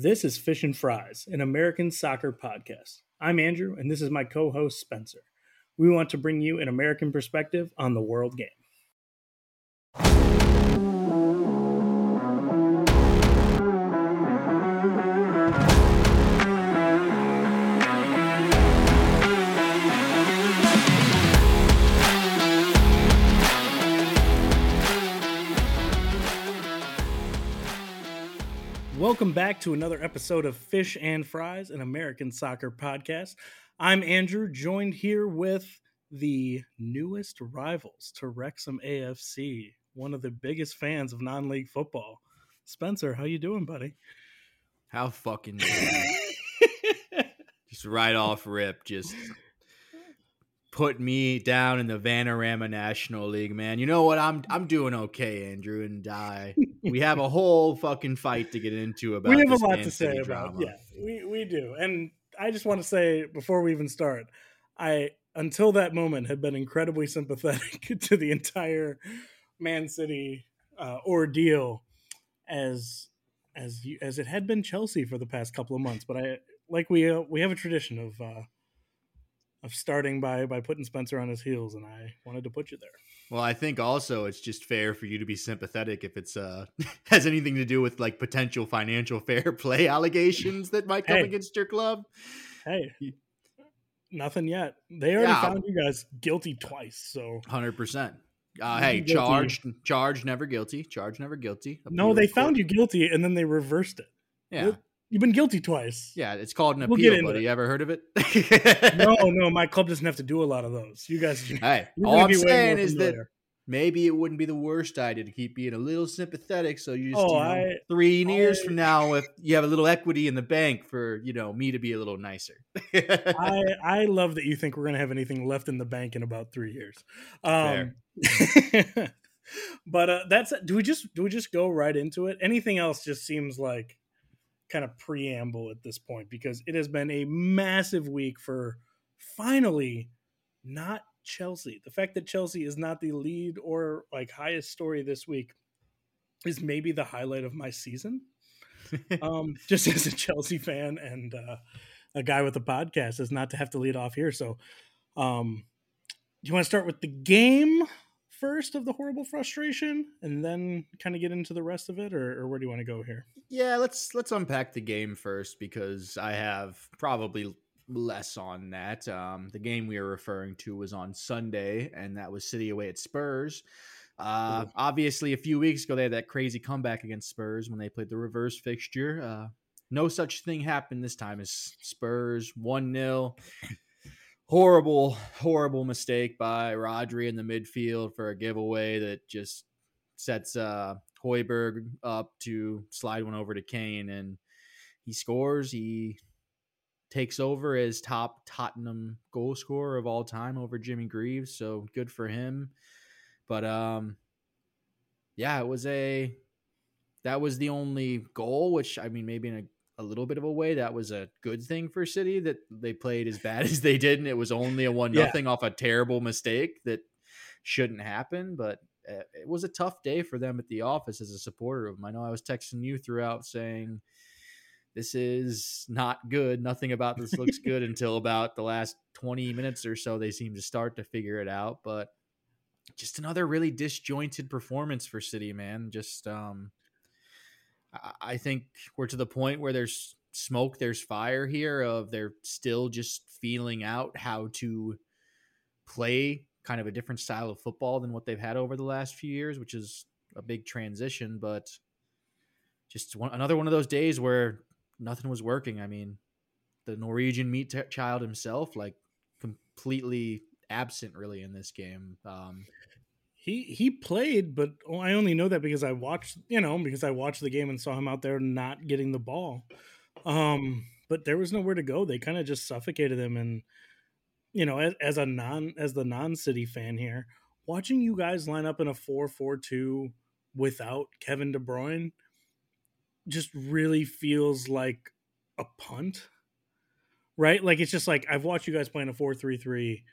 This is Fish and Fries, an American soccer podcast. I'm Andrew, and this is my co host, Spencer. We want to bring you an American perspective on the world game. Welcome back to another episode of Fish and Fries, an American soccer podcast. I'm Andrew, joined here with the newest rivals to Wrexham AFC, one of the biggest fans of non-league football. Spencer, how you doing, buddy? How fucking just right off rip, just put me down in the Vanarama National League, man. You know what? I'm I'm doing okay, Andrew, and I we have a whole fucking fight to get into about. We have a lot to say about. Yeah, we we do, and I just want to say before we even start, I until that moment had been incredibly sympathetic to the entire Man City uh, ordeal, as as you, as it had been Chelsea for the past couple of months. But I like we uh, we have a tradition of. Uh, of starting by by putting Spencer on his heels, and I wanted to put you there. Well, I think also it's just fair for you to be sympathetic if it's uh has anything to do with like potential financial fair play allegations that might come hey. against your club. Hey, nothing yet. They already yeah. found you guys guilty twice, so hundred percent. Uh, hey, charged, charged, never guilty. Charged, never guilty. no, they found you guilty, and then they reversed it. Yeah, You've been guilty twice. Yeah, it's called an we'll appeal. Buddy, you ever heard of it? no, no, my club doesn't have to do a lot of those. You guys, hey, all I'm saying is that maybe it wouldn't be the worst idea to keep being a little sympathetic. So you just, oh, you know, I, three years I, from now, if you have a little equity in the bank for you know me to be a little nicer. I I love that you think we're gonna have anything left in the bank in about three years. Um, but uh, that's do we just do we just go right into it? Anything else just seems like kind of preamble at this point because it has been a massive week for finally not Chelsea. The fact that Chelsea is not the lead or like highest story this week is maybe the highlight of my season. um, just as a Chelsea fan and uh, a guy with a podcast is not to have to lead off here. So, um, do you want to start with the game first of the horrible frustration and then kind of get into the rest of it or, or, where do you want to go here? Yeah let's let's unpack the game first because i have probably less on that. Um, the game we are referring to was on sunday and that was city away at spurs. Uh, obviously a few weeks ago they had that crazy comeback against spurs when they played the reverse fixture. Uh, no such thing happened this time as spurs 1-0 horrible, horrible mistake by Rodri in the midfield for a giveaway that just sets uh, Højbjerg up to slide one over to Kane, and he scores. He takes over as top Tottenham goal scorer of all time over Jimmy Greaves. So good for him. But um, yeah, it was a that was the only goal, which I mean, maybe in a a little bit of a way that was a good thing for City that they played as bad as they did, and it was only a one nothing yeah. off a terrible mistake that shouldn't happen. But uh, it was a tough day for them at the office as a supporter of them. I know I was texting you throughout saying this is not good. Nothing about this looks good until about the last 20 minutes or so. They seem to start to figure it out, but just another really disjointed performance for City, man. Just um I think we're to the point where there's smoke, there's fire here of they're still just feeling out how to play kind of a different style of football than what they've had over the last few years, which is a big transition, but just one, another one of those days where nothing was working. I mean, the Norwegian meat child himself, like completely absent really in this game. Um, he he played, but I only know that because I watched, you know, because I watched the game and saw him out there not getting the ball. Um, but there was nowhere to go. They kind of just suffocated him, and you know, as, as a non as the non city fan here, watching you guys line up in a four four two without Kevin De Bruyne just really feels like a punt, right? Like it's just like I've watched you guys playing a four three three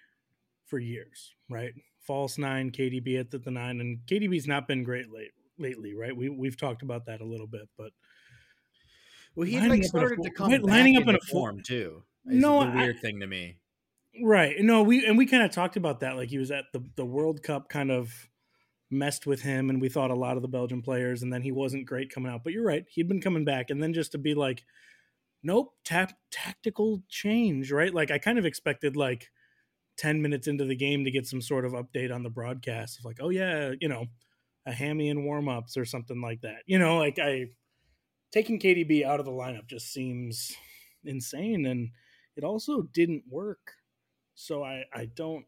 for years, right? False nine, KDB at the, the nine, and KDB's not been great late lately, right? We we've talked about that a little bit, but Well, he like started to come lining up in a form too. No, the weird I, thing to me. Right. No, we and we kind of talked about that. Like he was at the the World Cup, kind of messed with him, and we thought a lot of the Belgian players, and then he wasn't great coming out. But you're right, he'd been coming back, and then just to be like, nope, tap tactical change, right? Like I kind of expected like 10 minutes into the game to get some sort of update on the broadcast of like, oh yeah, you know, a hammy in warm-ups or something like that. You know, like I taking KDB out of the lineup just seems insane and it also didn't work. So I I don't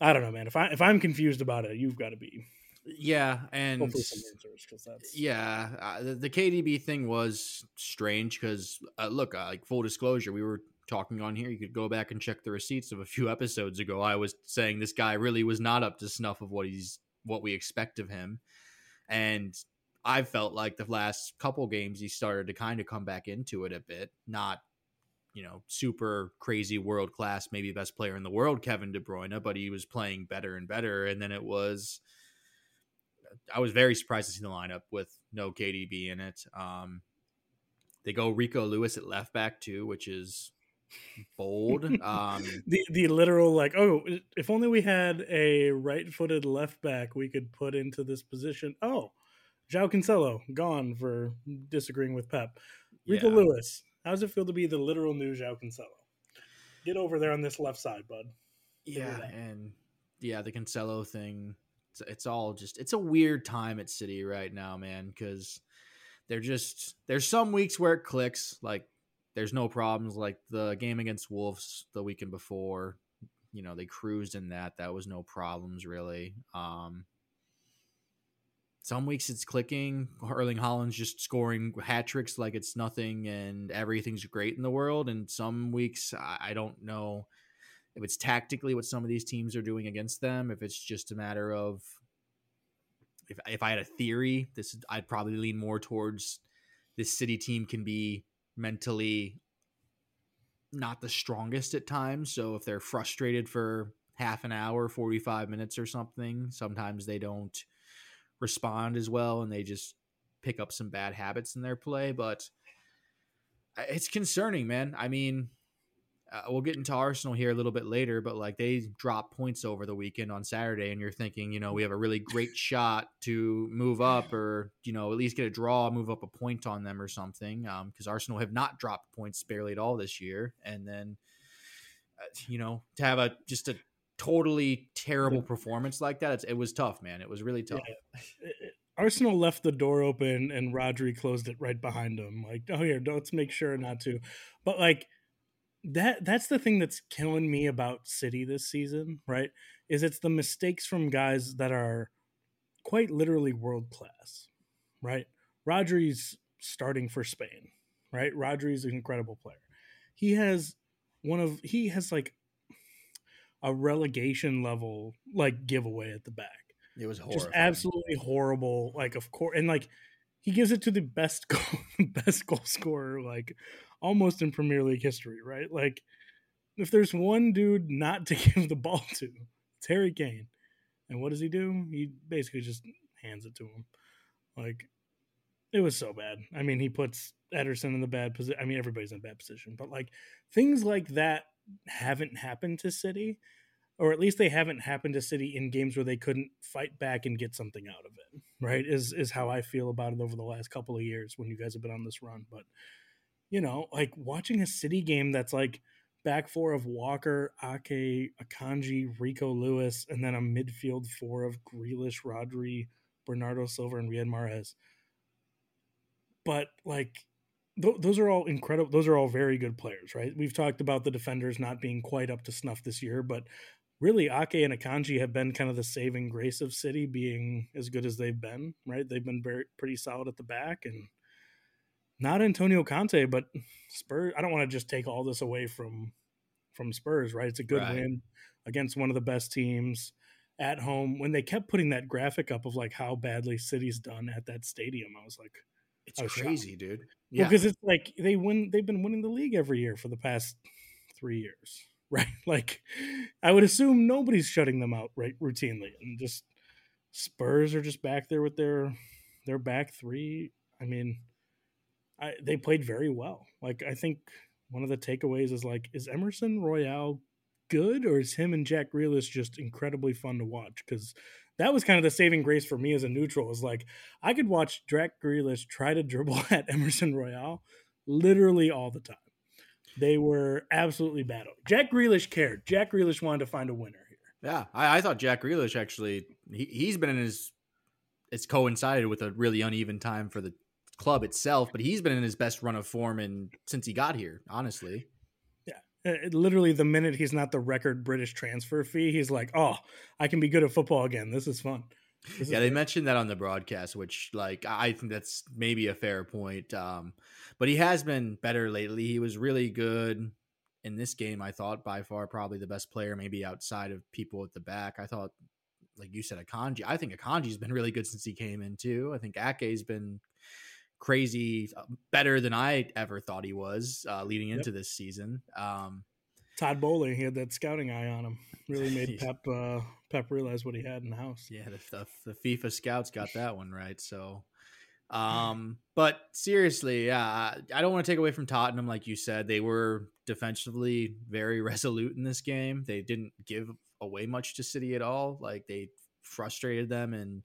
I don't know, man. If I if I'm confused about it, you've got to be. Yeah, and answers, yeah, uh, the, the, KDB thing was strange because uh, look, uh, like full disclosure, we were talking on here. You could go back and check the receipts of a few episodes ago. I was saying this guy really was not up to snuff of what he's what we expect of him, and I felt like the last couple games he started to kind of come back into it a bit, not you know, super crazy world class, maybe best player in the world, Kevin De Bruyne, but he was playing better and better. And then it was, I was very surprised to see the lineup with no KDB in it. Um, they go Rico Lewis at left back too, which is bold. Um, the the literal like, oh, if only we had a right-footed left back, we could put into this position. Oh, João Cancelo gone for disagreeing with Pep. Rico yeah. Lewis how does it feel to be the literal new João Cancelo? Get over there on this left side, bud. yeah, and yeah, the Cancelo thing. It's, it's all just it's a weird time at City right now, man, because they're just there's some weeks where it clicks, like there's no problems, like the game against Wolves the weekend before. You know, they cruised in that. That was no problems really. Um, some weeks it's clicking. Erling Haaland's just scoring hat tricks like it's nothing and everything's great in the world. And some weeks I don't know if it's tactically what some of these teams are doing against them, if it's just a matter of if if I had a theory, this I'd probably lean more towards this city team can be mentally not the strongest at times. So if they're frustrated for half an hour, 45 minutes or something, sometimes they don't respond as well and they just pick up some bad habits in their play. But uh, it's concerning, man. I mean, uh, we'll get into Arsenal here a little bit later, but like they dropped points over the weekend on Saturday, and you're thinking, you know, we have a really great shot to move up or, you know, at least get a draw, move up a point on them or something. Because um, Arsenal have not dropped points barely at all this year. And then, uh, you know, to have a just a totally terrible performance like that, it was tough, man. It was really tough. Yeah. Arsenal left the door open and Rodri closed it right behind him. Like, oh here, let's make sure not to. But like that that's the thing that's killing me about City this season, right? Is it's the mistakes from guys that are quite literally world class, right? Rodri's starting for Spain, right? Rodri's an incredible player. He has one of he has like a relegation level like giveaway at the back. It was horrible. Just absolutely horrible. Like of course, and like he gives it to the best goal, best goal scorer, like almost in Premier League history, right? Like if there's one dude not to give the ball to, it's Harry Kane. And what does he do? He basically just hands it to him. Like it was so bad. I mean, he puts Ederson in the bad position. I mean, everybody's in a bad position, but like things like that haven't happened to City, or at least they haven't happened to City in games where they couldn't fight back and get something out of it. Right? Is is how I feel about it over the last couple of years when you guys have been on this run. But you know, like watching a City game that's like back four of Walker, Ake, Akanji, Rico Lewis, and then a midfield four of Grealish, Rodri, Bernardo Silva, and Riyad Mahrez. But like th- those are all incredible. Those are all very good players, right? We've talked about the defenders not being quite up to snuff this year, but really Ake and Akanji have been kind of the saving grace of City being as good as they've been, right? They've been very pretty solid at the back and not Antonio Conte, but Spurs. I don't want to just take all this away from from Spurs, right? It's a good right. win against one of the best teams at home. When they kept putting that graphic up of like how badly City's done at that stadium, I was like, it's crazy, shocked. dude. Yeah, because well, it's like they win. They've been winning the league every year for the past three years, right? Like, I would assume nobody's shutting them out right routinely, and just Spurs are just back there with their their back three. I mean, I, they played very well. Like I think one of the takeaways is like, is Emerson Royal good or is him and Jack Grealish just incredibly fun to watch? Because that was kind of the saving grace for me as a neutral. Is like I could watch Jack Grealish try to dribble at Emerson Royal literally all the time. They were absolutely bad. Jack Grealish cared. Jack Grealish wanted to find a winner here. Yeah, I, I thought Jack Grealish actually he, he's been in his it's coincided with a really uneven time for the club itself, but he's been in his best run of form and since he got here, honestly. Yeah, uh, literally the minute he's not the record British transfer fee, he's like, "Oh, I can be good at football again. This is fun." This yeah, they mentioned that on the broadcast, which like I think that's maybe a fair point. Um, but he has been better lately. He was really good in this game. I thought by far probably the best player, maybe outside of people at the back. I thought, like you said, Akanji. I think Akanji's been really good since he came in too. I think Ake's been crazy, uh, better than I ever thought he was uh, leading into yep. this season. Um, Todd Boehly, he had that scouting eye on him. Really made Pep uh, Pep realize what he had in the house. Yeah, the, the, the FIFA scouts got that one right. So, um, but seriously, yeah, I don't want to take away from Tottenham. Like you said, they were defensively very resolute in this game. They didn't give away much to City at all. Like they frustrated them and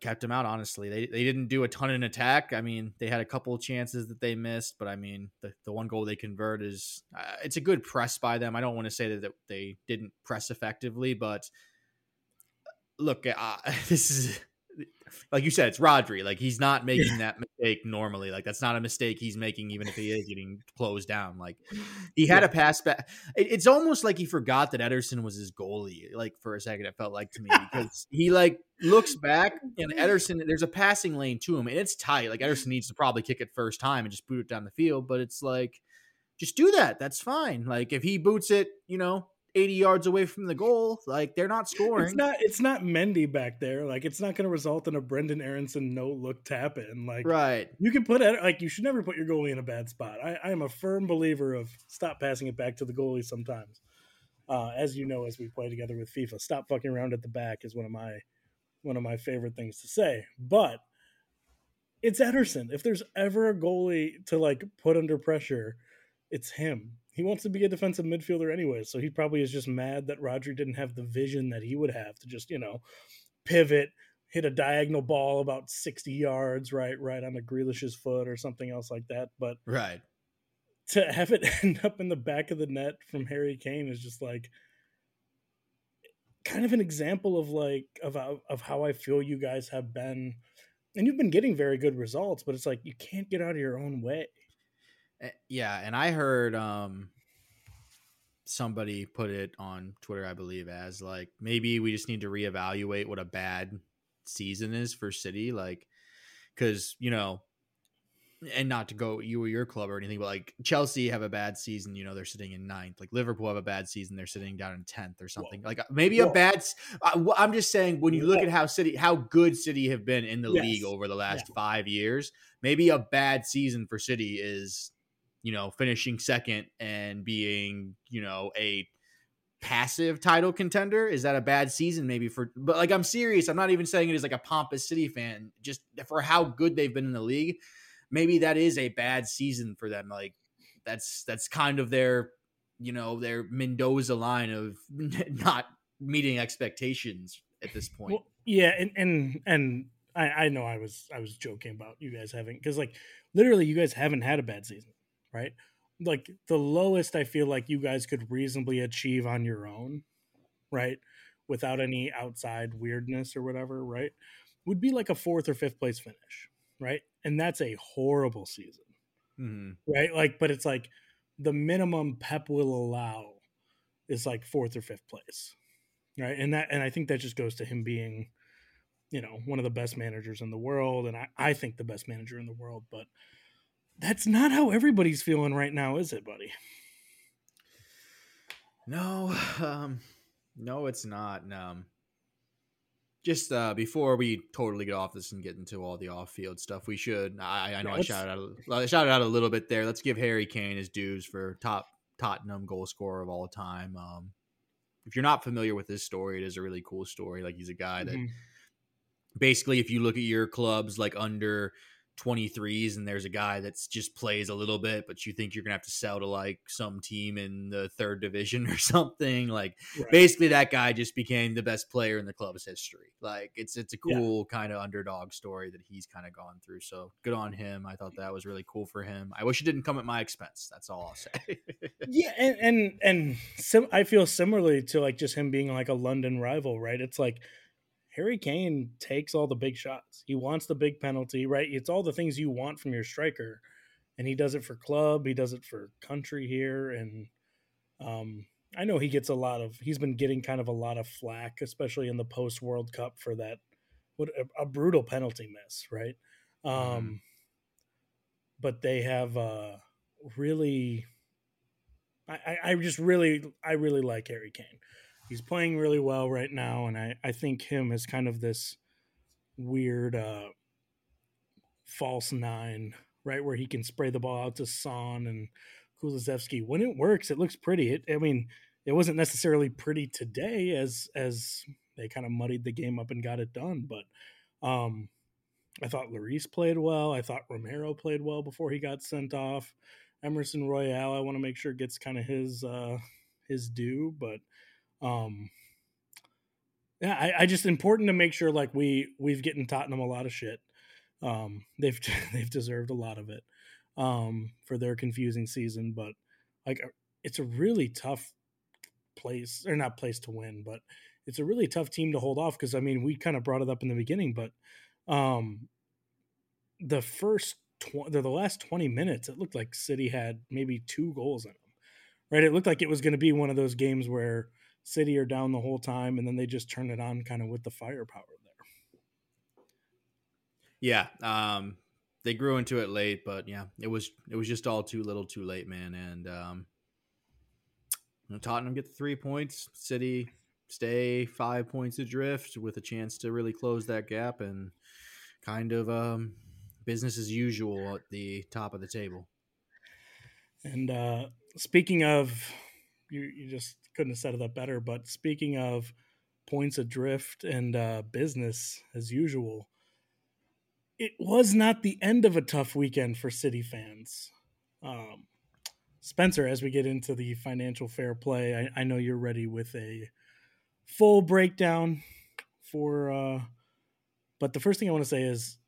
kept them out. Honestly, they they didn't do a ton in attack. I mean, they had a couple of chances that they missed, but I mean, the, the one goal they convert is uh, it's a good press by them. I don't want to say that, that they didn't press effectively, but look, uh, this is like you said, it's Rodri. Like he's not making that mistake normally. Like that's not a mistake he's making, even if he is getting closed down. Like he had yeah. a pass back. it's almost like he forgot that Ederson was his goalie. Like for a second, it felt like to me because he like looks back and Ederson. There's a passing lane to him, and it's tight. Like Ederson needs to probably kick it first time and just boot it down the field. But it's like, just do that. That's fine. Like if he boots it, you know, 80 yards away from the goal. Like they're not scoring. It's not it's not Mendy back there. Like it's not going to result in a Brendan Aaronson no look tap in. Like right. You can put it like you should never put your goalie in a bad spot. I, I am a firm believer of stop passing it back to the goalie sometimes. Uh, as you know, as we play together with FIFA, stop fucking around at the back is one of my one of my favorite things to say. But it's Ederson. If there's ever a goalie to like put under pressure, it's him he wants to be a defensive midfielder anyway, so he probably is just mad that Rodri didn't have the vision that he would have to just, you know, pivot, hit a diagonal ball about 60 yards right right on the Grealish's foot or something else like that. But right. To have it end up in the back of the net from Harry Kane is just like kind of an example of like of of how I feel you guys have been and you've been getting very good results, but it's like you can't get out of your own way. Eh, yeah, and I heard um somebody put it on Twitter, I believe, as like maybe we just need to reevaluate what a bad season is for City, like because you know, and not to go you or your club or anything, but like Chelsea have a bad season, you know, they're sitting in ninth. Like Liverpool have a bad season, they're sitting down in tenth or something. Whoa. Like uh, maybe Whoa. a bad. I'm just saying when you look at how City, how good City have been in the yes. league over the last yeah. five years, maybe a bad season for City is you know, finishing second and being, you know, a passive title contender? Is that a bad season maybe for but like I'm serious. I'm not even saying it as like a pompous city fan, just for how good they've been in the league. Maybe that is a bad season for them. Like that's that's kind of their, you know, their Mendoza line of not meeting expectations at this point. Well, yeah, and and and I, I know I was I was joking about you guys having because like literally you guys haven't had a bad season right? Like the lowest I feel like you guys could reasonably achieve on your own, right? Without any outside weirdness or whatever, right? Would be like a fourth or fifth place finish, right? And that's a horrible season, mm-hmm. right? Like, but it's like the minimum Pep will allow is like fourth or fifth place, right? And that, and I think that just goes to him being, you know, one of the best managers in the world, and I, I think the best manager in the world, but that's not how everybody's feeling right now, is it, buddy? No, um, no, it's not. Um, just uh, before we totally get off this and get into all the off-field stuff, we should. I, I know yeah, I shouted out, I shouted out a little bit there. Let's give Harry Kane his dues for top Tottenham goal scorer of all time. Um, if you're not familiar with this story, it is a really cool story. Like he's a guy that mm-hmm. basically, if you look at your clubs like under 23s and there's a guy that's just plays a little bit but you think you're gonna have to sell to like some team in the third division or something like right. basically that guy just became the best player in the club's history. Like it's it's a cool yeah. kind of underdog story that he's kind of gone through so good on him. I thought that was really cool for him. I wish it didn't come at my expense that's all i'll say. Yeah and and, and sim- i feel similarly to like just him being like a london rival right? It's like Harry Kane takes all the big shots. He wants the big penalty, right? It's all the things you want from your striker. And he does it for club, he does it for country here. And um, I know he gets a lot of, he's been getting kind of a lot of flack, especially in the post World Cup for that, what a, a, brutal penalty miss, right? Um, mm-hmm. But they have uh, really, I, I just really, I really like Harry Kane he's playing really well right now, and I I think him as kind of this weird uh, false nine, right, where he can spray the ball out to Son and Kulusevski. When it works, it looks pretty. It, I mean, it wasn't necessarily pretty today as as they kind of muddied the game up and got it done, but um, I thought Lloris played well. I thought Romero played well before he got sent off. Emerson Royal, I want to make sure gets kind of his uh, his due, but um, yeah, I, I just important to make sure like we we've getting Tottenham a lot of shit. Um, they've they've deserved a lot of it um, for their confusing season, but like uh, it's a really tough place or not place to win, but it's a really tough team to hold off because I mean we kind of brought it up in the beginning, but um, the first tw- the last twenty minutes it looked like City had maybe two goals in them, right? It looked like it was going to be one of those games where City are down the whole time, and then they just turn it on kind of with the firepower there. Yeah, um, they grew into it late, but yeah, it was it was just all too little, too late, man. And um, you know, Tottenham get the three points. City stay five points adrift with a chance to really close that gap and kind of um, business as usual at the top of the table. And uh, speaking of, you, you just couldn't have set it up better. But speaking of points adrift and uh, business as usual, it was not the end of a tough weekend for City fans. Um, Spencer, as we get into the financial fair play, I, I, know you're ready with a full breakdown for. Uh, but the first thing I want to say is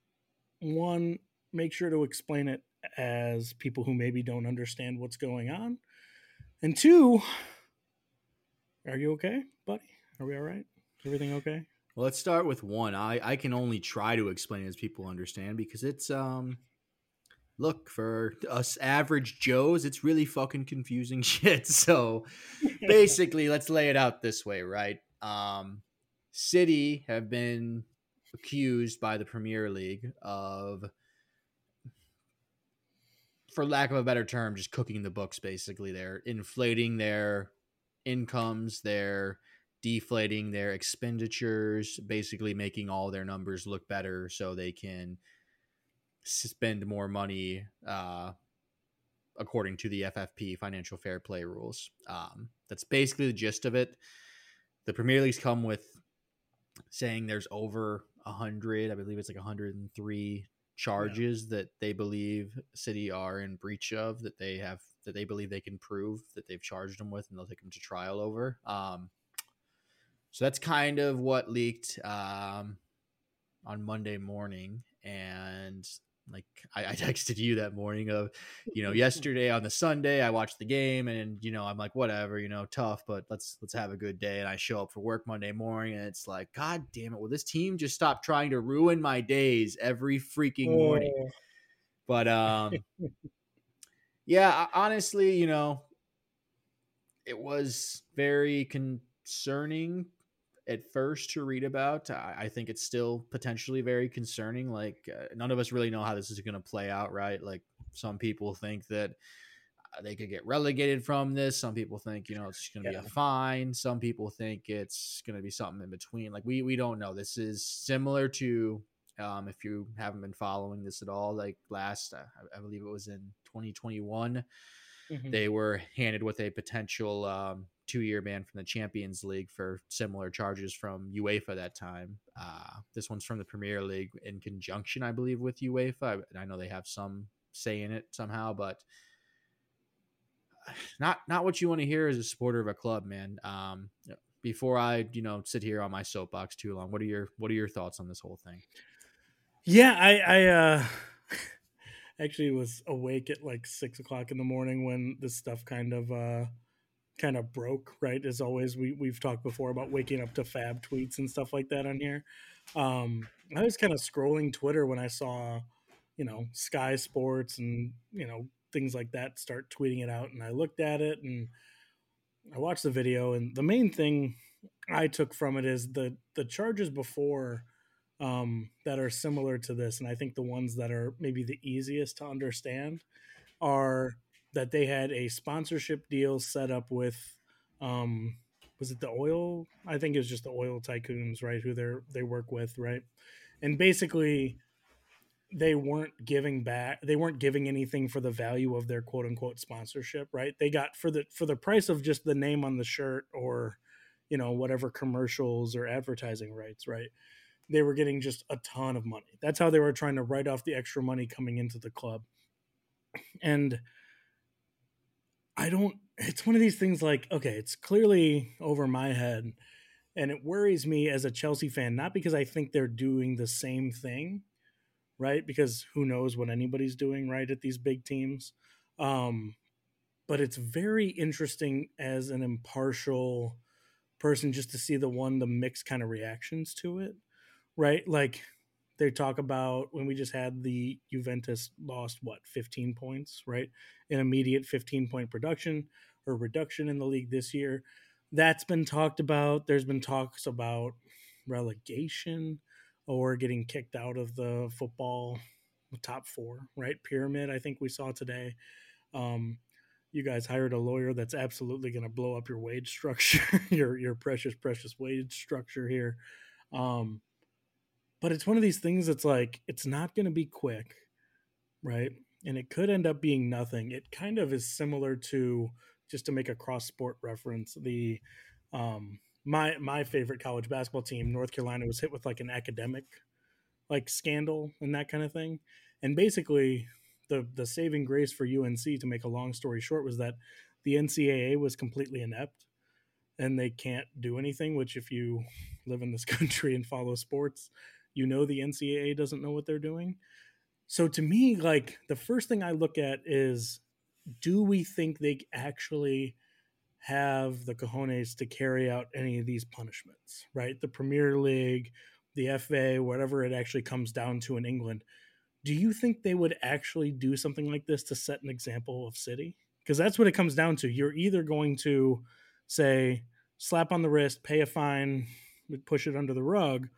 one, make sure to explain it as people who maybe don't understand what's going on. And two, are you okay, buddy? Are we all right? Everything okay? Well, let's start with one. I I can only try to explain as people understand because it's um look for us average joes it's really fucking confusing shit so basically let's lay it out this way right um city have been accused by the premier league of for lack of a better term just cooking the books basically they're inflating their incomes, they're deflating their expenditures, basically making all their numbers look better so they can spend more money uh, according to the FFP financial fair play rules. Um, that's basically the gist of it. The Premier League's come with saying there's over a hundred, I believe it's like 103 charges yeah. that they believe City are in breach of that they have that they believe they can prove that they've charged them with, and they'll take them to trial over. Um, so that's kind of what leaked um, on Monday morning, and like I, I, texted you that morning of, you know, yesterday on the Sunday I watched the game and you know I'm like whatever, you know, tough, but let's let's have a good day. And I show up for work Monday morning and it's like, God damn it, will this team just stop trying to ruin my days every freaking morning? Oh. But um, yeah, honestly, you know, it was very concerning at first to read about. I, I think it's still potentially very concerning. Like, uh, none of us really know how this is going to play out, right? Like, some people think that uh, they could get relegated from this. Some people think, you know, it's going to yeah. be a fine. Some people think it's going to be something in between. Like, we, we don't know. This is similar to um, if you haven't been following this at all, like last, I, I believe it was in 2021, Mm-hmm. They were handed with a potential um, two year ban from the Champions League for similar charges from UEFA that time. Uh, this one's from the Premier League in conjunction, I believe, with UEFA. I, I know they have some say in it somehow, but not not what you want to hear as a supporter of a club, man. Um, before I, you know, sit here on my soapbox too long, what are your what are your thoughts on this whole thing? Yeah, I, I uh, actually was awake at like six o'clock in the morning when this stuff kind of uh, kind of broke. Right, as always, we we've talked before about waking up to fab tweets and stuff like that on here. Um, I was kind of scrolling Twitter when I saw, you know, Sky Sports and you know things like that start tweeting it out, and I looked at it and I watched the video, and the main thing I took from it is the the charges before um, that are similar to this, and I think the ones that are maybe the easiest to understand are that they had a sponsorship deal set up with um, was it the oil? I think it was just the oil tycoons, right? Who they they work with, right? And basically, they weren't giving back they weren't giving anything for the value of their quote unquote sponsorship right they got for the for the price of just the name on the shirt or you know whatever commercials or advertising rights right they were getting just a ton of money that's how they were trying to write off the extra money coming into the club and i don't it's one of these things like okay it's clearly over my head and it worries me as a chelsea fan not because i think they're doing the same thing right? Because who knows what anybody's doing right at these big teams. Um, but it's very interesting as an impartial person just to see the one the mixed kind of reactions to it, right? Like they talk about when we just had the Juventus lost what 15 points, right? An immediate 15 point production or reduction in the league this year. That's been talked about. There's been talks about relegation or getting kicked out of the football top four, right? Pyramid, I think we saw today. Um, you guys hired a lawyer that's absolutely going to blow up your wage structure, your your precious precious wage structure here. Um, but it's one of these things that's like it's not going to be quick, right? And it could end up being nothing. It kind of is similar to just to make a cross sport reference, the um, my my favorite college basketball team, North Carolina, was hit with like an academic like scandal and that kind of thing. And basically, the the saving grace for UNC, to make a long story short, was that the NCAA was completely inept and they can't do anything. Which, if you live in this country and follow sports, you know the NCAA doesn't know what they're doing. So to me, like the first thing I look at is, do we think they actually have the cojones to carry out any of these punishments, right? The Premier League, the FA, whatever it actually comes down to in England. Do you think they would actually do something like this to set an example of City? Because that's what it comes down to. You're either going to say, slap on the wrist, pay a fine, push it under the rug,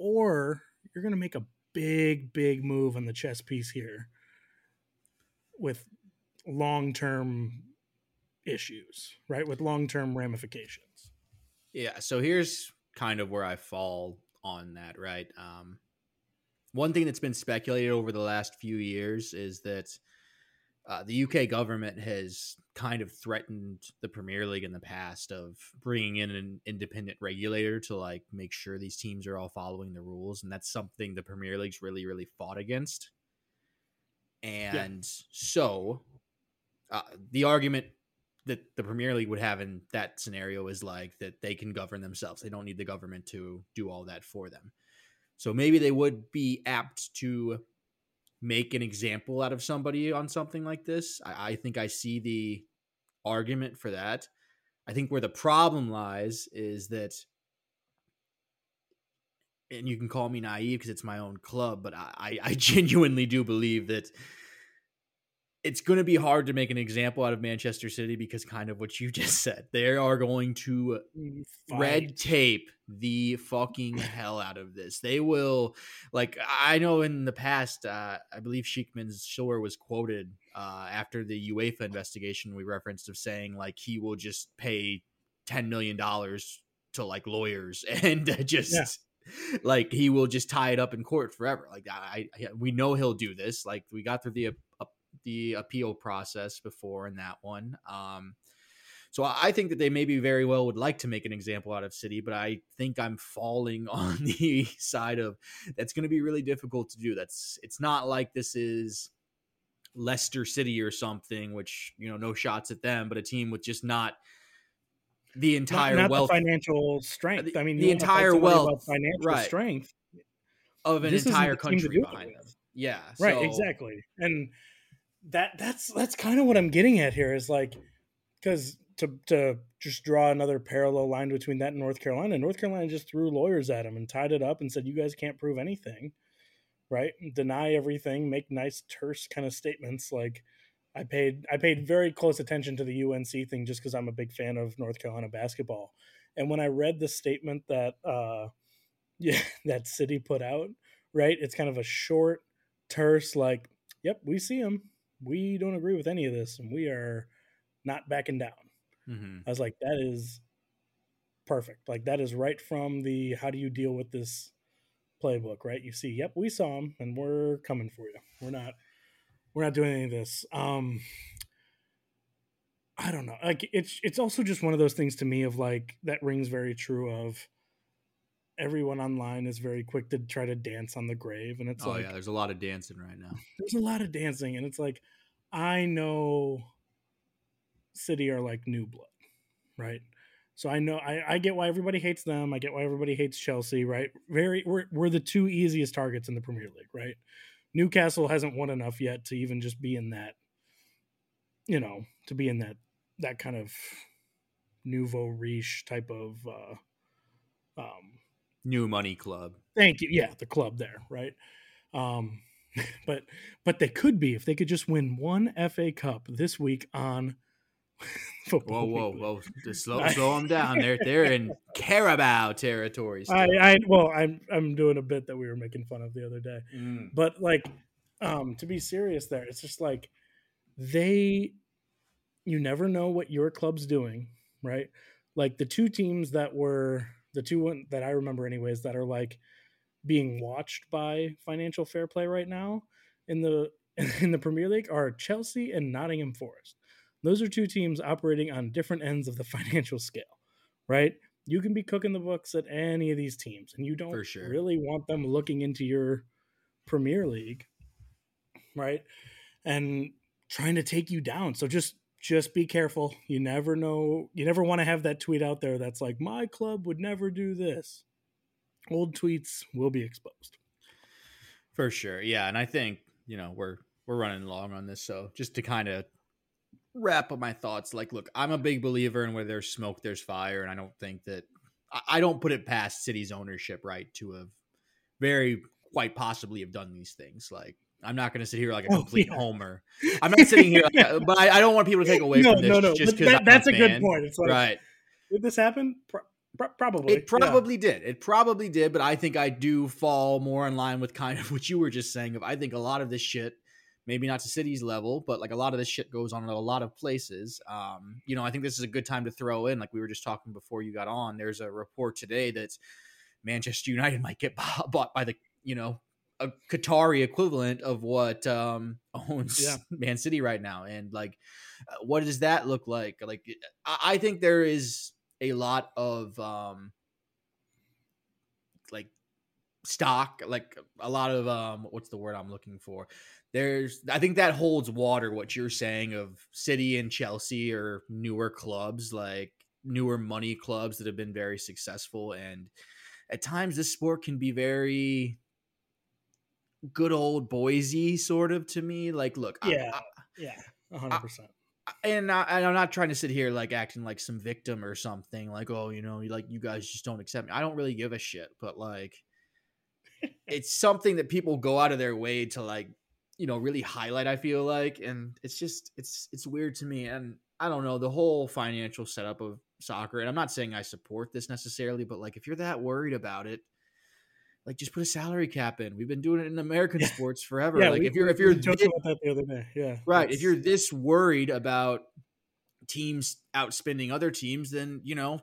or you're going to make a big, big move on the chess piece here with long term issues, right? With long term ramifications. Yeah. So here's kind of where I fall on that, right? Um, one thing that's been speculated over the last few years is that uh, the UK government has kind of threatened the Premier League in the past of bringing in an independent regulator to like make sure these teams are all following the rules, and that's something the Premier League's really, really fought against. And yeah. so, uh, the argument that the Premier League would have in that scenario is like that they can govern themselves. They don't need the government to do all that for them. So maybe they would be apt to make an example out of somebody on something like this. I, I think I see the argument for that. I think where the problem lies is that, and you can call me naive because it's my own club, but I, I genuinely do believe that it's going to be hard to make an example out of Manchester City because kind of what you just said. They are going to Fight. red tape the fucking hell out of this. They will, like, I know in the past, uh, I believe Sheikh Mansour was quoted uh, after the UEFA investigation we referenced of saying, like, he will just pay $10 million to, like, lawyers and just. Yeah like he will just tie it up in court forever. Like I, I, we know he'll do this. Like we got through the the appeal process before in that one. Um, so I think that they maybe very well would like to make an example out of City, but I think I'm falling on the side of that's going to be really difficult to do. That's it's not like this is Leicester City or something, which you know no shots at them, but a team with just not the entire not, not wealth, the financial strength. I mean, the entire wealth, financial right. strength of an entire country behind them. Yeah, right, so. exactly, and that that's that's kind of what I'm getting at here is like because to to just draw another parallel line between that and North Carolina. North Carolina just threw lawyers at him and tied it up and said, "You guys can't prove anything." Right? Deny everything, make nice terse kind of statements like I paid I paid very close attention to the UNC thing just because I'm a big fan of North Carolina basketball. And when I read the statement that uh yeah, that city put out, right? It's kind of a short, terse, like, yep, we see him. We don't agree with any of this, and we are not backing down. Mm-hmm. I was like, that is perfect. Like that is right from the how do you deal with this playbook, right? You see, yep, we saw him and we're coming for you. We're not we're not doing any of this. Um I don't know. Like it's it's also just one of those things to me of like that rings very true of everyone online is very quick to try to dance on the grave and it's like oh, like yeah, there's a lot of dancing right now. There's a lot of dancing and it's like I know City are like new blood, right? So I know I, I get why everybody hates them. I get why everybody hates Chelsea, right? Very we're we're the two easiest targets in the Premier League, right? Newcastle hasn't won enough yet to even just be in that, you know, to be in that that kind of nouveau riche type of uh um new money club. Thank you. Yeah, the club there, right? Um but but they could be if they could just win one FA Cup this week on whoa, whoa, whoa! Just slow, slow them down. They're they're in Carabao territories. I, I, well, I'm I'm doing a bit that we were making fun of the other day, mm. but like, um, to be serious, there, it's just like they, you never know what your club's doing, right? Like the two teams that were the two one that I remember, anyways, that are like being watched by financial fair play right now in the in the Premier League are Chelsea and Nottingham Forest those are two teams operating on different ends of the financial scale, right? You can be cooking the books at any of these teams, and you don't sure. really want them looking into your Premier League, right? And trying to take you down. So just just be careful. You never know. You never want to have that tweet out there that's like, "My club would never do this." Old tweets will be exposed. For sure, yeah, and I think you know we're we're running long on this, so just to kind of wrap up my thoughts. Like, look, I'm a big believer in where there's smoke, there's fire, and I don't think that I don't put it past City's ownership, right, to have very quite possibly have done these things. Like, I'm not going to sit here like a oh, complete oh, yeah. homer. I'm not sitting here, like, but I, I, don't want people to take away no, from this no, no. just that, that's a, a good point. It's like, right? Did this happen? Pro- probably. It probably yeah. did. It probably did. But I think I do fall more in line with kind of what you were just saying. Of I think a lot of this shit maybe not to cities level, but like a lot of this shit goes on in a lot of places. Um, you know, I think this is a good time to throw in, like we were just talking before you got on. There's a report today that Manchester United might get bought by the, you know, a Qatari equivalent of what um, owns yeah. Man City right now, and like, uh, what does that look like? Like, I think there is a lot of um, like stock, like a lot of um, what's the word I'm looking for? there's I think that holds water what you're saying of City and Chelsea or newer clubs like newer money clubs that have been very successful and at times this sport can be very good old Boise sort of to me like look yeah I, yeah 100% I, and, I, am not trying to sit here like acting like some victim or something like oh you know like you guys just don't accept me. I don't really give a shit but like it's something that people go out of their way to like you know really highlight i feel like and it's just it's it's weird to me and i don't know the whole financial setup of soccer and i'm not saying i support this necessarily but like if you're that worried about it like just put a salary cap in we've been doing it in american yeah. sports forever yeah, like we, if you're if you're this, about that the other day yeah right if you're this worried about teams outspending other teams then you know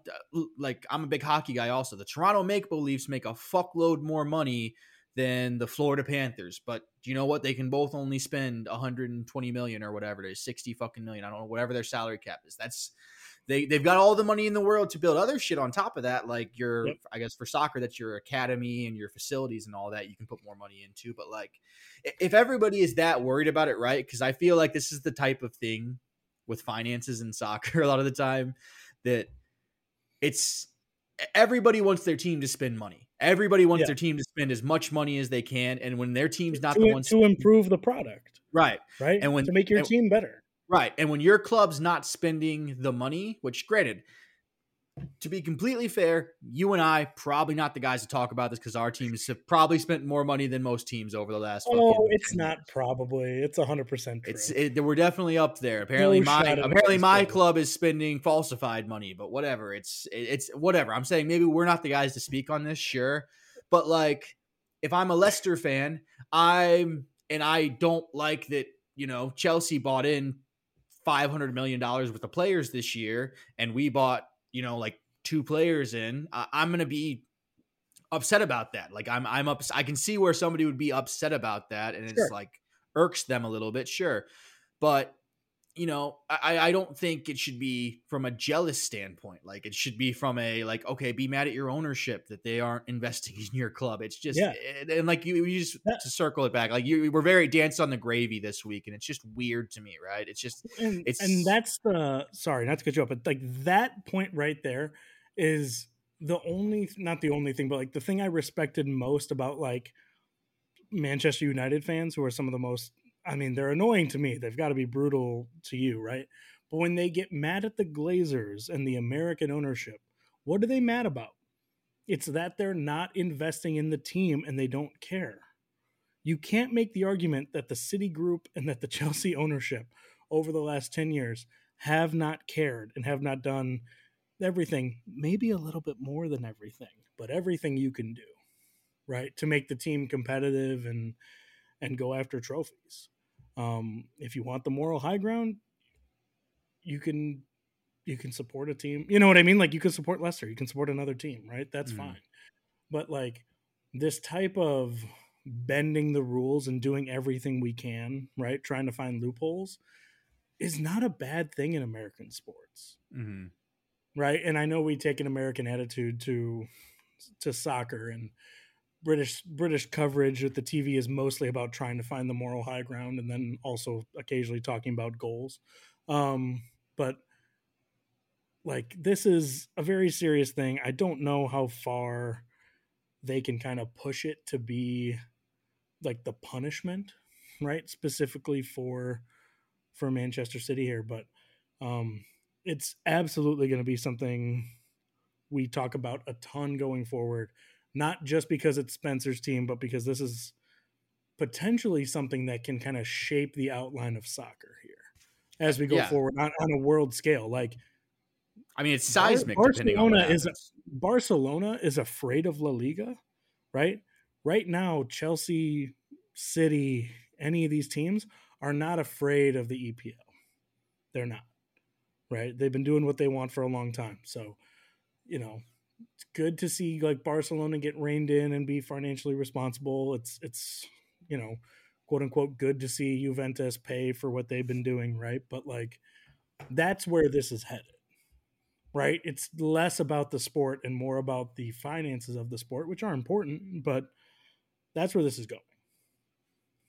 like i'm a big hockey guy also the toronto maple leafs make a fuckload more money than the Florida Panthers. But do you know what? They can both only spend 120 million or whatever it is, 60 fucking million. I don't know, whatever their salary cap is. That's they they've got all the money in the world to build other shit on top of that, like your yep. I guess for soccer, that's your academy and your facilities and all that you can put more money into. But like, if everybody is that worried about it, right? Because I feel like this is the type of thing with finances in soccer a lot of the time that it's everybody wants their team to spend money. Everybody wants yeah. their team to spend as much money as they can, and when their team's not to, the ones to improve the product, right, right, and when to make your and, team better, right, and when your club's not spending the money, which granted, to be completely fair, you and I probably not the guys to talk about this because our teams have probably spent more money than most teams over the last. Oh, it's not probably. It's hundred percent. It's it, we're definitely up there. Apparently, no my apparently my club is spending falsified money, but whatever. It's it, it's whatever. I'm saying maybe we're not the guys to speak on this, sure, but like if I'm a Leicester fan, I'm and I don't like that. You know, Chelsea bought in five hundred million dollars worth of players this year, and we bought you know, like two players in, I, I'm going to be upset about that. Like I'm, I'm up. I can see where somebody would be upset about that, and sure. it's like irks them a little bit, sure. But you know, I, I don't think it should be from a jealous standpoint. Like it should be from a like, okay, be mad at your ownership that they aren't investing in your club. It's just yeah. and, and like you, you just yeah. to circle it back, like you were very dance on the gravy this week, and it's just weird to me, right? It's just and, it's and that's the sorry, not to cut you up, but like that point right there is the only not the only thing, but like the thing I respected most about like Manchester United fans, who are some of the most I mean, they're annoying to me. They've got to be brutal to you, right? But when they get mad at the Glazers and the American ownership, what are they mad about? It's that they're not investing in the team and they don't care. You can't make the argument that the City Group and that the Chelsea ownership over the last 10 years have not cared and have not done everything, maybe a little bit more than everything, but everything you can do, right? To make the team competitive and and go after trophies. Um, if you want the moral high ground, you can you can support a team. You know what I mean? Like you can support Leicester, you can support another team, right? That's mm. fine. But like this type of bending the rules and doing everything we can, right? Trying to find loopholes is not a bad thing in American sports. Mm-hmm. Right? And I know we take an American attitude to to soccer and British British coverage at the TV is mostly about trying to find the moral high ground and then also occasionally talking about goals. Um, but like this is a very serious thing. I don't know how far they can kind of push it to be like the punishment, right? Specifically for for Manchester City here, but um it's absolutely going to be something we talk about a ton going forward not just because it's Spencer's team, but because this is potentially something that can kind of shape the outline of soccer here as we go yeah. forward on, on, a world scale. Like, I mean, it's seismic. Bar- Barcelona is Barcelona is afraid of La Liga, right? Right now, Chelsea, City, any of these teams are not afraid of the EPL. They're not, right? They've been doing what they want for a long time. So, you know, it's good to see like Barcelona get reined in and be financially responsible. It's it's you know, quote unquote good to see Juventus pay for what they've been doing, right? But like that's where this is headed. Right? It's less about the sport and more about the finances of the sport, which are important, but that's where this is going.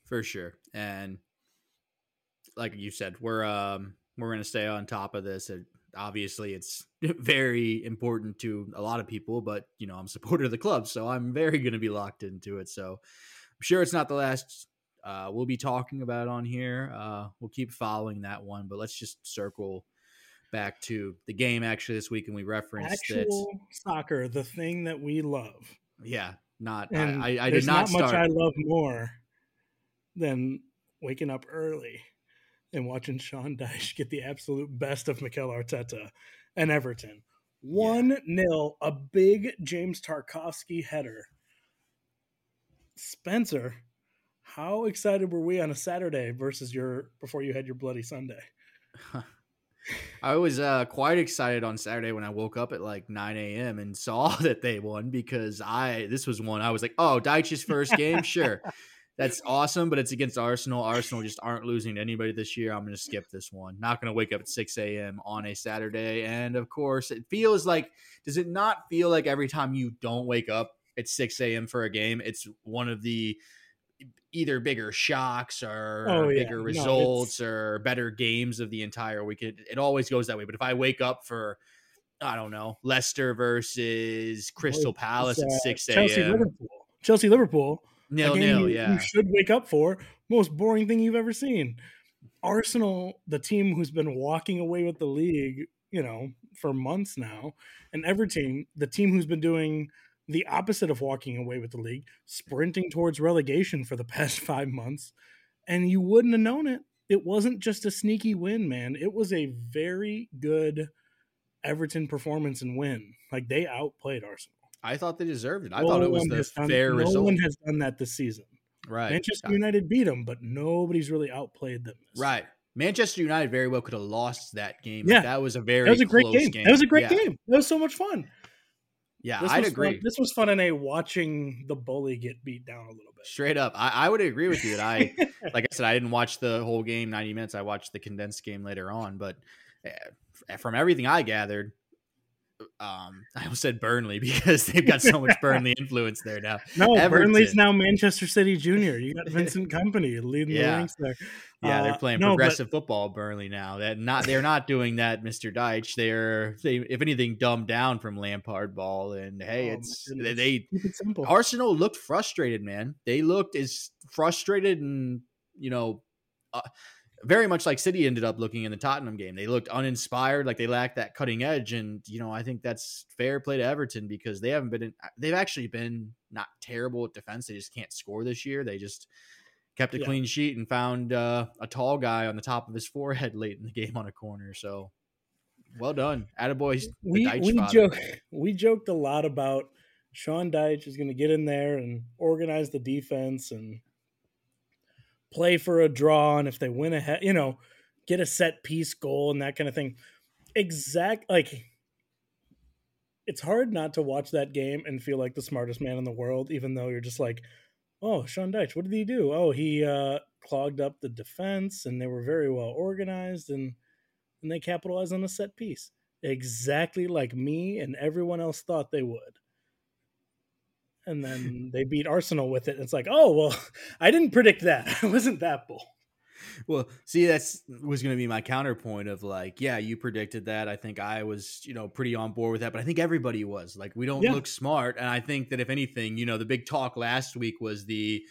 For sure. And like you said, we're um we're going to stay on top of this obviously it's very important to a lot of people, but you know, I'm a supporter of the club, so I'm very going to be locked into it. So I'm sure it's not the last uh, we'll be talking about on here. Uh, we'll keep following that one, but let's just circle back to the game actually this week, and we referenced actual that, soccer, the thing that we love. Yeah, not and I. I, I did not, not start. much I love more than waking up early and watching Sean Dyche get the absolute best of Mikel Arteta and Everton. One yeah. nil, a big James Tarkowski header. Spencer, how excited were we on a Saturday versus your before you had your bloody Sunday? I was uh, quite excited on Saturday when I woke up at like 9 a.m. and saw that they won because I this was one I was like, oh, Dyche's first game, sure, that's awesome, but it's against Arsenal. Arsenal just aren't losing to anybody this year. I'm going to skip this one. Not going to wake up at 6 a.m. on a Saturday, and of course, it feels like. Does it not feel like every time you don't wake up at 6 a.m. for a game, it's one of the either bigger shocks or Oh, bigger No, results it's- or better games of the entire week. It, it always goes that way. But if I wake up for, I don't know, Leicester versus Crystal Palace It's, at uh, 6 Chelsea a.m. Liverpool. Chelsea Liverpool. Nil nil, you, yeah. you should wake up for. Most boring thing you've ever seen. Arsenal, the team who's been walking away with the league, you know, for months now, and Everton, the team who's been doing the opposite of walking away with the league, sprinting towards relegation for the past five months, and you wouldn't have known it. It wasn't just a sneaky win, man. It was a very good Everton performance and win. Like they outplayed Arsenal. I thought they deserved it. I No thought it was the done- fair no result. one has done that this season. right. Manchester United beat them, but nobody's really outplayed them. Right. Manchester United very well could have lost that game. Yeah. That was a very That was a great close game. That was a great yeah. game. That was so much fun. Yeah, This I'd was agree. Fun. This was fun in a watching the bully get beat down a little bit. Straight up. I, I would agree with you that I like I said, I didn't watch the whole game, 90 minutes. I watched the condensed game later on. But uh, from everything I gathered, um, I almost said Burnley because they've got so much Burnley influence there now. no, Everton. Burnley's now Manchester City Junior. You got Vincent Company leading Yeah. the ranks there. Yeah, they're Uh, playing no, but- progressive football, Burnley now. That not they're not doing that, Mr. Dyche. They're they if anything dumbed down from Lampard ball. And hey, Oh, it's they it simple. Arsenal looked frustrated, man. They looked as frustrated and you know, uh, very much like City ended up looking in the Tottenham game. They looked uninspired, like they lacked that cutting edge. And you know, I think that's fair play to Everton because they haven't been. In, they've actually been not terrible at defense. They just can't score this year. They just kept a Yeah. clean sheet and found uh, a tall guy on the top of his forehead late in the game on a corner. So. Well done, Attaboy. we Dyche we father. joke we joked a lot about Sean Dyche is going to get in there and organize the defense and play for a draw, and if they win ahead, you know, get a set piece goal and that kind of thing. Exact like it's hard not to watch that game and feel like the smartest man in the world, even though you're just like, oh, Sean Dyche, what did he do? Oh, he uh, clogged up the defense, and they were very well organized, and and they capitalized on a set piece exactly like me and everyone else thought they would. And then they beat Arsenal with it. It's like, oh well, I didn't predict that. I wasn't that bold. Well, see, that's was going to be my counterpoint of like, yeah, you predicted that. I think I was, you know, pretty on board with that, but I think everybody was like, we don't Yeah. look smart, and I think that if anything, you know, the big talk last week was the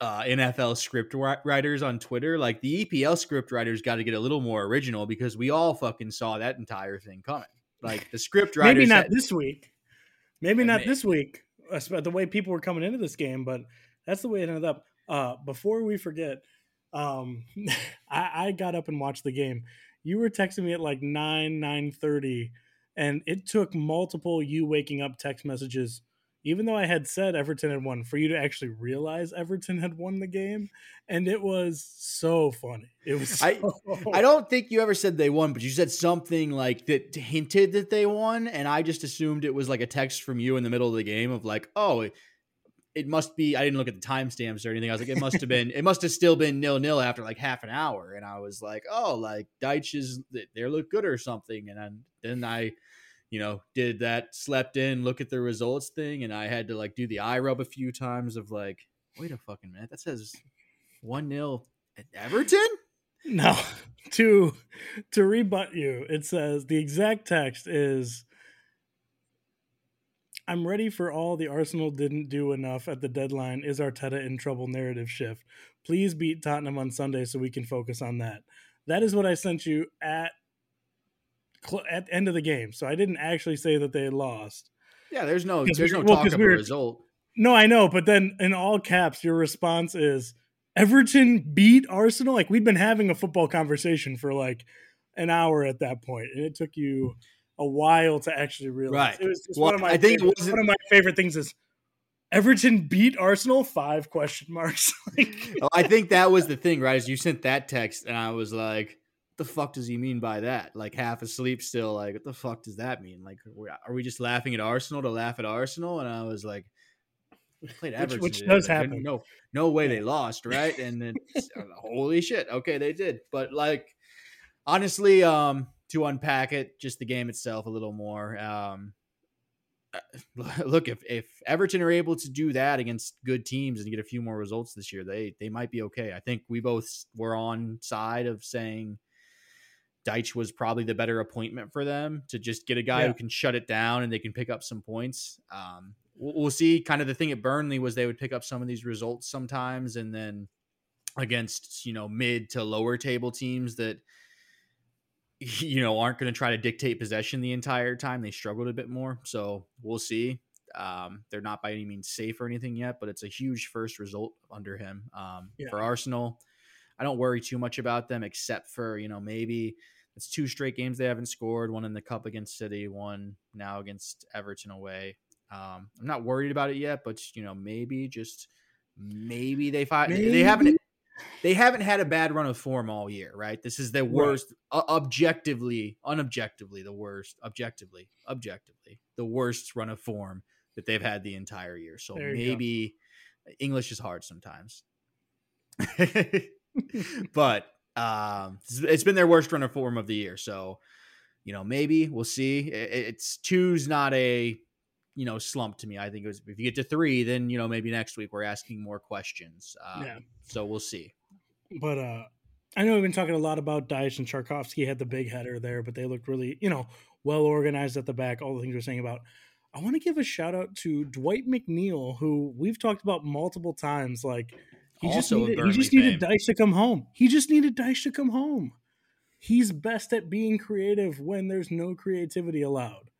uh, NFL script writers on Twitter. Like the EPL script writers got to get a little more original because we all fucking saw that entire thing coming. Like the script writers, Maybe not had- this week. Maybe not this week. The way people were coming into this game, but that's the way it ended up. Uh, before we forget, um, I, I got up and watched the game. You were texting me at like nine nine thirty, and it took multiple you waking up text messages. Even though I had said Everton had won, for you to actually realize Everton had won the game, and it was so funny. It was. I- so- I don't think you ever said they won, but you said something like that hinted that they won, and I just assumed it was like a text from you in the middle of the game of like, oh, it, it must be. I didn't look at the timestamps or anything. I was like, it must have been. It must have still been nil nil after like half an hour, and I was like, oh, like Dyche is they look good or something, and then then I. You know, did that slept in, look at the results thing, and I had to like do the eye rub a few times of like, wait a fucking minute, that says one 0 at Everton. No, to to rebut you, it says the exact text is I'm ready for all the Arsenal didn't do enough at the deadline. Is Arteta in trouble narrative shift? Please beat Tottenham on Sunday so we can focus on that. That is what I sent you at cl- at the end of the game. So I didn't actually say that they had lost. Yeah, there's no there's we- no well, talk of we a were- result. No, I know, but then in all caps, your response is Everton beat Arsenal. Like we'd been having a football conversation for like an hour at that point, and it took you a while to actually realize. Right. It was just Well, one of my. I think it favorite, one of my favorite things is Everton beat Arsenal. Five question marks. like, I think that was the thing, right? Is you sent that text, and I was like, the fuck does he mean by that? Like half asleep still. Like, what the fuck does that mean? Like, are we just laughing at Arsenal to laugh at Arsenal? And I was like, played Everton, which, which does like, happen. No, no way they lost, right? And then uh, holy shit, okay, they did. But like, honestly, um, to unpack it, just the game itself a little more. Um, uh, look, if if Everton are able to do that against good teams and get a few more results this year, they they might be okay. I think we both were on side of saying Dyche was probably the better appointment for them to just get a guy yeah. who can shut it down and they can pick up some points. Um, we'll, we'll see. Kind of the thing at Burnley was they would pick up some of these results sometimes, and then against you know mid to lower table teams that you know aren't going to try to dictate possession the entire time. They struggled a bit more, so we'll see. Um, they're not by any means safe or anything yet, but it's a huge first result under him um, yeah. for Arsenal. I don't worry too much about them, except for you know maybe it's two straight games they haven't scored. One in the cup against City, one now against Everton away. Um, I'm not worried about it yet, but you know maybe just maybe they find they haven't they haven't had a bad run of form all year, right? This is the worst, right. uh, objectively, unobjectively, the worst, objectively, objectively, the worst run of form that they've had the entire year. So maybe go. English is hard sometimes, but um, it's been their worst run of form of the year. So you know, maybe we'll see. It's two's not a you know slump to me. I think it was if you get to three, then you know maybe next week we're asking more questions. Um, yeah. So we'll see. But uh I know we've been talking a lot about Dyche and Tarkowski had the big header there, but they looked really you know well organized at the back. All the things we're saying about. I want to give a shout out to Dwight McNeil, who we've talked about multiple times. Like he also just needed, he just needed Dyche to come home. He just needed Dyche to come home. He's best at being creative when there's no creativity allowed.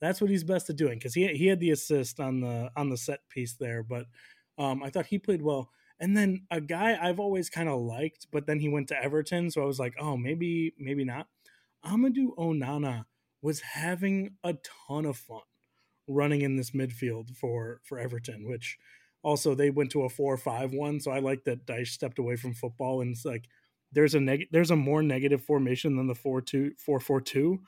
That's what he's best at doing because he he had the assist on the on the set piece there, but um, I thought he played well. And then a guy I've always kind of liked, but then he went to Everton, so I was like, oh, maybe maybe not. Amadou Onana was having a ton of fun running in this midfield for for Everton, which also they went to a four five one. So I like that Dyche stepped away from football and it's like there's a neg- there's a more negative formation than the four two four four two.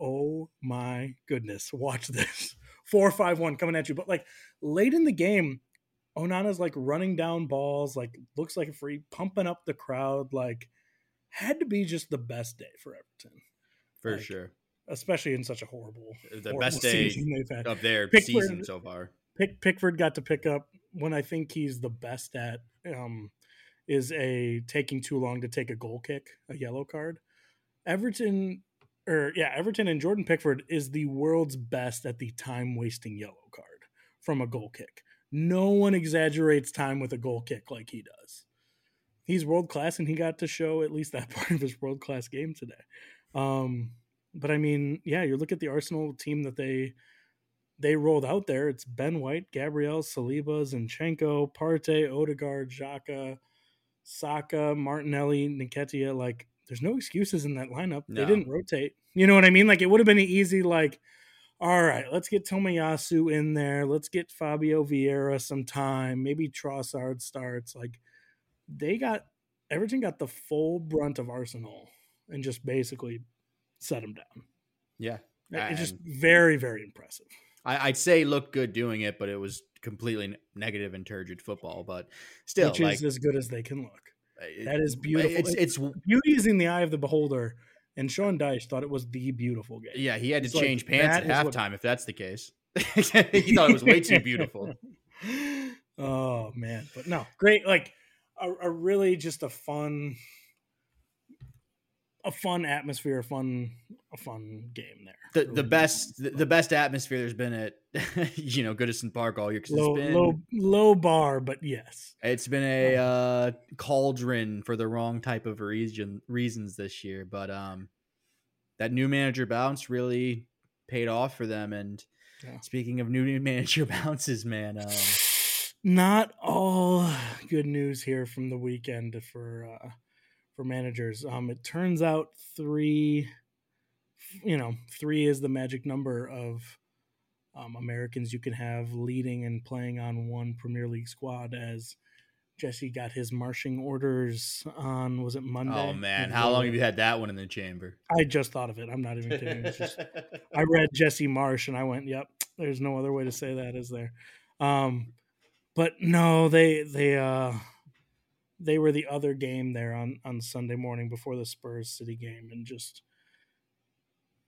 Oh my goodness, watch this. Four, five, one coming at you. But like late in the game, Onana's like running down balls, like looks like a free, pumping up the crowd. Like had to be just the best day for Everton. For like, sure. Especially in such a horrible, the horrible best day they've had. of their Pickford, season so far. Pick, Pickford got to pick up when I think he's the best at um, is a taking too long to take a goal kick, a yellow card. Everton or yeah, Everton and Jordan Pickford is the world's best at the time wasting yellow card from a goal kick. No one exaggerates time with a goal kick like he does. He's world class, and he got to show at least that part of his world class game today. Um, but I mean, yeah, you look at the Arsenal team that they they rolled out there. It's Ben White, Gabriel, Saliba, Zinchenko, Partey, Odegaard, Xhaka, Saka, Martinelli, Nketiah. Like there's no excuses in that lineup. No. They didn't rotate. You know what I mean? Like it would have been easy, like, all right, let's get Tomiyasu in there. Let's get Fabio Vieira some time. Maybe Trossard starts. Like they got Everton got the full brunt of Arsenal and just basically set them down. Yeah. It's just very, very impressive. I, would say look good doing it, but it was completely negative and turgid football. But still, which like, is as good as they can look. That is beautiful. It's, it's beauty is in the eye of the beholder. And Sean Dyche thought it was the beautiful game. Yeah, he had to it's change like, pants at halftime what... if that's the case. he thought it was way too beautiful. oh man, but no, great. Like a, a really just a fun a fun atmosphere, a fun a fun game there. The really the best the, the, best atmosphere there's been at you know Goodison Park all year low, been, low low bar, but yes, it's been a uh, cauldron for the wrong type of reason reasons this year. But um, that new manager bounce really paid off for them. And yeah. speaking of new manager bounces, man, um, not all good news here from the weekend for. Uh, for managers. Um, it turns out three, you know, three is the magic number of um, Americans you can have leading and playing on one Premier League squad as Jesse got his marching orders on was it Monday? Oh man, how long have you had that one in the chamber? I just thought of it. I'm not even kidding. Just, I read Jesse Marsch and I went, "Yep, there's no other way to say that, is there?" Um, but no, they they uh they were the other game there on on Sunday morning before the Spurs City game and just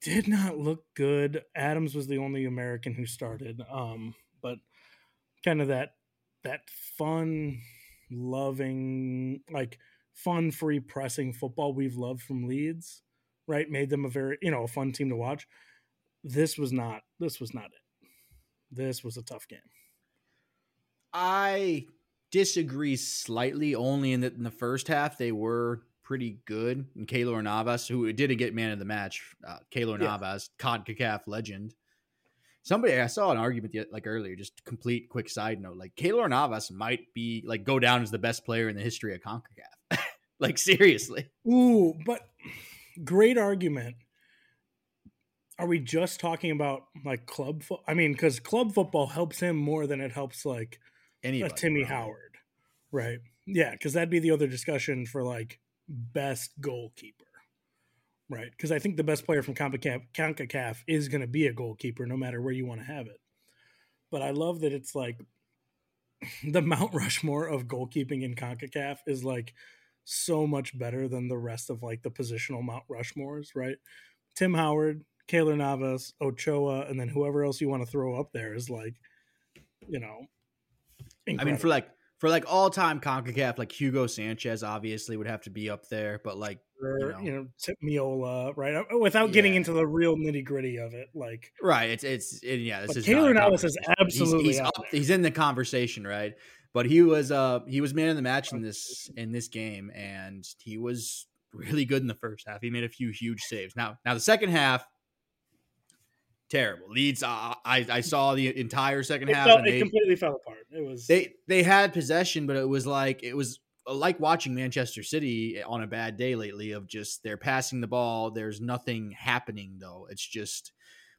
did not look good. Adams was the only American who started. Um, but kind of that that fun loving like fun free pressing football we've loved from Leeds, right? Made them a very, you know, a fun team to watch. This was not this was not it. This was a tough game. I disagree slightly only in that in the first half they were pretty good. And Keylor Navas, who didn't get man of the match, uh, Keylor yeah. Navas, CONCACAF legend. Somebody I saw an argument like earlier, just complete quick side note. Like Keylor Navas might be like go down as the best player in the history of CONCACAF. like seriously. Ooh, but great argument. Are we just talking about like club football? I mean, because club football helps him more than it helps like Anybody, a Timmy. Howard, right? Yeah, because that'd be the other discussion for like best goalkeeper, right? Because I think the best player from CONCACAF is going to be a goalkeeper no matter where you want to have it. But I love that it's like the Mount Rushmore of goalkeeping in CONCACAF is like so much better than the rest of like the positional Mount Rushmores, right? Tim Howard, Keylor Navas, Ochoa, and then whoever else you want to throw up there is like, you know, incredible. I mean, for like for like all time Concacaf, like Hugo Sanchez obviously would have to be up there, but like you know, you know Tip Meola, right? Uh, without yeah. getting into the real nitty gritty of it, like right, it's it's it, yeah. This is Keylor Navas is absolutely he's, he's, up, he's in the conversation, right? But he was uh he was man of the match in this in this game, and he was really good in the first half. He made a few huge saves. Now now the second half terrible. Leeds. Uh, I I saw the entire second it half. Fell, it they, completely fell apart. It was they they had possession, but it was like it was like watching Manchester City on a bad day lately. Of just they're passing the ball. There's nothing happening though. It's just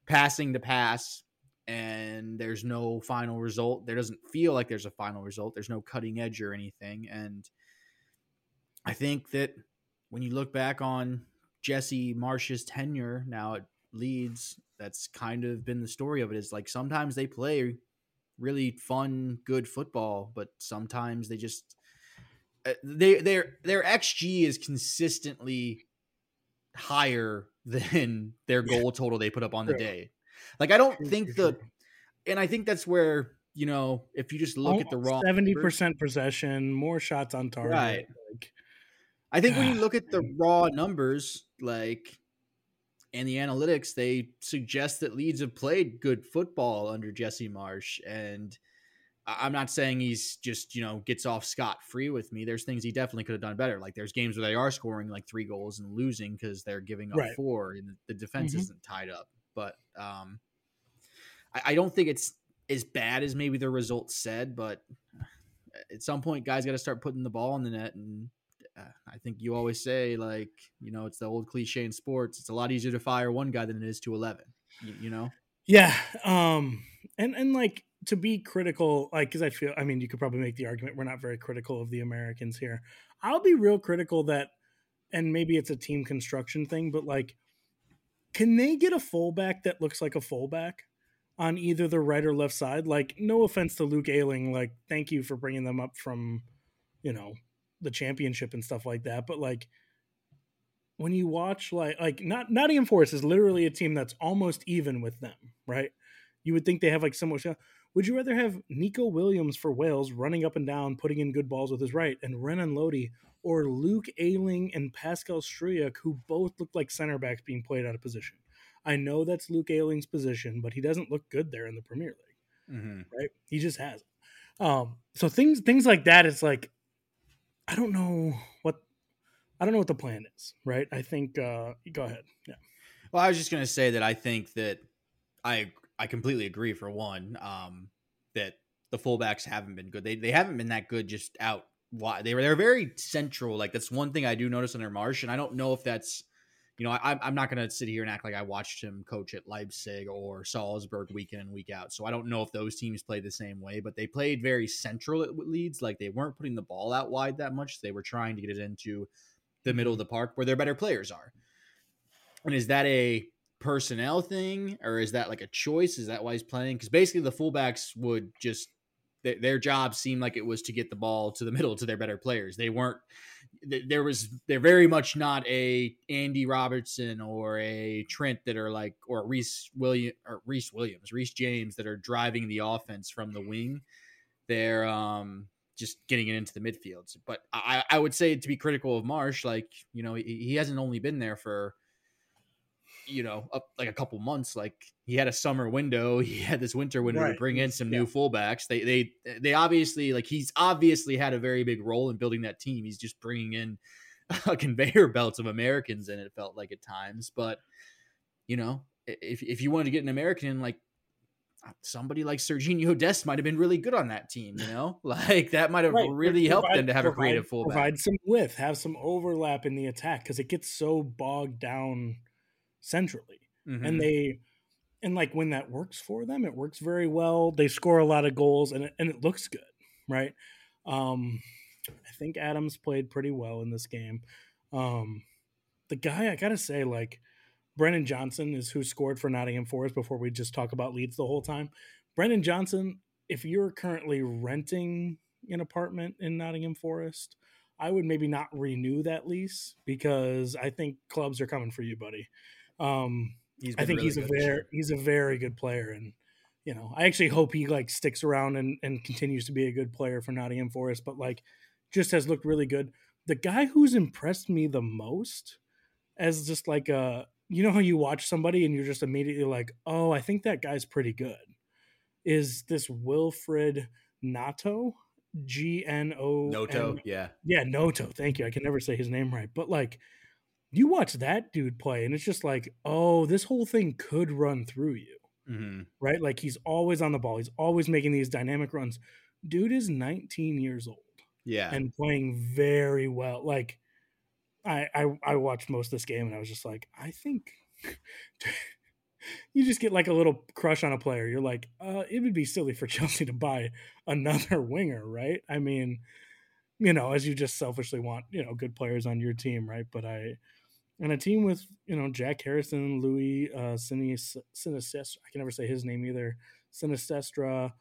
passing to pass. And there's no final result. There doesn't feel like there's a final result. There's no cutting edge or anything. And I think that when you look back on Jesse Marsch's tenure now at Leeds, that's kind of been the story of it is like sometimes they play really fun good football but sometimes they just uh, they their their xg is consistently higher than their goal total they put up on the day. Like i don't think the and i think that's where you know if you just look Almost at the raw 70% possession more shots on target right. like, i think when you look at the raw numbers like and the analytics they suggest that Leeds have played good football under Jesse Marsch and I'm not saying he's just, you know, gets off scot free with me. There's things he definitely could have done better. Like there's games where they are scoring like three goals and losing because they're giving up right. four and the defense mm-hmm. isn't tied up. But um, I, I, don't think it's as bad as maybe the results said. But at some point, guys got to start putting the ball in the net and I think you always say like you know it's the old cliche in sports. It's a lot easier to fire one guy than it is to eleven. You, you know. Yeah. Um. And and like to be critical, like because I feel I mean you could probably make the argument we're not very critical of the Americans here. I'll be real critical that, and maybe it's a team construction thing, but like, can they get a fullback that looks like a fullback? on either the right or left side. Like, no offense to Luke Ayling, like, thank you for bringing them up from, you know, the championship and stuff like that. But like when you watch like like not Nottingham Forest is literally a team that's almost even with them, right? You would think they have like similar. Would you rather have Neco Williams for Wales running up and down, putting in good balls with his right, and Renan Lodi, or Luke Ayling and Pascal Struijk, who both look like center backs being played out of position? I know that's Luke Ayling's position, but he doesn't look good there in the Premier League, mm-hmm. right? He just has. Um, so things things like that. It's like I don't know what I don't know what the plan is, right? I think uh go ahead. Yeah. Well, I was just going to say that I think that I I completely agree for one um that the fullbacks haven't been good. They they haven't been that good just out why they were they're very central. Like that's one thing I do notice under Marsch and I don't know if that's you know, I, I'm not going to sit here and act like I watched him coach at Leipzig or Salzburg week in and week out. So I don't know if those teams played the same way, but they played very central at Leeds. Like they weren't putting the ball out wide that much. They were trying to get it into the middle of mm-hmm. the park where their better players are. And is that a personnel thing or is that like a choice? Is that why he's playing? Because basically the fullbacks would just their job seemed like it was to get the ball to the middle to their better players. They weren't there was they're very much not a Andy Robertson or a Trent that are like or Reese William or Reese Williams, Reece James that are driving the offense from the wing. They're um just getting it into the midfields. But I, I would say to be critical of Marsch, like, you know, he, he hasn't only been there for you know, up like a couple months. Like he had a summer window, he had this winter window right. to bring in some yeah. new fullbacks. They they they obviously like he's obviously had a very big role in building that team. He's just bringing in a conveyor belt of Americans, and it felt like at times. But you know, if if you wanted to get an American, like uh, somebody like Sergiño Dest might have been really good on that team, you know? Like that might have right. really helped them to have provide, a creative fullback. Provide some width, have some overlap in the attack because it gets so bogged down centrally. Mm-hmm. And they and like when that works for them, it works very well. They score a lot of goals and it, and it looks good, right? Um I think Adams played pretty well in this game. Um the guy I got to say like Brennan Johnson is who scored for Nottingham Forest before we just talk about Leeds the whole time. Brennan Johnson, if you're currently renting an apartment in Nottingham Forest, I would maybe not renew that lease because I think clubs are coming for you, buddy. Um, I think really he's a very he's a very good player, and you know I actually hope he like sticks around and and continues to be a good player for Nottingham Forest. But like, just has looked really good. The guy who's impressed me the most as just like a you know how you watch somebody and you're just immediately like, oh, I think that guy's pretty good. Is this Wilfried Nato? G N O Noto, yeah. Yeah, Noto. Thank you. I can never say his name right. But like you watch that dude play and it's just like oh this whole thing could run through you. Mm-hmm. right? Like he's always on the ball. He's always making these dynamic runs. Dude is 19 years old yeah. and playing very well. Like i i, I watched most of this game and i was just like i think you just get like a little crush on a player. You're like uh it would be silly for chelsea to buy another winger right? I mean you know as you just selfishly want you know good players on your team right? But i and a team with you know Jack Harrison, Louis uh. I can never say his name either. Sinistestra,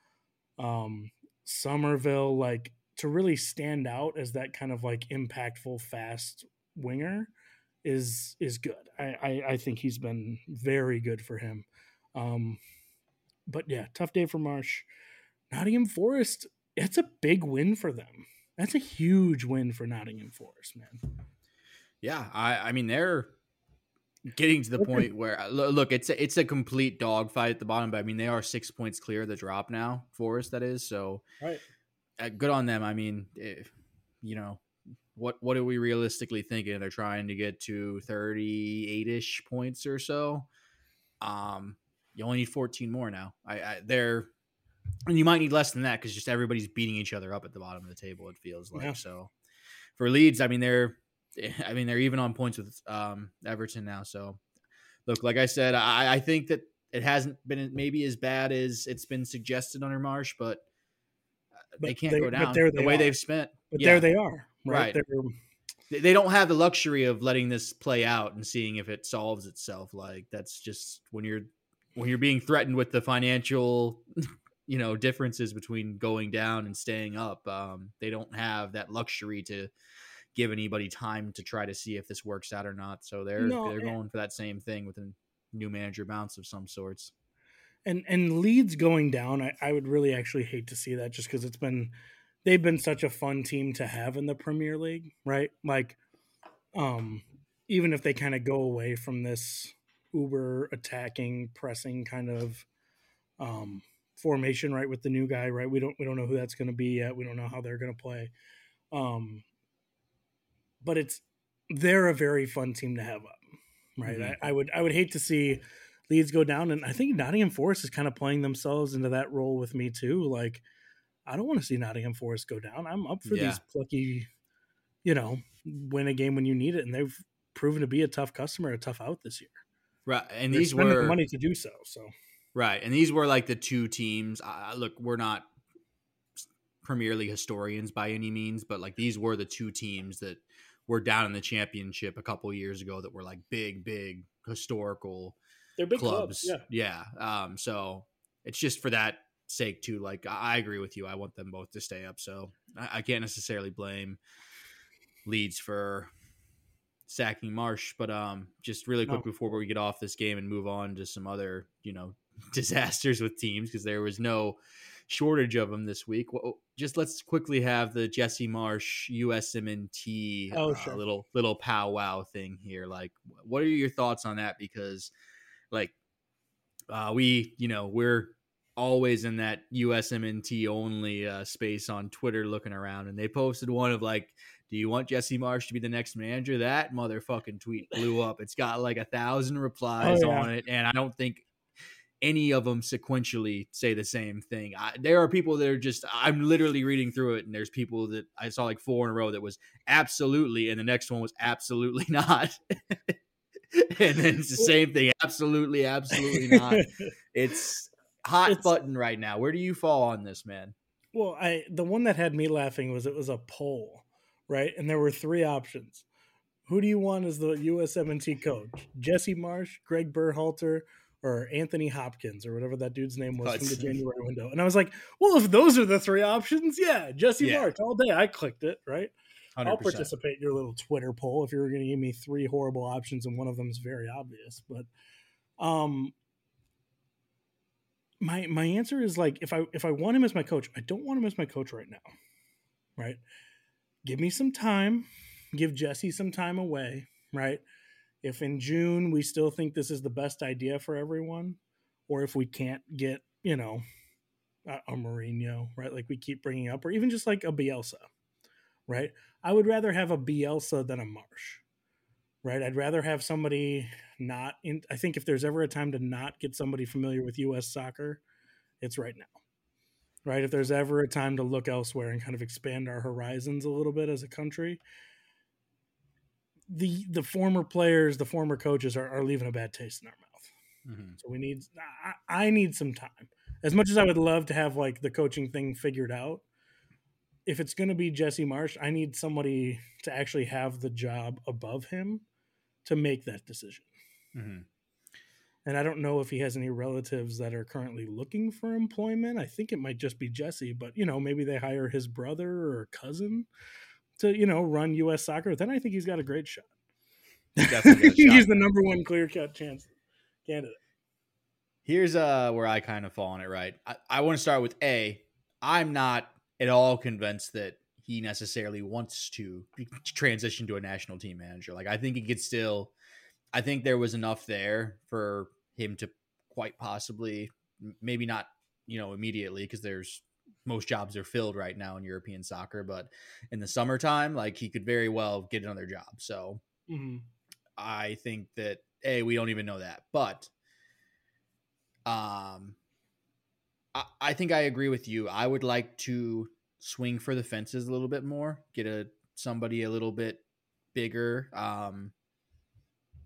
um, Summerville, like to really stand out as that kind of like impactful, fast winger is is good. I I, I think he's been very good for him. Um, but yeah, tough day for Marsch. Nottingham Forest. It's a big win for them. That's a huge win for Nottingham Forest, man. Yeah, I I mean they're getting to the point where uh, look, it's a, it's a complete dogfight at the bottom, but I mean they are six points clear of the drop now, Forest that is. So, right, uh, good on them. I mean, if, you know, what what are we realistically thinking? They're trying to get to thirty eight ish points or so. Um, you only need fourteen more now. I, I they're and you might need less than that because just everybody's beating each other up at the bottom of the table. It feels like yeah. so. For Leeds, I mean they're I mean, they're even on points with um, Everton now. So, look, like I said, I, I think that it hasn't been maybe as bad as it's been suggested under Marsch, but, uh, but they can't they, go down the way are. they've spent. But yeah. there they are, right? right. They don't have the luxury of letting this play out and seeing if it solves itself. Like that's just when you're when you're being threatened with the financial, you know, differences between going down and staying up. Um, they don't have that luxury to give anybody time to try to see if this works out or not. So they're no, they're going for that same thing with a new manager bounce of some sorts. And and Leeds going down, I, I would really actually hate to see that just because it's been they've been such a fun team to have in the Premier League, right? Like, um, even if they kind of go away from this uber attacking, pressing kind of um formation, right, with the new guy, right? We don't we don't know who that's going to be yet. We don't know how they're going to play. Um, but it's they're a very fun team to have up, right? Mm-hmm. I, I, would I would hate to see Leeds go down, and I think Nottingham Forest is kind of playing themselves into that role with me too. Like, I don't want to see Nottingham Forest go down. I'm up for yeah. these plucky, you know, win a game when you need it, and they've proven to be a tough customer, a tough out this year. Right, and They're these were the money to do so. So right, and these were like the two teams. Uh, look, we're not Premier League historians by any means, but like these were the two teams that were down in the championship a couple years ago that were like big, big historical they're big clubs. clubs. Yeah. yeah. Um, so it's just for that sake too. Like I agree with you. I want them both to stay up. So I, I can't necessarily blame Leeds for sacking Marsch. But um, just really quick No. before we get off this game and move on to some other you know disasters with teams because there was no shortage of them this week. Well, just let's quickly have the Jesse Marsch USMNT Oh, uh, sure. little little powwow thing here. Like, what are your thoughts on that? Because like uh, we you know we're always in that USMNT only uh, space on Twitter looking around, and they posted one of like, "Do you want Jesse Marsch to be the next manager?" That motherfucking tweet blew up. It's got like a thousand replies Oh, yeah. on it, and I don't think any of them sequentially say the same thing. I, there are people that are just I'm literally reading through it, and there's people that I saw like four in a row that was absolutely, and the next one was absolutely not. and then it's the same thing, absolutely, absolutely not. It's hot It's- button right now. Where do you fall on this, man? Well, I the one that had me laughing was it was a poll, right? And there were three options. Who do you want as the USMNT coach? Jesse Marsch, Greg Berhalter, or Anthony Hopkins, or whatever that dude's name was from the January window. And I was like, well, if those are the three options, yeah, Jesse Yeah. Marsch all day. I clicked it, right? i will participate in your little Twitter poll if you were going to give me three horrible options and one of them is very obvious. But um, my my answer is like if I if I want him as my coach, I don't want him as my coach right now. Right? Give me some time. Give Jesse some time away. Right? If in June we still think this is the best idea for everyone, or if we can't get you know a, a Mourinho, right? Like we keep bringing up, or even just like a Bielsa, right? I would rather have a Bielsa than a Marsch, right? I'd rather have somebody not in. I think if there's ever a time to not get somebody familiar with U.S. soccer, it's right now, right? If there's ever a time to look elsewhere and kind of expand our horizons a little bit as a country, the the former players, the former coaches are, are leaving a bad taste in our mouth. Mhm. So we need. I, I need some time. As much as I would love to have like the coaching thing figured out, if it's going to be Jesse Marsch, I need somebody to actually have the job above him to make that decision. Mhm. And I don't know if he has any relatives that are currently looking for employment. I think it might just be Jesse, but you know, maybe they hire his brother or cousin to, you know, run US soccer. Then I think he's got a great shot. Definitely got shot, he's the number one clear cut chance candidate. Here's uh where I kind of fall on it, right? I, I want to start with A. I'm not at all convinced that he necessarily wants to transition to a national team manager. Like I think he could still I think there was enough there for him to quite possibly maybe not, you know, immediately because there's most jobs are filled right now in European soccer, but in the summertime, like he could very well get another job. So Mm-hmm. I think that a we don't even know that, but um, I, I think I agree with you. I would like to swing for the fences a little bit more, get a somebody a little bit bigger, um,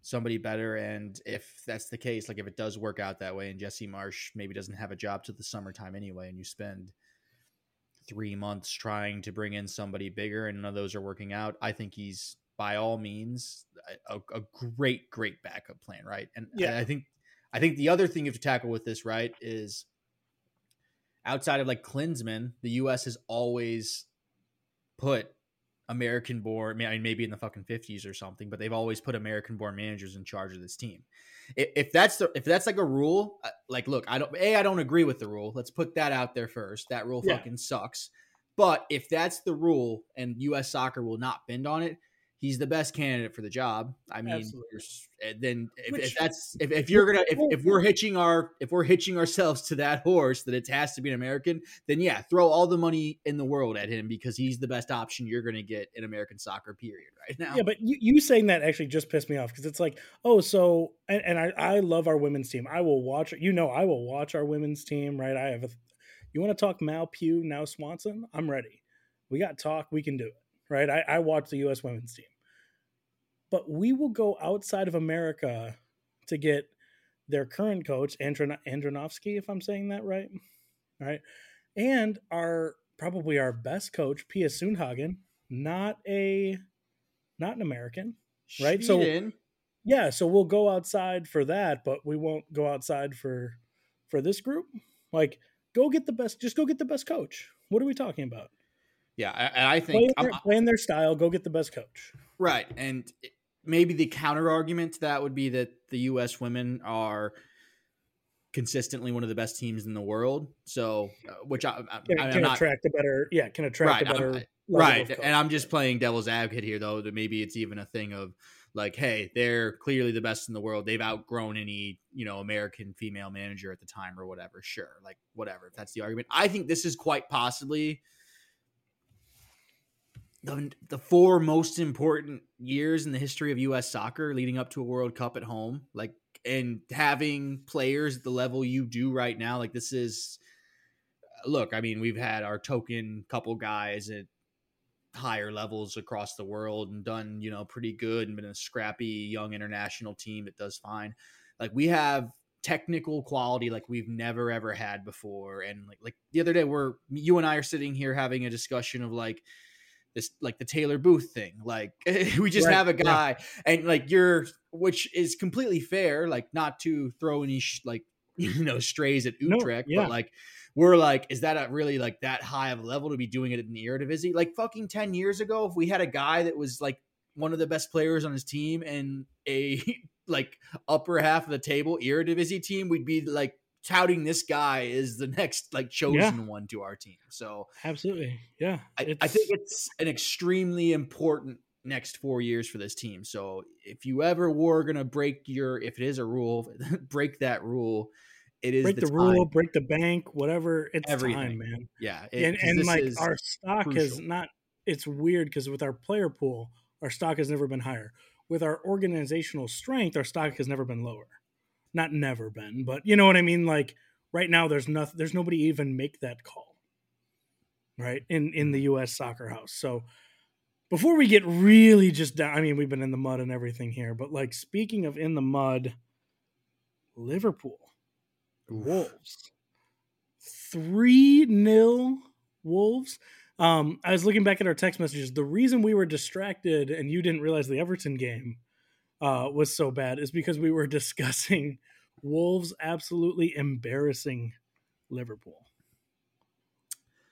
somebody better, and if that's the case, like if it does work out that way, and Jesse Marsch maybe doesn't have a job to the summertime anyway, and you spend three months trying to bring in somebody bigger, and none of those are working out, I think he's by all means a, a great, great backup plan, right? And Yeah. I think I think the other thing you have to tackle with this, right, is outside of like Klinsmann, the U.S. has always put American born, I mean, maybe in the fucking fifties or something, but they've always put American born managers in charge of this team. If, if that's the if that's like a rule, uh, like, look, I don't a I don't agree with the rule. Let's put that out there first. That rule Yeah. fucking sucks. But if that's the rule and U.S. soccer will not bend on it, he's the best candidate for the job. I mean, Absolutely. you're s- then if, Which- if that's if, if you're gonna if, if we're hitching our if we're hitching ourselves to that horse that it has to be an American, then yeah, throw all the money in the world at him because he's the best option you're gonna get in American soccer. Period. Right now. Yeah, but you, you saying that actually just pissed me off because it's like, oh, so and, and I, I love our women's team. I will watch you know, I will watch our women's team, right? I have a you want to talk Mal Pugh now Swanson? I'm ready. We got talk, we can do it. Right. I, I watch the US women's team. but we will go outside of America to get their current coach, Andron- Andronovsky, if I'm saying that right. All right. And our probably our best coach, Pia Sundhagen, not a not an American, right? So yeah, so we'll go outside for that, but we won't go outside for for this group. Like, go get the best. Just go get the best coach. What are we talking about? Yeah, I- and I think in, their, play their style. Go get the best coach. Right. And maybe the counter argument to that would be that the U.S. women are consistently one of the best teams in the world. So, uh, which I, I, Can, I'm can not attract a better. Yeah, can attract right. a better. I'm- right. And I'm just playing devil's advocate here, though, that maybe it's even a thing of like, hey, they're clearly the best in the world. They've outgrown any, you know, American female manager at the time or whatever. Sure. Like, whatever. If that's the argument. I think this is quite possibly the, the four most important years in the history of U.S. soccer leading up to a World Cup at home. Like, and having players at the level you do right now, like, this is. Look, I mean, we've had our token couple guys at higher levels across the world and done, you know, pretty good and been a scrappy young international team that does fine. Like we have technical quality like we've never ever had before. And like like the other day we're you and I are sitting here having a discussion of like this like the Taylor Booth thing. Like we just Right, have a yeah. guy and like you're which is completely fair, like not to throw any sh- like you know strays at No, Utrecht, yeah. but like we're like, is that a really like that high of a level to be doing it in the Eredivisie? Like fucking ten years ago, if we had a guy that was like one of the best players on his team and a like upper half of the table Eredivisie team, we'd be like touting this guy as the next like chosen one to our team. So Absolutely. Yeah. I, I think it's an extremely important next four years for this team. So if you ever were gonna break your, if it is a rule, break that rule. It is break the, time. rule, break the bank, whatever. It's Everything. time, man. Yeah, it- and and like our stock has crucial. not. It's weird because with our player pool, our stock has never been higher. With our organizational strength, our stock has never been lower. Not never been, but you know what I mean. Like right now, there's nothing. There's nobody even make that call. Right in in the U.S. soccer house. So before we get really just down, I mean, we've been in the mud and everything here, but like speaking of in the mud, Liverpool. Oof. Wolves. 3 nil Wolves. Um, I was looking back at our text messages. The reason we were distracted and you didn't realize the Everton game uh, was so bad is because we were discussing Wolves absolutely embarrassing Liverpool.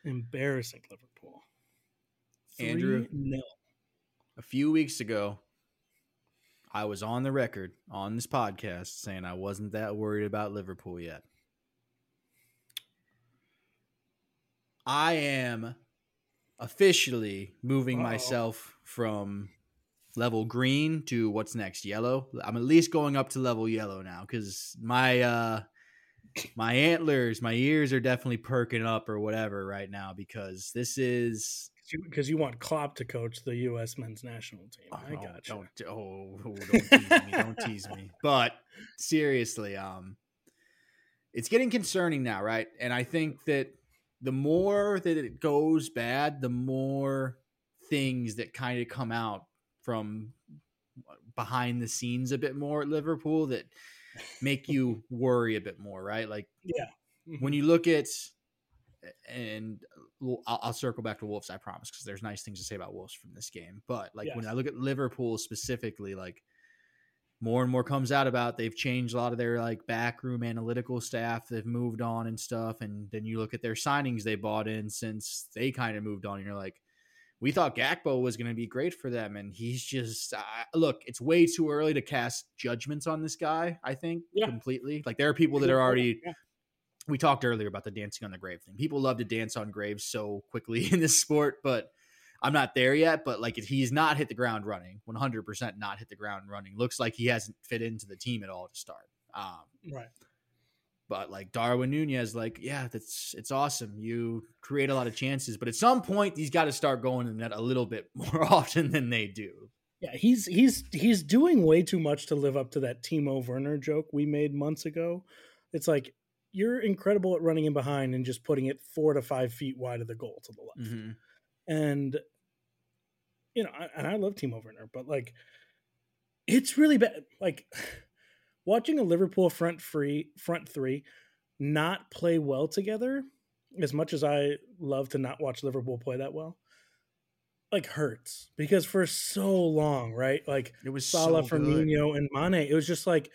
Embarrassing Liverpool. Andrew? 3-0. a few weeks ago, I was on the record on this podcast saying I wasn't that worried about Liverpool yet. I am officially moving Uh-oh. myself from level green to what's next yellow. I'm at least going up to level yellow now because my uh my antlers, my ears are definitely perking up or whatever right now because this is Because you want Klopp to coach the U.S. men's national team. I Oh, got you. Don't oh, oh, don't tease me. Don't tease me. But seriously, um, it's getting concerning now, right? And I think that the more that it goes bad, the more things that kind of come out from behind the scenes a bit more at Liverpool that make you worry a bit more, right? Like yeah, when mm-hmm. you look at and I'll, I'll circle back to Wolves, I promise, because there's nice things to say about Wolves from this game. But like when I look at Liverpool specifically, like more and more comes out about they've changed a lot of their like backroom analytical staff. They've moved on and stuff, and then you look at their signings they bought in since they kind of moved on, and you're like, we thought Gakpo was going to be great for them, and he's just uh, look. It's way too early to cast judgments on this guy. I think Yeah. completely. Like there are people that are already Yeah. we talked earlier about the dancing on the grave thing. People love to dance on graves so quickly in this sport, but I'm not there yet. But like he's not hit the ground running, 100% not hit the ground running. Looks like he hasn't fit into the team at all to start. Um, Right. But like Darwin Nunez, like yeah, that's it's awesome. You create a lot of chances, but at some point he's got to start going in that a little bit more often than they do. Yeah, he's he's he's doing way too much to live up to that Timo Werner joke we made months ago. It's like you're incredible at running in behind and just putting it four to five feet wide of the goal to the left. Mhm. And you know, I, and I love Timo Werner, but like it's really bad. Like watching a Liverpool front free front three not play well together. As much as I love to not watch Liverpool play that well, like hurts because for so long, right? Like It was Salah, so. Firmino, and Mane, it was just like,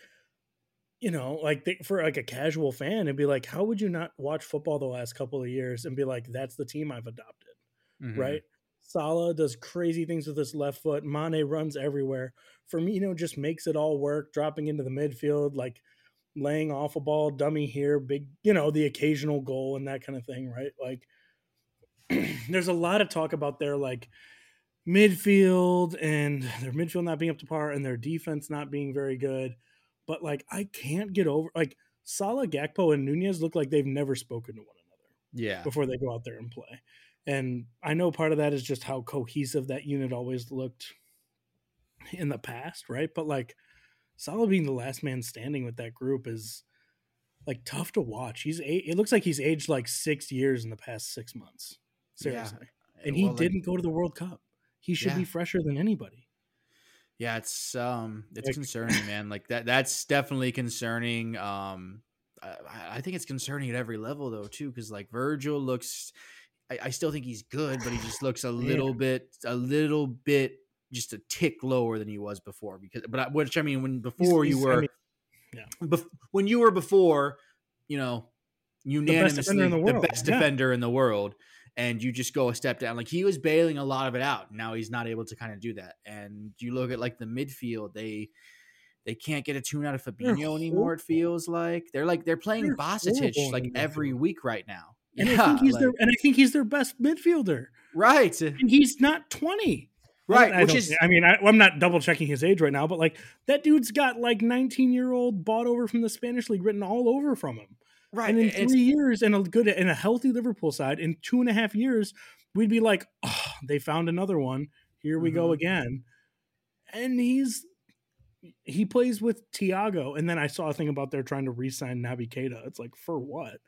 you know, like they, for like a casual fan, it'd be like, how would you not watch football the last couple of years and be like, that's the team I've adopted, Mhm. right? Salah does crazy things with his left foot. Mane runs everywhere. Firmino just makes it all work, dropping into the midfield, like laying off a ball, dummy here, big, you know, the occasional goal and that kind of thing, right? Like, there's a lot of talk about their like midfield and their midfield not being up to par and their defense not being very good. But like, I can't get over like Salah, Gakpo, and Nunez look like they've never spoken to one another Yeah. before they go out there and play. And I know part of that is just how cohesive that unit always looked in the past, right? But like Salah being the last man standing with that group is like tough to watch. He's it looks like he's aged like six years in the past six months. Yeah. Seriously, and he Well, didn't go to the World Cup. He should be fresher than anybody. Yeah, it's um, it's Like- concerning, man. Like that, that's definitely concerning. Um, I, I think it's concerning at every level though, too, because like Virgil looks, I, I still think he's good, but he just looks a little bit, a little bit, just a tick lower than he was before. Because, but I, which I mean, when before you he's- I were, mean, bef- when you were before, you know, unanimously defender in the world, best yeah. defender in the world, and you just go a step down. Like he was bailing a lot of it out. Now he's not able to kind of do that. And you look at like the midfield, they they can't get a tune out of Fabinho anymore. It feels like they're like they're playing They're like every week right now. And yeah, I think he's like- their and I think he's their best midfielder. right, And he's not twenty. right. I, I which is I mean, I, I'm not double checking his age right now, but like that dude's got like 19 year old bought over from the Spanish league written all over from him. right. and in three years, and a good and a healthy Liverpool side, in two and a half years, we'd be like, oh, they found another one. Here we go Mhm. again. And he's he plays with Thiago, and then I saw a thing about they're trying to re-sign Naby Keita. It's like for what?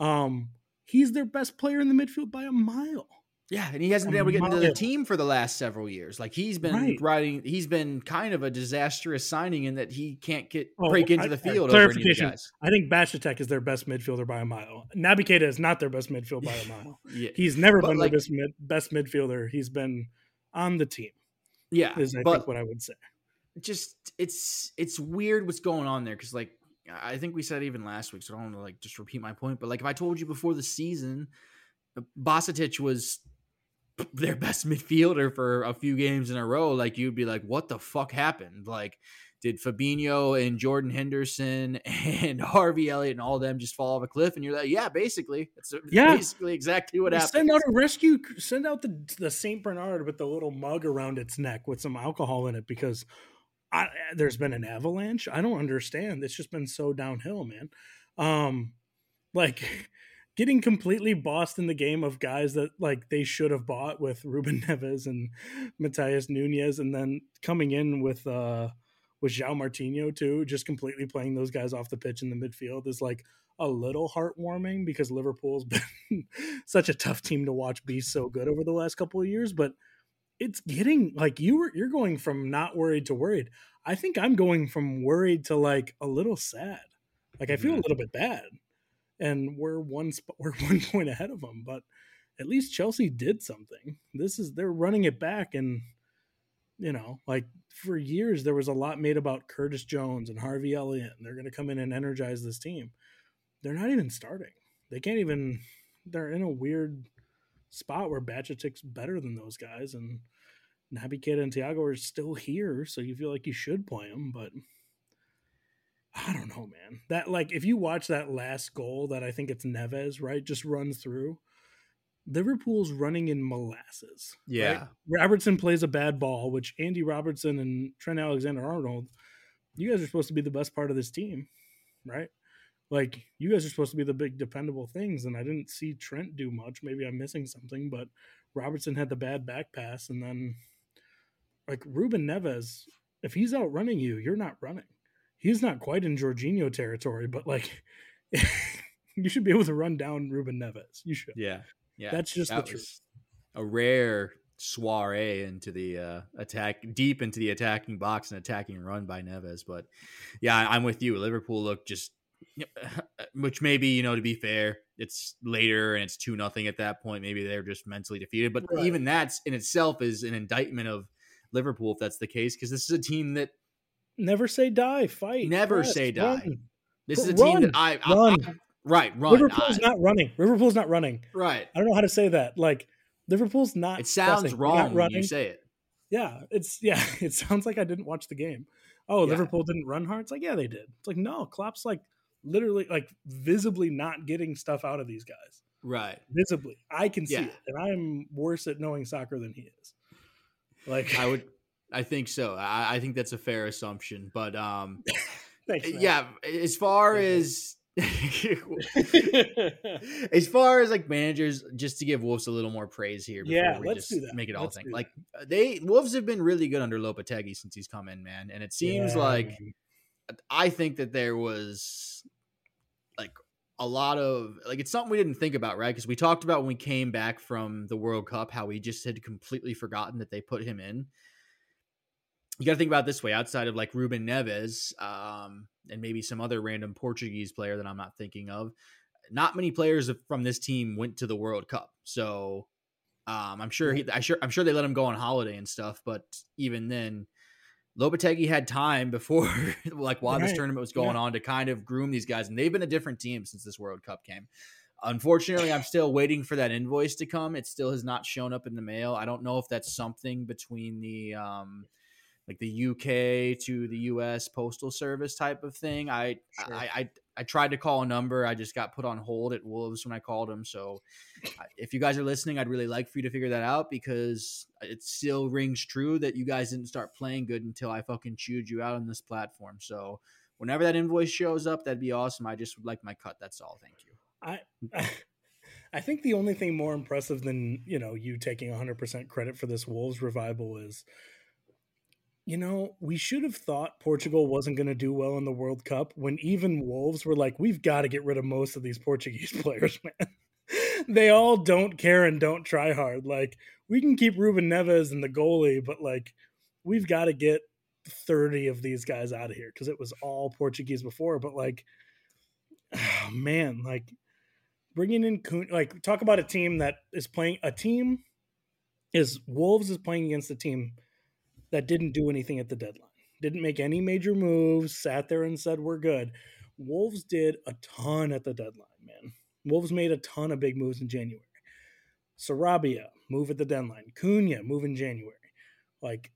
Um, he's their best player in the midfield by a mile. Yeah, and he hasn't been able to get into the team for the last several years. Like he's been Right. riding, he's been kind of a disastrous signing in that he can't get Oh, break into I- the I- field over any of the clarification. guys. I think Bajcetic is their best midfielder by a mile. Naby Keita is not their best midfielder by a mile. Yeah, He's never But, been like- their best, mid, best midfielder. He's been on the team. yeah, Is I but think what I would say. just it's it's weird what's going on there because like I think we said even last week, so I don't want to like just repeat my point. But like if I told you before the season, uh, Bostic was their best midfielder for a few games in a row, like you'd be like, "What the fuck happened?" Like, did Fabinho and Jordan Henderson and Harvey Elliott and all them just fall off a cliff? And you're like, "Yeah, basically, that's Yeah. basically exactly what happened." Send out a rescue. Send out the the Saint Bernard with the little mug around its neck with some alcohol in it because I, there's been an avalanche. I don't understand. It's just been so downhill, man. Um, like getting completely bossed in the game of guys that like they should have bought with Ruben Neves and Matheus Nunes, and then coming in with uh with João Moutinho too, just completely playing those guys off the pitch in the midfield is like a little heartwarming because Liverpool's been such a tough team to watch be so good over the last couple of years, but it's getting like you were you're going from not worried to worried. I think I'm going from worried to like a little sad. Like I feel a Mhm. little bit bad. And we're one sp- we're one point ahead of them, but at least Chelsea did something. This is they're running it back and you know, like for years there was a lot made about Curtis Jones and Harvey Elliott and they're going to come in and energize this team. They're not even starting. They can't even they're in a weird spot where Bajcetic's better than those guys and Naby Keita and Thiago are still here, so you feel like you should play them, but I don't know, man. That like if you watch that last goal that I think it's Neves, right, just runs through. Liverpool's running in molasses. right? Yeah. Robertson plays a bad ball, which Andy Robertson and Trent Alexander Arnold, you guys are supposed to be the best part of this team, right? Like you guys are supposed to be the big dependable things, and I didn't see Trent do much. Maybe I'm missing something, but Robertson had the bad back pass, and then like Ruben Neves, if he's outrunning you, you're not running. He's not quite in Jorginho territory, but like you should be able to run down Ruben Neves. You should. Yeah. Yeah. That's just that the truth. a rare soiree into the uh, attack, deep into the attacking box and attacking run by Neves. But yeah, I'm with you. Liverpool look just, Uh, which maybe you know to be fair, it's later and it's two nothing at that point. Maybe they're just mentally defeated. But right. even that's in itself is an indictment of Liverpool if that's the case, because this is a team that never say die, fight, never say die. Run. This is a run, team that I, I, run. I right run. Liverpool's I, not running. Liverpool's not running. Right. I don't know how to say that. Like Liverpool's not. It sounds pressing. wrong when you say it. Yeah, it's yeah. It sounds like I didn't watch the game. Oh, yeah. Liverpool didn't run hard. It's like yeah, they did. It's like no, Klopp's like literally like visibly not getting stuff out of these guys. Right. Visibly, I can see yeah. it, and I'm worse at knowing soccer than he is. Like I would, I think so. I, I think that's a fair assumption. But um, Thanks, yeah, as far as as far as like managers, just to give Wolves a little more praise here, yeah, let's do that. Make it all let's thing. Like they Wolves have been really good under Lopetegui since he's come in, man. And it seems yeah. like I think that there was a lot of like it's something we didn't think about, right? Because we talked about when we came back from the World Cup how we just had completely forgotten that they put him in you got to think about this way outside of like Ruben Neves um, and maybe some other random Portuguese player that I'm not thinking of. Not many players from this team went to the World Cup, so um, I'm sure he, I sure I'm sure they let him go on holiday and stuff. But even then, Lopetegui had time before, like while right. this tournament was going yeah. on, to kind of groom these guys, and they've been a different team since this World Cup came. Unfortunately, I'm still waiting for that invoice to come. It still has not shown up in the mail. I don't know if that's something between the um, like the UK to the US postal service type of thing. I, sure. I, I I tried to call a number. I just got put on hold at Wolves when I called them. So if you guys are listening, I'd really like for you to figure that out because it still rings true that you guys didn't start playing good until I fucking chewed you out on this platform. So whenever that invoice shows up, that'd be awesome. I just would like my cut. That's all. Thank you. I I think the only thing more impressive than, you know, you taking 100% credit for this Wolves revival is you know, we should have thought Portugal wasn't going to do well in the World Cup when even Wolves were like, we've got to get rid of most of these Portuguese players, man. they all don't care and don't try hard. Like, we can keep Ruben Neves and the goalie, but like, we've got to get 30 of these guys out of here because it was all Portuguese before. But like, oh, man, like, bringing in like, talk about a team that is playing a team is Wolves is playing against a team that didn't do anything at the deadline, didn't make any major moves, sat there and said, We're good. Wolves did a ton at the deadline, man. Wolves made a ton of big moves in January. Sarabia, move at the deadline. Cunha, move in January. Like,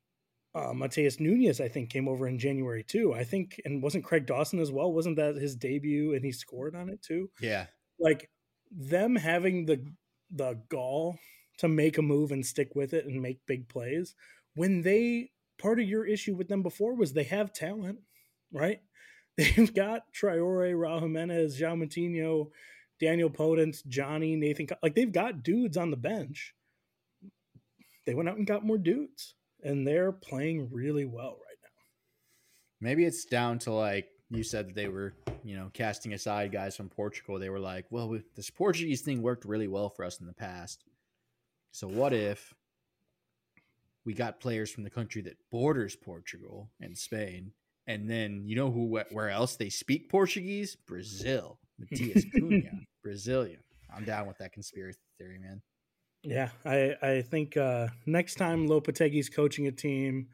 uh, Matheus Nunes, I think, came over in January too. I think, and wasn't Craig Dawson as well? Wasn't that his debut and he scored on it too? Yeah. Like them having the the gall to make a move and stick with it and make big plays when they part of your issue with them before was they have talent, right? They've got Traore, Raul Jimenez, Moutinho, Daniel Podence, Johnny, Nathan. Like they've got dudes on the bench. They went out and got more dudes, and they're playing really well right now. Maybe it's down to like you said that they were, you know, casting aside guys from Portugal. They were like, well, this Portuguese thing worked really well for us in the past. So what if we got players from the country that borders Portugal and Spain. And then you know who where else they speak Portuguese? Brazil. Matheus Cunha, Brazilian. I'm down with that conspiracy theory, man. Yeah, I I think uh, next time Lopetegui's coaching a team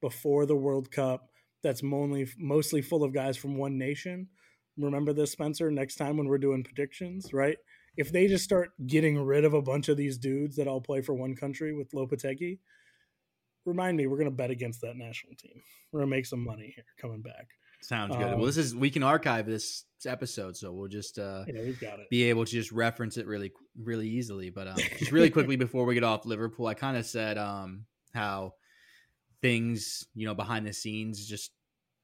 before the World Cup that's mostly mostly full of guys from one nation. Remember this, Spencer. Next time when we're doing predictions, right? If they just start getting rid of a bunch of these dudes that all play for one country with Lopetegui, remind me, we're going to bet against that national team. We're going to make some money here coming back. Sounds good. Um, well, this is we can archive this episode, so we'll just uh, yeah, we've got it. be able to just reference it really, really easily. But um, just really quickly before we get off Liverpool, I kind of said um, how things, you know, behind the scenes, just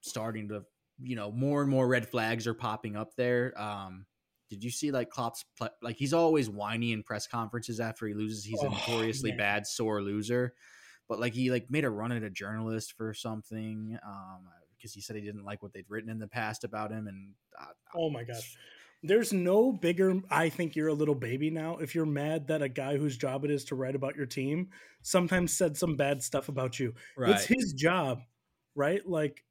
starting to, you know, more and more red flags are popping up there. Um, did you see like Klopp's like he's always whiny in press conferences after he loses? He's a oh, notoriously man. bad sore loser but like he like made a run at a journalist for something um because he said he didn't like what they'd written in the past about him and uh, oh my gosh there's no bigger I think you're a little baby now if you're mad that a guy whose job it is to write about your team sometimes said some bad stuff about you. Right. It's his job, right? Like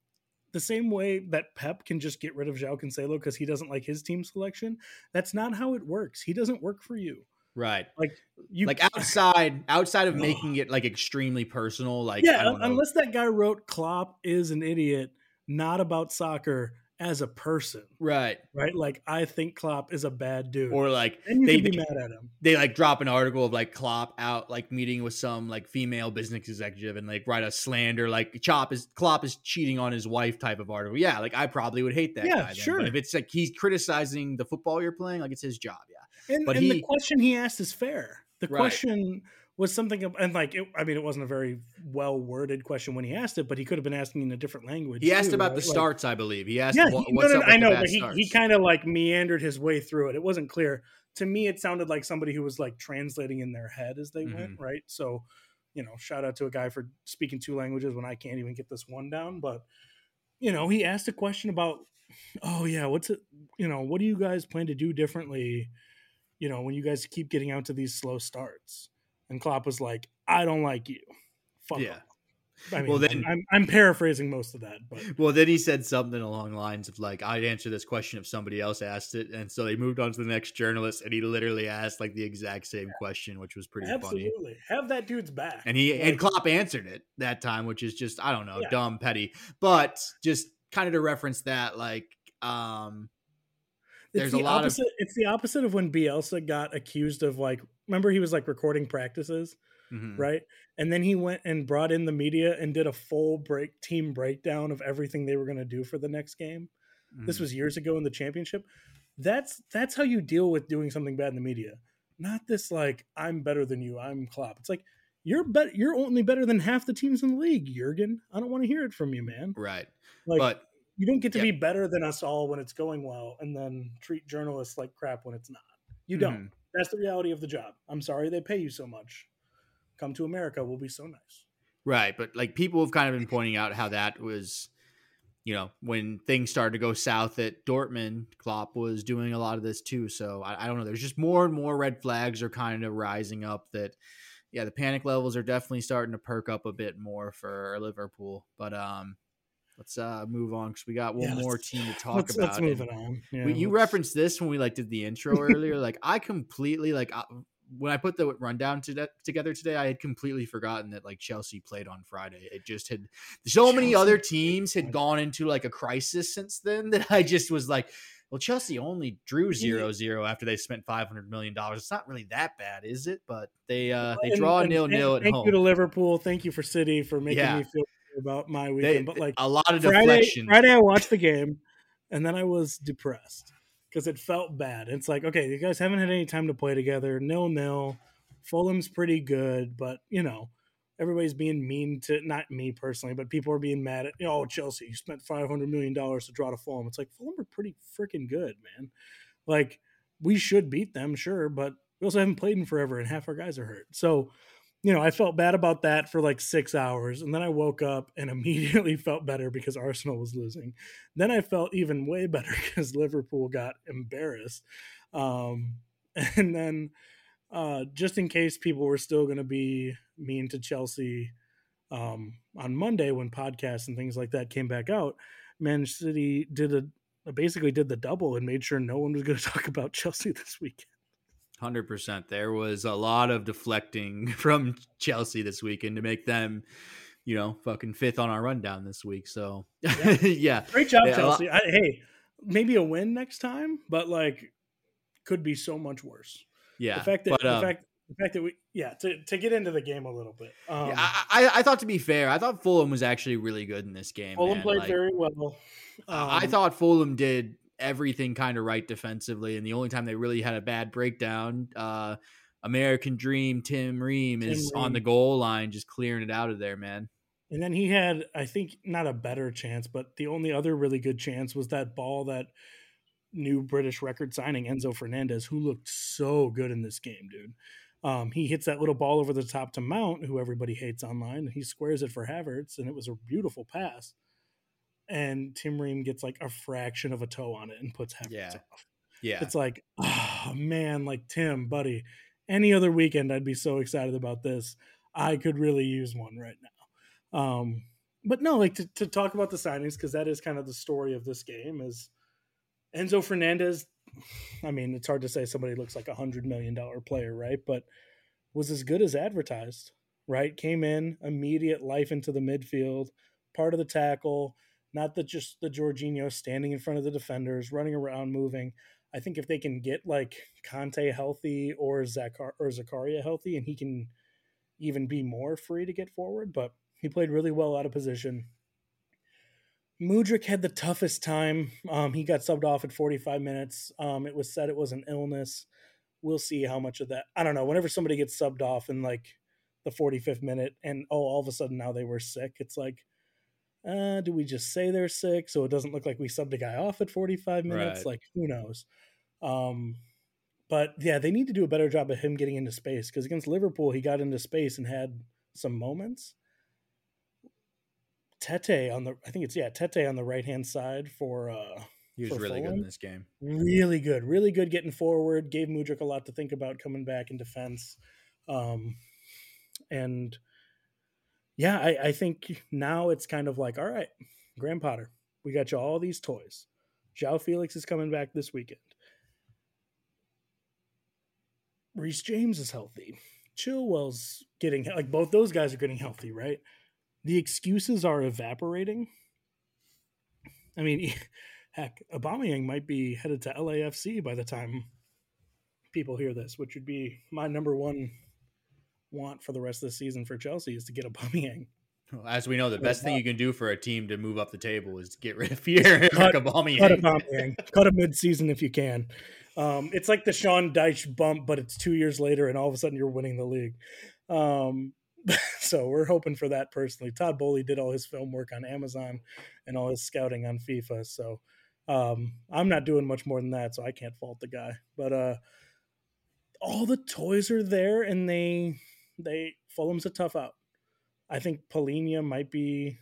the same way that Pep can just get rid of João Cancelo because he doesn't like his team selection. That's not how it works. He doesn't work for you. Right. Like you like outside outside of making it like extremely personal, like I yeah, don't know. unless that guy wrote Klopp is an idiot, not about soccer as a person, right. right? Like I think Klopp is a bad dude. Or like they, be mad at him. they like drop an article of like Klopp out like meeting with some like female business executive and like write a slander like Chop is Klopp is cheating on his wife type of article. Yeah, like I probably would hate that Yeah, guy. Then. sure. But if it's like he's criticizing the football you're playing, like it's his job. Yeah. And, But and the question he asked is fair. The Right. question was something, and like, it, I mean, it wasn't a very well worded question when he asked it, but he could have been asking in a different language. He asked about right? the Like- starts, I believe. He asked yeah, what, he, no, what's no, up I know, but he, he kind of like meandered his way through it. It wasn't clear to me. It sounded like somebody who was like translating in their head as they went, Mm-hmm. right? So, you know, shout out to a guy for speaking two languages when I can't even get this one down. But you know, he asked a question about, oh yeah, what's it? You know, what do you guys plan to do differently? You know, when you guys keep getting out to these slow starts, and Klopp was like, I don't like you. Fuck Yeah. off. I mean, Well, then- I'm, I'm paraphrasing most of that, but Well, then he said something along the lines of like, "I'd answer this question if somebody else asked it," and so they moved on to the next journalist, and he literally asked like the exact same question, which was pretty funny. absolutely have that dude's back. And he and Like- Klopp answered it that time, which is just I don't know, Yeah. dumb, petty, but just kind of to reference that, like, um, It's There's a the lot of- opposite, It's the opposite of when Bielsa got accused of like. Remember, he was like recording practices, mhm. right? And then he went and brought in the media and did a full break team breakdown of everything they were going to do for the next game. This Mhm. was years ago in the championship. That's that's how you deal with doing something bad in the media. Not this like I'm better than you. I'm Klopp. It's like you're bet you're only better than half the teams in the league, Jurgen. I don't want to hear it from you, man. right, Like but you don't get to yeah. be better than us all when it's going well and then treat journalists like crap when it's not. You don't. mhm. That's the reality of the job. I'm sorry they pay you so much. Come to America, we'll be so nice. Right, but like people have kind of been pointing out how that was, you know, when things started to go south at Dortmund, Klopp was doing a lot of this too. So I, I don't know. There's just more and more red flags are kind of rising up. That yeah, the panic levels are definitely starting to perk up a bit more for Liverpool. But um, let's uh move on because we got one Yeah, more team to talk let's, about. let's move it on. Yeah, we, you referenced this when we like did the intro earlier. like I completely like I, when I put the rundown to together today, I had completely forgotten that like Chelsea played on Friday. It just had so many other teams had gone into like a crisis since then that I just was like, well, Chelsea only drew zero zero after they spent five hundred million dollars. It's not really that bad, is it? But they uh they draw a and nil thank- nil at Thank home. you to Liverpool. Thank you for City for making Yeah. me feel about my They- weekend. but like a lot of Friday, deflection. Friday, I watched the game, and then I was depressed because it felt bad. It's like, okay, you guys haven't had any time to play together. Nil nil. Fulham's pretty good, but you know, everybody's being mean to not me personally, but people are being mad at. You know, oh, Chelsea, you spent five hundred million dollars to draw to Fulham. It's like Fulham are pretty freaking good, man. Like we should beat them, sure, but we also haven't played in forever, and half our guys are hurt. So you know, I felt bad about that for like six hours. And then I woke up and immediately felt better because Arsenal was losing. Then I felt even way better because Liverpool got embarrassed. Um, and then, uh, just in case people were still going to be mean to Chelsea um, on Monday when podcasts and things like that came back out, Man City did a basically did the double and made sure no one was going to talk about Chelsea this weekend. Hundred percent. There was a lot of deflecting from Chelsea this weekend to make them, you know, fucking fifth on our rundown this week. So Yeah. yeah, Great job, Yeah, Chelsea. I, hey, maybe a win next time, but like could be so much worse. yeah. the fact that but, the um, fact the fact that we yeah to, to get into the game a little bit. Um, yeah, I, I, thought to be fair, I thought Fulham was actually really good in this game. Fulham man. played Like, very well. I I Um, thought Fulham did everything kind of right defensively, and the only time they really had a bad breakdown, uh, American Dream Tim Ream is Tim on the goal line, just clearing it out of there, man. And then he had, I think, not a better chance, but the only other really good chance was that ball that new British record signing Enzo Fernandez, who looked so good in this game, dude. Um, he hits that little ball over the top to Mount, who everybody hates online. And he squares it for Havertz, and it was a beautiful pass. And Tim Ream gets like a fraction of a toe on it and puts Havertz Yeah. off. Yeah. It's like, oh man, like Tim, buddy, any other weekend I'd be so excited about this. I could really use one right now. Um, but no, like to, to talk about the signings because that is kind of the story of this game is Enzo Fernandez. I mean, it's hard to say somebody looks like a hundred million dollar player, right? But was as good as advertised, right? Came in immediate life into the midfield, part of the tackle, not the just the Jorginho standing in front of the defenders, running around, moving. I think if they can get like Kanté healthy or Zakar or Zakaria healthy, and he can even be more free to get forward, but he played really well out of position. Mudryk had the toughest time. Um, he got subbed off at 45 minutes. Um, it was said it was an illness. We'll see how much of that. I don't know. Whenever somebody gets subbed off in like the 45th minute and oh, all of a sudden now they were sick, it's like, uh, do we just say they're sick so it doesn't look like we subbed a guy off at 45 minutes? Right. Like, who knows? Um, but yeah, they need to do a better job of him getting into space because against Liverpool, he got into space and had some moments. Tete on the, I think it's yeah, Tete on the right hand side for uh He was really good in this game. really good, really good getting forward. Gave Mudryk a lot to think about coming back in defense, um, and yeah, I, I think now it's kind of like, all right, Graham Potter, we got you all these toys. Joao Felix is coming back this weekend. Reece James is healthy. Chilwell's getting like both those guys are getting healthy, right? The excuses are evaporating. I mean, heck, Aubameyang might be headed to LAFC by the time people hear this, which would be my number one want for the rest of the season for Chelsea is to get a Aubameyang. Well, As we know, the best thing you can do for a team to move up the table is to get rid of Pierre Cut- Cut Aubameyang. Aubameyang. Cut him mid-season if you can. Um, it's like the Sean Dyche bump, but it's two years later, and all of a sudden you're winning the league. Um, so we're hoping for that personally. Todd Boehly did all his film work on Amazon and all his scouting on FIFA. So um, I'm not doing much more than that, so I can't fault the guy. But uh, all the toys are there, and they they Fulham's a tough out. I think Palhinha might be.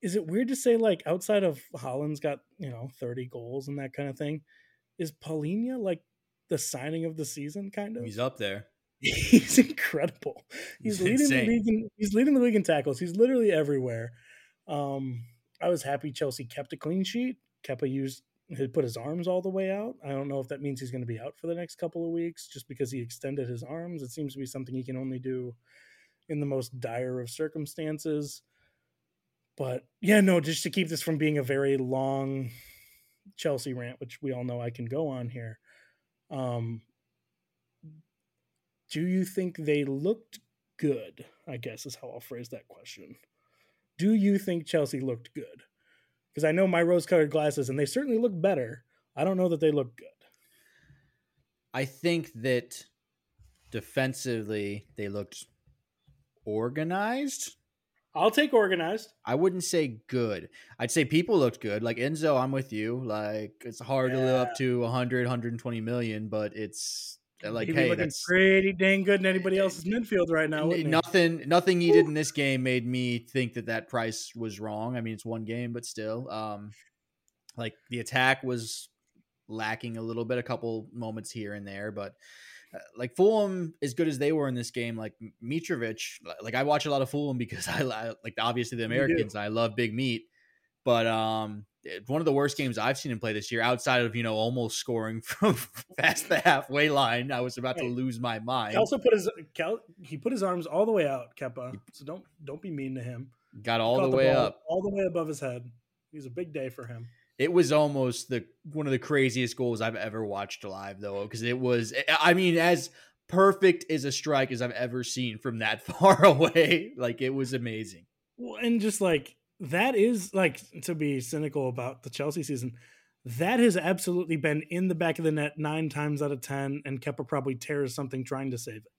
Is it weird to say like outside of Haaland's got you know 30 goals and that kind of thing? Is Palhinha like the signing of the season kind of? He's up there. He's incredible. He's, He's leading insane. the league. In, he's leading the league in tackles. He's literally everywhere. Um, I was happy Chelsea kept a clean sheet. Kepa used had put his arms all the way out. I don't know if that means he's going to be out for the next couple of weeks just because he extended his arms. It seems to be something he can only do in the most dire of circumstances. But yeah, no, just to keep this from being a very long Chelsea rant, which we all know I can go on here. Um, do you think they looked good? I guess is how I'll phrase that question. Do you think Chelsea looked good? Because I know my rose colored glasses, and they certainly look better. I don't know that they look good. I think that defensively they looked organized. I'll take organized. I wouldn't say good. I'd say people looked good. Like Enzo, I'm with you. Like it's hard to live up to 100, 120 million, but it's like He'd hey, looking that's pretty dang good in anybody else's midfield right now. n- wouldn't he? nothing. Nothing he did in this game made me think that that price was wrong. I mean, it's one game, but still, um, like the attack was lacking a little bit, a couple moments here and there, but. uh, Like Fulham, as good as they were in this game, like Mitrovic, like I watch a lot of Fulham because I like obviously the Americans. I love Big Meat, but um, one of the worst games I've seen him play this year, outside of you know almost scoring from past the halfway line. I was about to lose my mind. He also put his Cal, he put his arms all the way out, Kepa. So don't don't be mean to him. Got all Caught the way ball up. all the way above his head. It was a big day for him. It was almost the one of the craziest goals I've ever watched live, though, because it was. Eh, I mean, as perfect as a strike as I've ever seen from that far away. Like it was amazing. Well, and just like that is like to be cynical about the Chelsea season. That has absolutely been in the back of the net nine times out of ten, and Kepa probably tears something trying to save it.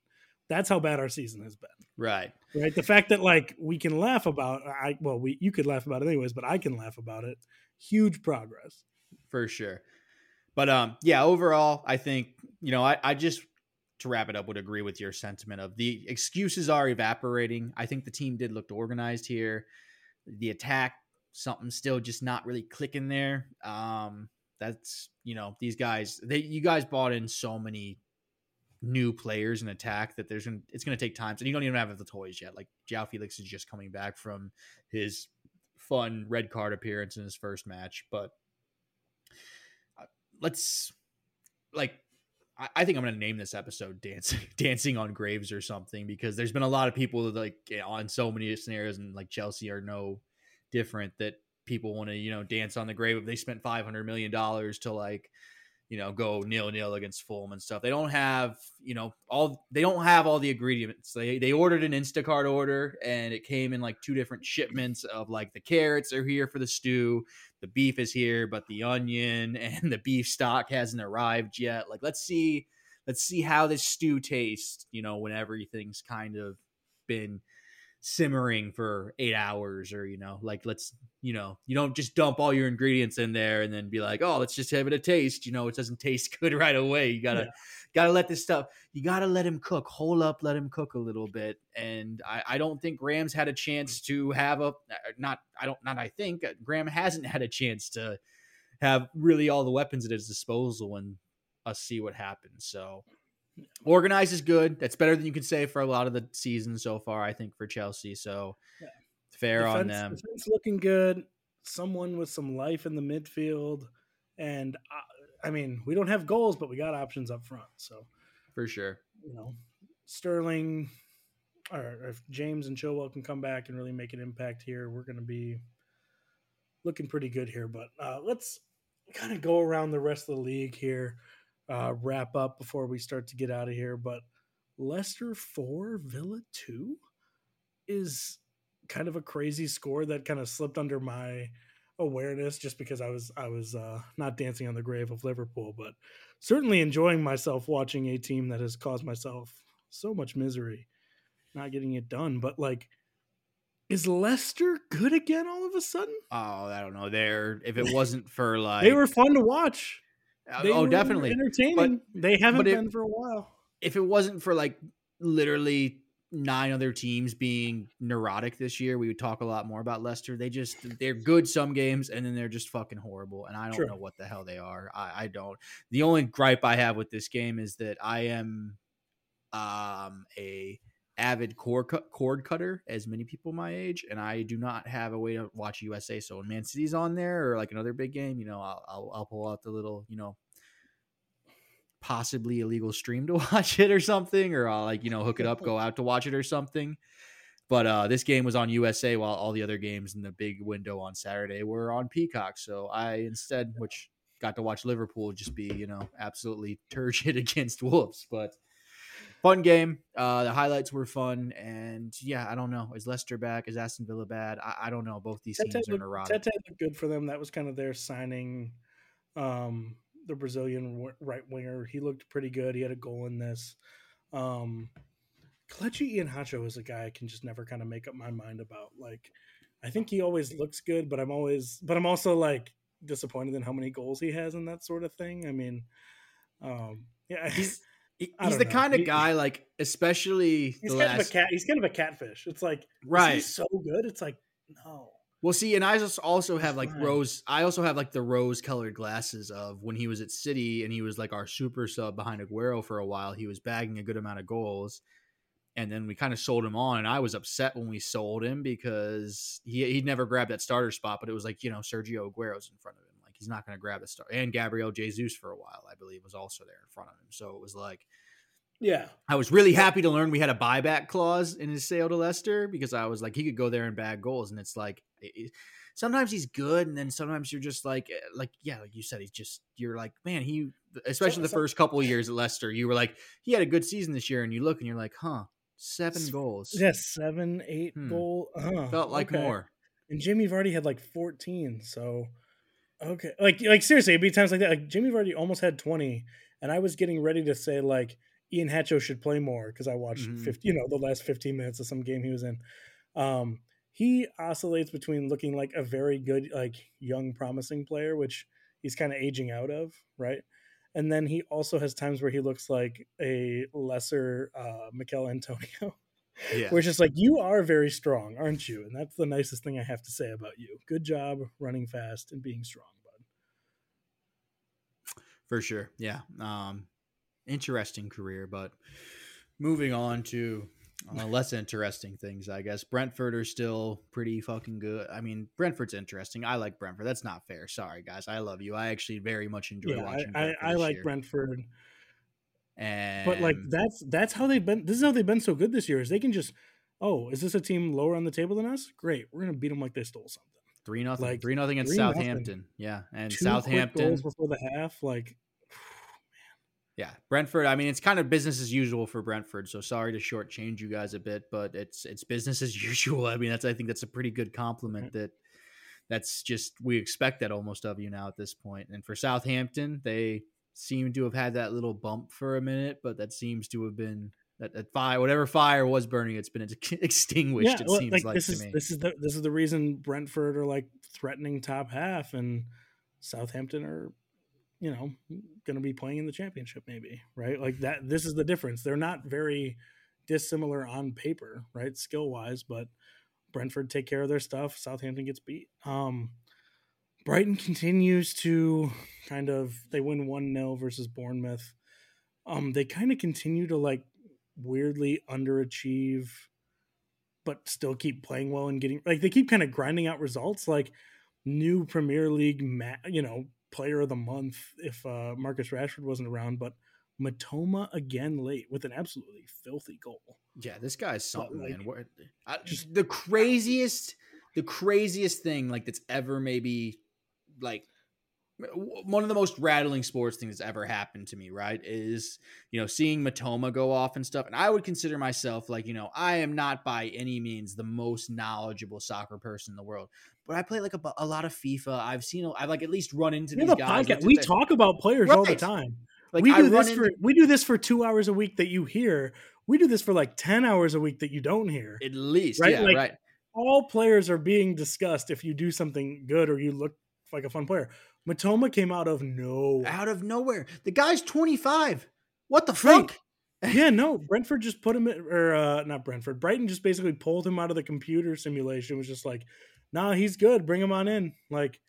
That's how bad our season has been. Right. Right. The fact that like we can laugh about I well, we you could laugh about it anyways, but I can laugh about it. Huge progress. for sure. But um, yeah, overall, I think you know, I, I just to wrap it up would agree with your sentiment of the excuses are evaporating. I think the team did look organized here. The attack, something still just not really clicking there. Um, that's you know these guys. They you guys bought in so many new players in attack that there's gonna it's gonna take time. And you don't even have the toys yet. Like Jao Felix is just coming back from his fun red card appearance in his first match, but uh, let's like I, think I'm gonna name this episode "Dancing Dancing on Graves" or something because there's been a lot of people like eh, on so many scenarios and like Chelsea are no different that people want to you know dance on the grave if they spent 500 million dollars to like you know, go nil nil against Fulham and stuff. They don't have, you know, all they don't have all the ingredients. They they ordered an Instacart order and it came in like two different shipments of like the carrots are here for the stew, the beef is here, but the onion and the beef stock hasn't arrived yet. Like let's see let's see how this stew tastes, you know, when everything's kind of been simmering for eight hours or you know like let's you know you don't just dump all your ingredients in there and then be like oh let's just have it a taste you know it doesn't taste good right away you gotta yeah. Gotta let this stuff you gotta let him cook hold up let him cook a little bit and i, I don't think graham's had a chance to have a uh, not i don't not i think uh, graham hasn't had a chance to have really all the weapons at his disposal and us see what happens so Organized is good. That's better than you can say for a lot of the season so far. I think for Chelsea. So yeah. fair defense, on them. Defense looking good. Someone with some life in the midfield, and I, mean, we don't have goals, but we got options up front. So for sure, you know, Sterling or if James and Chilwell can come back and really make an impact here, we're going to be looking pretty good here. But uh, let's kind of go around the rest of the league here uh, wrap up before we start to get out of here. But Leicester 4, Villa 2 is kind of a crazy score that kind of slipped under my awareness just because I was I was uh, not dancing on the grave of Liverpool, but certainly enjoying myself watching a team that has caused myself so much misery not getting it done. But like, is Leicester good again all of a sudden? Oh, I don't know. There, if it wasn't for like they were fun to watch. They oh, definitely entertaining. But, they haven't been for a while. If it wasn't for like literally nine other teams being neurotic this year, we would talk a lot more about Leicester. They just they're good some games and then they're just fucking horrible. And I don't know what the hell they are. I, I don't. The only gripe I have with this game is that I am um a avid cord cord cutter as many people my age and i do not have a way to watch usa so when man city's on there or like another big game you know i'll, I'll, I'll pull out the little you know possibly illegal stream to watch it or something or i'll like you know hook it up go out to watch it or something but uh this game was on usa while all the other games in the big window on saturday were on peacock so i instead which got to watch liverpool just be you know absolutely turgid against wolves but fun game. Uh, the highlights were fun, and yeah, I don't know. Is Leicester back? Is Aston Villa bad? I, I don't know. Both these teams are neurotic. Tete looked good for them. That was kind of their signing. Um, the Brazilian right winger, he looked pretty good. He had a goal in this. Um, Kelechi Iheanacho is a guy I can just never kind of make up my mind about. Like, I think he always looks good, but I'm always, but I'm also like disappointed in how many goals he has and that sort of thing. I mean, um, yeah, he's he's the know. kind of guy like especially he's kind last... of a cat he's kind of a catfish it's like right so good it's like no well see and i just also have like rose i also have like the rose colored glasses of when he was at city and he was like our super sub behind aguero for a while he was bagging a good amount of goals and then we kind of sold him on and i was upset when we sold him because he he'd never grabbed that starter spot but it was like you know sergio aguero's in front of him Like he's not going to grab the star. And Gabriel Jesus for a while, I believe, was also there in front of him. So it was like, yeah, I was really happy to learn we had a buyback clause in his sale to Leicester because I was like, he could go there and bag goals, and it's like. It, sometimes he's good, and then sometimes you're just like, eh, like yeah, like you said, he's just you're like, man, he, especially so, the so, first couple of years at Leicester, you were like, he had a good season this year, and you look and you're like, huh, seven goals, yes, seven, eight hmm. goal, uh, felt like okay. more. And Jamie Vardy had like 14, so Okay, like like seriously, it'd be times like that. Like Jimmy Vardy almost had twenty, and I was getting ready to say like Iheanacho should play more because I watched mm-hmm. 50, you know, the last fifteen minutes of some game he was in. Um, he oscillates between looking like a very good, like young, promising player, which he's kind of aging out of, right? And then he also has times where he looks like a lesser uh, Michail Antonio. Yeah. Just like, you are very strong, aren't you? And that's the nicest thing I have to say about you. Good job running fast and being strong, bud. For sure. Yeah. Um, interesting career, but moving on to uh, less interesting things, I guess. Brentford are still pretty fucking good. I mean, Brentford's interesting. I like Brentford. That's not fair. Sorry, guys. I love you. I actually very much enjoy Yeah, watching. I, I, I like year. Brentford, And but like that's that's how they've been. This is how they've been so good this year. Is they can just, oh, is this a team lower on the table than us? Great, we're gonna beat them like they stole something. three nothing, like, three nothing against 3-0. Southampton. Yeah, and Two Southampton. goals before the half, like Yeah, Brentford. I mean, it's kind of business as usual for Brentford. So sorry to shortchange you guys a bit, but it's it's business as usual. I mean, that's I think that's a pretty good compliment. Mm. That that's just we expect that almost of you now at this point. And for Southampton, they seem to have had that little bump for a minute, but that seems to have been that, that fire, whatever fire was burning, it's been ex- extinguished. it well, seems like, this to is me. this is the this is the reason Brentford are like threatening top half, and Southampton are, you know, going to be playing in the championship, maybe right? Like that. This is the difference. They're not very dissimilar on paper, right, skill wise, but Brentford take care of their stuff. Southampton gets beat. Um, Brighton continues to kind of they win one 0 versus Bournemouth. Um, they kind of continue to like weirdly underachieve but still keep playing well and getting like they keep kind of grinding out results like new Premier League ma- you know player of the month if uh Marcus Rashford wasn't around but Mitoma again late with an absolutely filthy goal. Yeah, this guy's something, like, man. What, I, just- just the craziest, the craziest thing like that's ever maybe like one of the most rattling sports things that's ever happened to me. Right? Is you know seeing Mitoma go off and stuff, and I would consider myself like you know I am not by any means the most knowledgeable soccer person in the world, but I play like a, a lot of FIFA. I've seen, I've like at least run into We these a guys. podcast. We the- talk about players all the time. like we I do this for into we do this for 2 hours a week that you hear. We do this for like 10 hours a week that you don't hear. at least, Right? yeah, Like, right. all players are being discussed if you do something good or you look like a fun player. Mitoma came out of no. Out of nowhere, the guy's twenty five. What the Right. fuck? yeah, no. Brentford just put him in, or uh, not Brentford. Brighton just basically pulled him out of the computer simulation. Was just like, nah, he's good. Bring him on in. Like,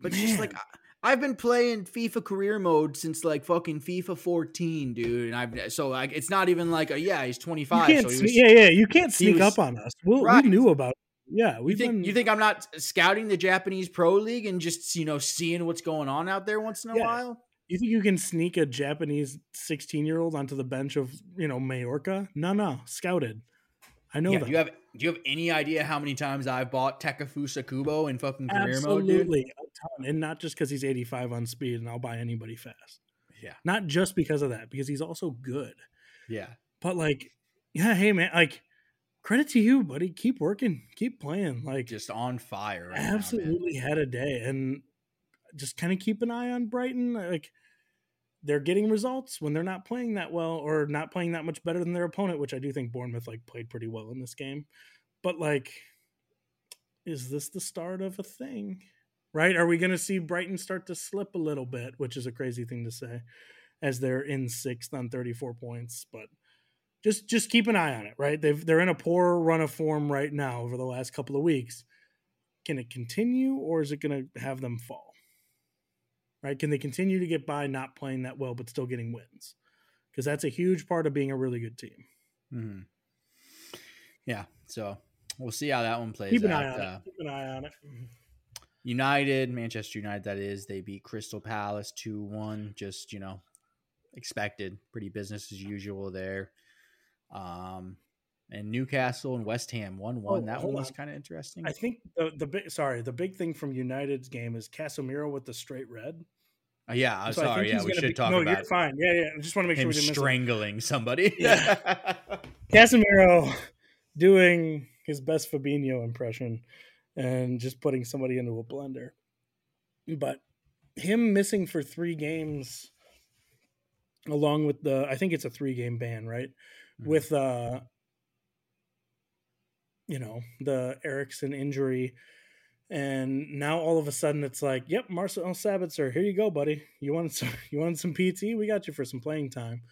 But it's just like. I've been playing FIFA career mode since like fucking FIFA 14, dude. And I've so like it's not even like a yeah, he's you 25. can't. So he was, yeah, yeah. You can't sneak was- up on us. We'll, Right. We knew about. It. Yeah, you we've think been. you think I'm not scouting the Japanese Pro League and just you know seeing what's going on out there once in a Yeah. while? You think you can sneak a Japanese 16 year old onto the bench of, you know, Majorca? No, no, scouted. I know yeah, that. you have do you have any idea how many times I've bought Takefusa Kubo in fucking career mode, dude? Absolutely. A ton. And not just because he's 85 on speed and I'll buy anybody fast. Yeah. Not just because of that, because he's also good. Yeah. But like, yeah, hey man, like credit to you, buddy. Keep working, keep playing. Like Just on fire right now, absolutely had a day. And just kind of keep an eye on Brighton. Like they're getting results when they're not playing that well or not playing that much better than their opponent, which I do think Bournemouth like played pretty well in this game. But like, is this the start of a thing? Right? Are we going to see Brighton start to slip a little bit, which is a crazy thing to say, as they're in sixth on 34 points. But just just keep an eye on it, right? They've they're in a poor run of form right now over the last couple of weeks. Can it continue, or is it going to have them fall? Right? Can they continue to get by not playing that well but still getting wins? Because that's a huge part of being a really good team. Mhm. Yeah. So we'll see how that one plays Keep an out. eye on Uh, it. Keep an eye on it. United, Manchester United, that is, they beat Crystal Palace 2 1. Just, you know, expected. Pretty business as usual there. Um, and Newcastle and West Ham 1 1. Oh, that one was on. kind of interesting. I think the the big sorry the big thing from United's game is Casemiro with the straight red. Uh, yeah, I'm So sorry. Yeah, we should be- talk no, about you're fine. Yeah, yeah. I just want to make sure we didn't strangling somebody. Yeah. Casemiro doing his best Fabinho impression and just putting somebody into a blender. But him missing for three games, along with the, I think it's a three game ban, right? Mhm. With, uh, you know, the Eriksen injury. And now all of a sudden it's like, yep, Marcel Sabitzer, here you go, buddy. You wanted some, you wanted some PT? We got you for some playing time.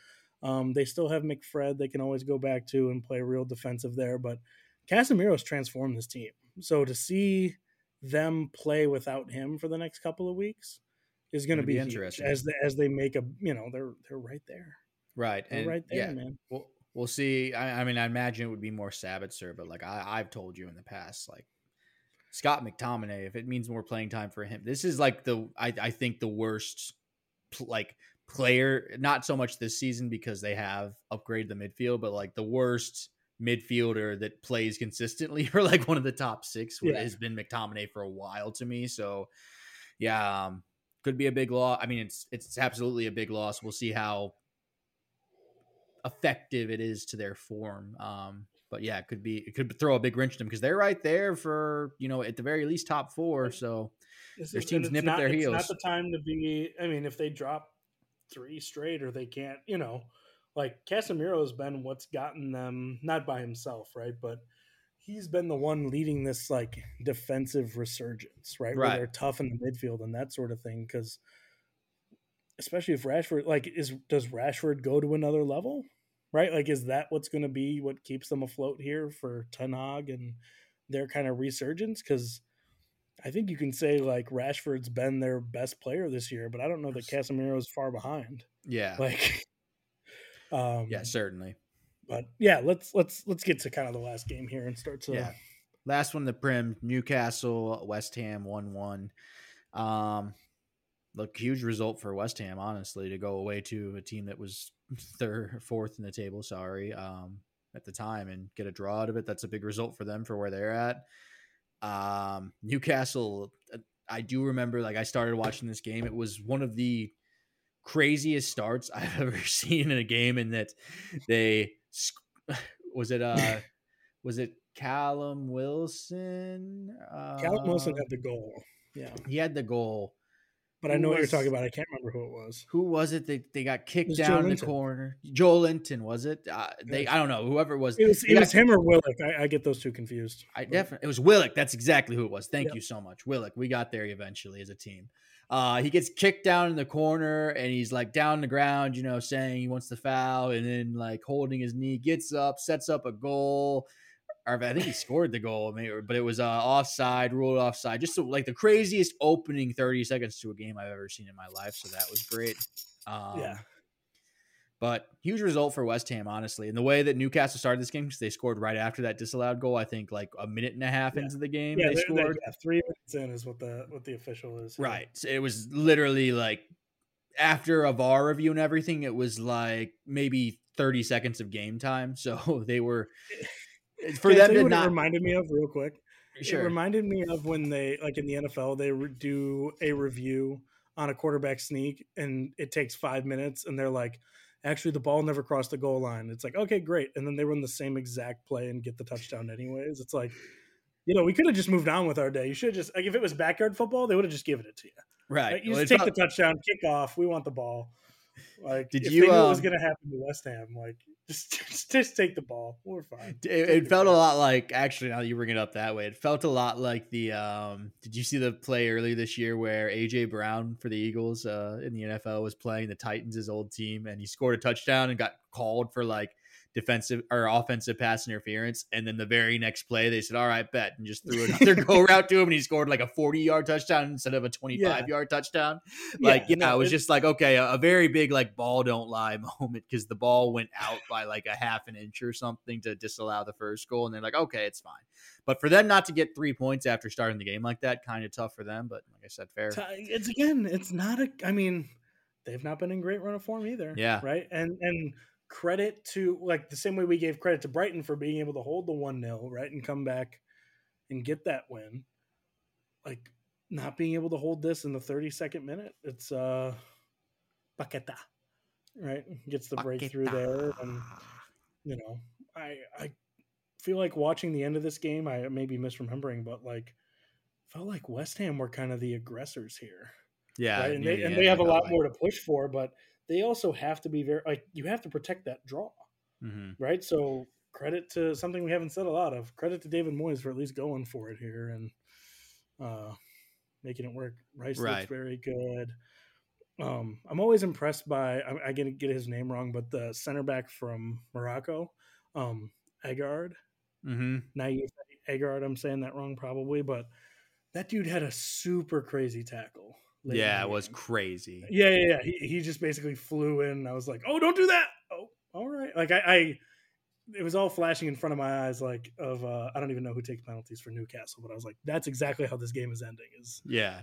Um, they still have McFred they can always go back to and play real defensive there, but Casemiro's transformed this team. So to see them play without him for the next couple of weeks is going to be interesting as they, as they make a you know they're they're right there, right? they're and right there, yeah, man. we'll we'll see. I, I mean, I imagine it would be more Sabitzer, but like I, I've told you in the past, like Scott McTominay, if it means more playing time for him, this is like the I, I think the worst like player, not so much this season because they have upgraded the midfield, but like the worst midfielder that plays consistently or like one of the top six Yeah. has been McTominay for a while to me. So yeah, um, could be a big loss. I mean, it's it's absolutely a big loss. We'll see how effective it is to their form. Um, but yeah, it could be it could throw a big wrench to them because they're right there for you know at the very least top four. So There's teams it's nip at their it's heels. not the time to be. I mean, if they drop three straight or they can't, you know, like Casemiro has been what's gotten them not by himself, right? But he's been the one leading this like defensive resurgence, right? Where they're tough in the midfield and that sort of thing. Because especially if Rashford, like, is does Rashford go to another level? Right? Like, is that what's going to be what keeps them afloat here for Ten Hag and their kind of resurgence? Because I think you can say like Rashford's been their best player this year, but I don't know that Casemiro is far behind. yeah, Like, um, yeah, certainly. but yeah, let's let's let's get to kind of the last game here and start to Yeah. Last one, the Prim, Newcastle, West Ham, one one. Um, look, huge result for West Ham, honestly, to go away to a team that was third, fourth in the table. Sorry, um, at the time, and get a draw out of it. That's a big result for them for where they're at. Um, Newcastle, uh, I do remember, like I started watching this game. It was one of the craziest starts I've ever seen in a game, in that they was it uh was it Callum Wilson? Uh, Callum Wilson had the goal. Yeah, he had the goal. But I know what you're talking about. I can't remember who it was. Who was it? They they got kicked was down in the Joelinton. corner. Joelinton was it? Uh, they I don't know. Whoever it was. It was it was him or Willock. I, I get those two confused. I definitely it was Willock. That's exactly who it was. Thank Yep. you so much, Willock. We got there eventually as a team. Uh, he gets kicked down in the corner and he's like down the ground, you know, saying he wants to foul, and then like holding his knee, gets up, sets up a goal. Or I think he scored the goal, maybe, but it was uh, offside, ruled offside. Just so, like the craziest opening thirty seconds to a game I've ever seen in my life. So that was great. Um, Yeah. But huge result for West Ham, honestly. And the way that Newcastle started this game, because they scored right after that disallowed goal. I think like a minute and a half Yeah. into the game, Yeah, they scored. yeah, three minutes in is what the what the official is. Right. So it was literally like after a VAR review and everything, it was like maybe 30 seconds of game time. So they were for Can I them to not reminded me of real quick. It reminded me of when they like in the NFL they do a review on a quarterback sneak and it takes five minutes and they're like, actually the ball never crossed the goal line. It's like okay great, and then they run the same exact play and get the touchdown anyways. It's like, you know, we could have just moved on with our day. You should have just like if it was backyard football, they would have just given it to you. right. Like, you Well, just take felt- the touchdown, kick off. We want the ball. Like, Did you, they knew it was um, going to happen to West Ham, like, just, just just take the ball. We're fine. it, it felt a lot like actually now that you bring it up that way it felt a lot like the um did you see the play earlier this year where aj brown for the eagles uh in the nfl was playing the titans his old team and he scored a touchdown and got called for like defensive or offensive pass interference and then the very next play they said all right bet and just threw another go route to him and he scored like a 40 yard touchdown instead of a 25 yard touchdown. Like yeah, no, it was just like okay a, a very big like ball don't lie moment because the ball went out by like a half an inch or something to disallow the first goal and they're like okay it's fine. But for them not to get three points after starting the game like that kind of tough for them but like i said fair. It's again it's not a i mean they've not been in great run of form either Yeah. right? And and credit to like the same way we gave credit to brighton for being able to hold the 1-0 right and come back and get that win like not being able to hold this in the 32nd minute it's uh Paqueta, right gets the breakthrough there and you know i i feel like watching the end of this game i may be misremembering but like felt like west ham were kind of the aggressors here yeah right? and near they the and end, they have a lot like. more to push for but they also have to be very like you have to protect that draw Mhm. right so credit to something we haven't said a lot of credit to david moyes for at least going for it here and uh making it work rice looks very good um i'm always impressed by i, I get get his name wrong but the center back from morocco um Aguerd, Mhm. Nayef Aguerd. I'm saying that wrong probably, but that dude had a super crazy tackle. Yeah, it was crazy. Yeah, yeah, yeah. He, he just basically flew in. And I was like, oh, don't do that. Oh, all right. Like I, I, it was all flashing in front of my eyes, like of uh, I don't even know who takes penalties for Newcastle, but I was like, that's exactly how this game is ending. Is Yeah.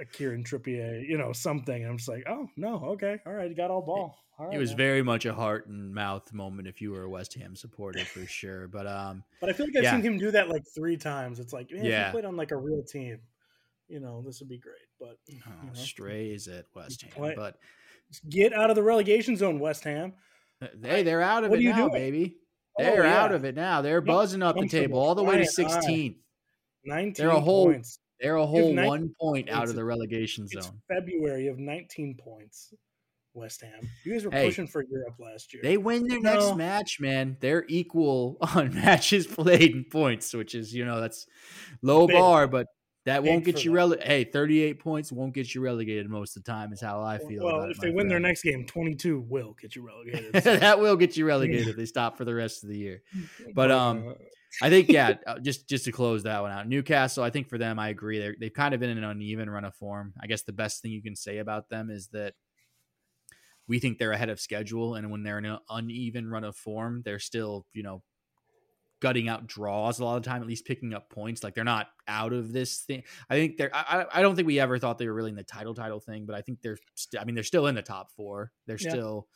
a Kieran Trippier, you know, something. And I'm just like, oh no, okay, all right, you got all ball. All right, It was man. very much a heart and mouth moment if you were a West Ham supporter for sure. But um But I feel like I've Yeah. seen him do that like three times. It's like, man, if Yeah. he played on like a real team, you know, this would be great. But you oh, know, strays at West Ham. play- But get out of the relegation zone, West Ham. uh, hey, they're out of What it now, doing? baby. Oh, They're out yeah. of it now. They're buzzing up the table all the way to flying high. 16th. 19 a whole- points. They're a whole one point out of the relegation It's zone. February. You have 19 points. West Ham. You guys were Hey, pushing for Europe last year. They win their next match, man. They're equal on matches played and points, which is, you know, that's low bar, but that Big won't get you relegated. Hey, 38 points won't get you relegated most of the time, is how I feel. well, if they win their next game, 22 will get you relegated. so- that will get you relegated if they stop for the rest of the year. But, um, uh, I think, yeah, uh, just just to close that one out, Newcastle. I think for them, I agree. They're, they've kind of been in an uneven run of form. I guess the best thing you can say about them is that we think they're ahead of schedule, and when they're in an uneven run of form, they're still, you know, gutting out draws a lot of the time, at least picking up points. Like they're not out of this thing. I think they're. I, I don't think we ever thought they were really in the title title thing, but I think they're. St- I mean, they're still in the top four. They're Yeah. still.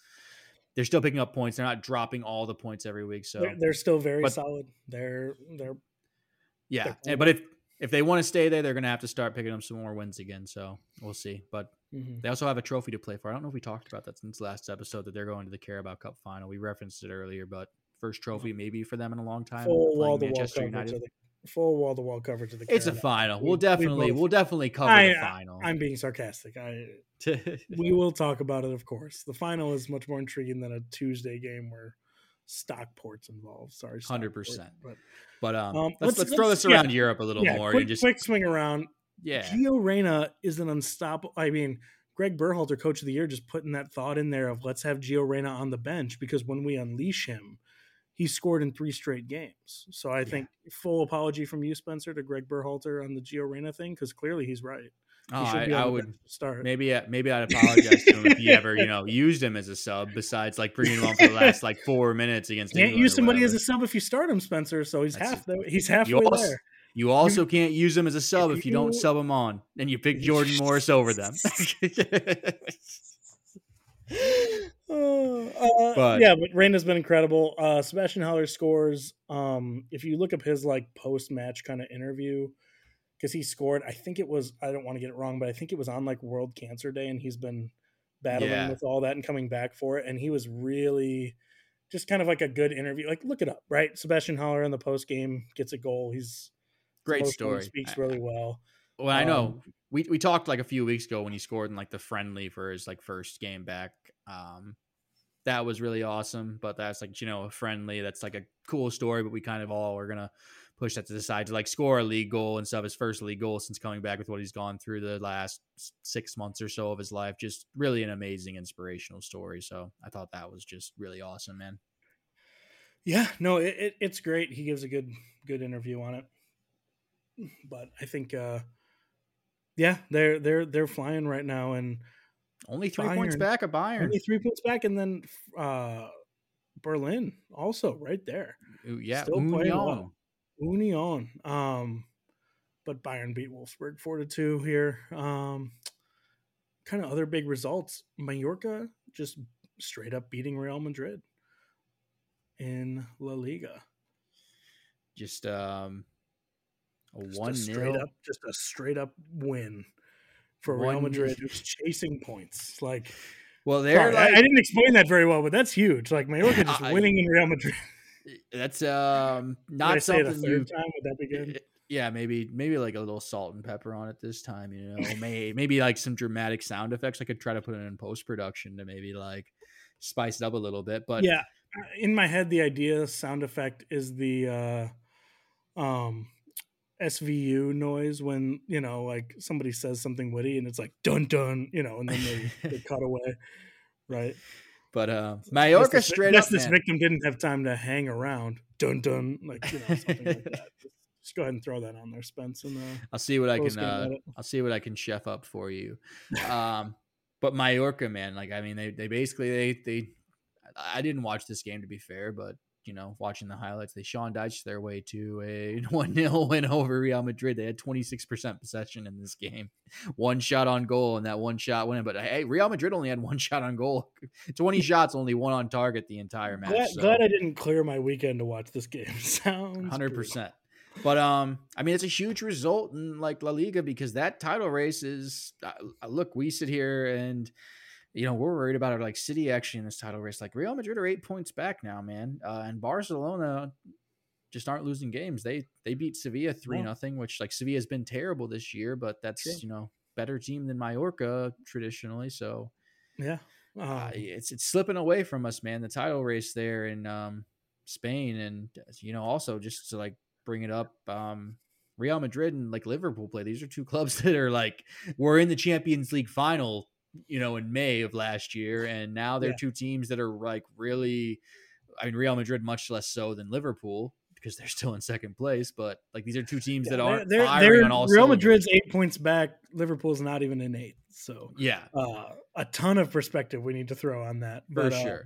They're still picking up points. They're not dropping all the points every week. So they're, they're still very but- solid. They're they're Yeah, They're but if if they want to stay there, they're going to have to start picking up some more wins again. So we'll see. But mhm. they also have a trophy to play for. I don't know if we talked about that since last episode that they're going to the Carabao Cup final. We referenced it earlier, but first trophy maybe for them in a long time. full wall to wall Manchester coverage of the full wall to wall coverage of the. Game. It's a final. We- We'll we definitely both- we'll definitely cover I- the final. I'm being sarcastic. I we will talk about it, of course. The final is much more intriguing than a Tuesday game where Stockport's involved. Sorry, 100%. But but um, Um, let's, let's- let's throw this around yeah. Europe a little yeah, more quick, and just quick swing around. yeah. Gio Reyna is an unstoppable. I mean, Greg Berhalter, coach of the year, just putting that thought in there of let's have Gio Reyna on the bench because when we unleash him, he scored in three straight games. So I think full apology from you, Spencer, to Greg Berhalter on the Gio Reyna thing because clearly he's right. Oh, He I, I would start. maybe uh, maybe I'd apologize to him if he ever you know used him as a sub besides like bringing him on for the last like four minutes against. Can't England use somebody as a sub if you start him, Spencer. So he's That's- half the, he's halfway You also, there. you also can't use him as a sub if you don't sub him on, and you pick Jordan Morris over them. Uh, uh, But- yeah, but Reyna's been incredible. Uh, Sebastian Haller scores. Um, if you look up his like post match kind of interview, because he scored, I think it was. I don't want to get it wrong, but I think it was on like World Cancer Day, and he's been battling Yeah. with all that and coming back for it, and he was really just kind of like a good interview. Like, look it up, right? Sebastian Haller in the post game gets a goal. He's Great story. Speaks really well. Well, I know Um, we we talked like a few weeks ago when he scored in like the friendly for his like first game back. Um, that was really awesome. But that's like you know a friendly. That's like a cool story. But we kind of all are gonna push that to the side to like score a league goal and stuff. His first league goal since coming back with what he's gone through the last six months or so of his life. Just really an amazing inspirational story. So I thought that was just really awesome, man. Yeah, no, it, it, it's great. He gives a good good interview on it. But I think uh yeah, they're they're they're flying right now and Only three points back of Bayern. only three points back and then uh Berlin also right there. Ooh, yeah, still playing Union. well. Union. Um but Bayern beat Wolfsburg 4 to 2 here. Um kind of other big results. Mallorca just straight up beating Real Madrid in La Liga. Just um, a Just one a straight nil. up, just a straight up win for Real Madrid, who's chasing points. Like, Well, they're sorry, I- like I, didn't explain that very well, but that's huge. Like Mallorca just I- winning in Real Madrid. that's um not say it a something you. time? Would that be good? Yeah, maybe maybe like a little salt and pepper on it this time. You know, may maybe like some dramatic sound effects. I could try to put it in post production to maybe like spice it up a little bit. But yeah, in my head, the idea sound effect is the uh, um, SVU noise when you know, like somebody says something witty and it's like dun dun, you know, and then they, they cut away, right? but uh, Mallorca this, straight up. this man. victim didn't have time to hang around. Dun dun, like you know, something like that. Just go ahead and throw that on there, Spence. And I'll see what I can. Uh, I'll see what I can chef up for you. Um, but Mallorca, man, like I mean, they they basically they they. I didn't watch this game to be fair, but you know, watching the highlights, they Sean Dyche their way to a 1 0 win over Real Madrid. They had 26% possession in this game, one shot on goal, and that one shot went in. But hey, Real Madrid only had one shot on goal, 20 shots, only one on target the entire match. Glad, so. glad I didn't clear my weekend to watch this game. Sounds 100%. Brutal. But um, I mean, it's a huge result in like La Liga because that title race is. Uh, look, we sit here and you know, we're worried about our like City actually in this title race. Like Real Madrid are eight points back now, man, uh, and Barcelona just aren't losing games. They they beat Sevilla three nothing, which like Sevilla has been terrible this year, but that's you know better team than Mallorca traditionally. So yeah, uh, um, it's it's slipping away from us, man. The title race there in um, Spain, and you know also just to like bring it up. Um, Real Madrid and like Liverpool play. These are two clubs that are like we're in the Champions League final you know, in May of last year, and now they're yeah. two teams that are like really. I mean, Real Madrid much less so than Liverpool because they're still in second place. But like these are two teams yeah, that aren't they're, firing they're, on all. Real cylinders. Madrid's eight points back. Liverpool's not even in eight. So yeah, uh, a ton of perspective we need to throw on that but, for uh, sure.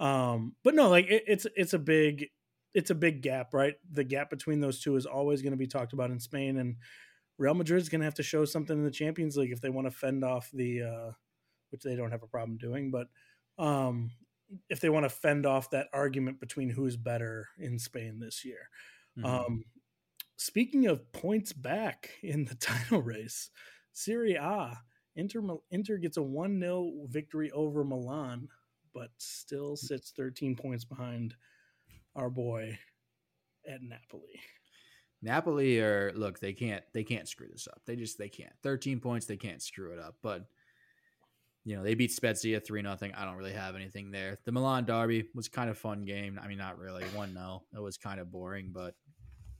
Uh, um, but no, like it, it's it's a big it's a big gap, right? The gap between those two is always going to be talked about in Spain, and Real Madrid's going to have to show something in the Champions League if they want to fend off the, uh, which they don't have a problem doing, but um, if they want to fend off that argument between who's better in Spain this year. Mm-hmm. Um, speaking of points back in the title race, Serie A, Inter, Inter gets a 1 0 victory over Milan, but still sits 13 points behind our boy at Napoli. Napoli are look, they can't they can't screw this up. They just they can't. 13 points, they can't screw it up. But you know, they beat Spezia 3 nothing. I don't really have anything there. The Milan Derby was kind of fun game. I mean, not really. 1 0. It was kind of boring, but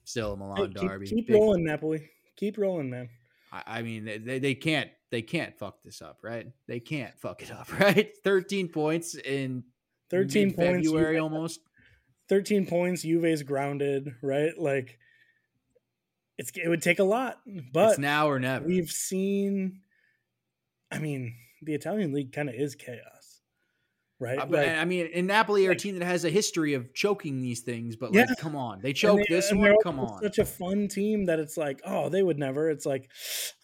still a Milan hey, keep, Derby. Keep Big, rolling, Napoli. Keep rolling, man. I, I mean, they, they can't they can't fuck this up, right? They can't fuck it up, right? 13 points in 13 points February almost. 13 points, Juve's grounded, right? Like it's it would take a lot, but it's now or never. We've seen I mean, the Italian league kind of is chaos. Right? Uh, like, I mean, in Napoli are like, a team that has a history of choking these things, but like, come on, they choke they, this one. Come on, such a fun team that it's like, oh, they would never. It's like,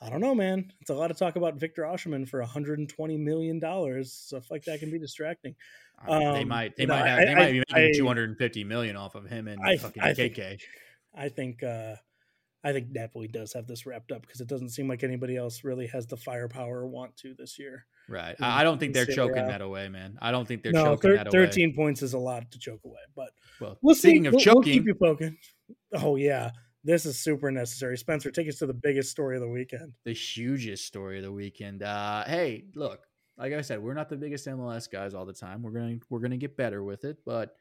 I don't know, man. It's a lot of talk about Victor Osimhen for 120 million dollars. Stuff like that can be distracting. Um, they might they might have, I, they might be making 250 million off of him and I, fucking I KK. Think, I think uh, I think Napoli does have this wrapped up because it doesn't seem like anybody else really has the firepower or want to this year. Right. In, I don't think they're choking that away, man. I don't think they're no, choking thir- that away. 13 points is a lot to choke away, but well, we'll speaking see. of we'll, choking, we'll keep you poking. Oh yeah. This is super necessary. Spencer, take us to the biggest story of the weekend. The hugest story of the weekend. Uh, hey, look, like I said, we're not the biggest MLS guys all the time. We're gonna we're gonna get better with it, but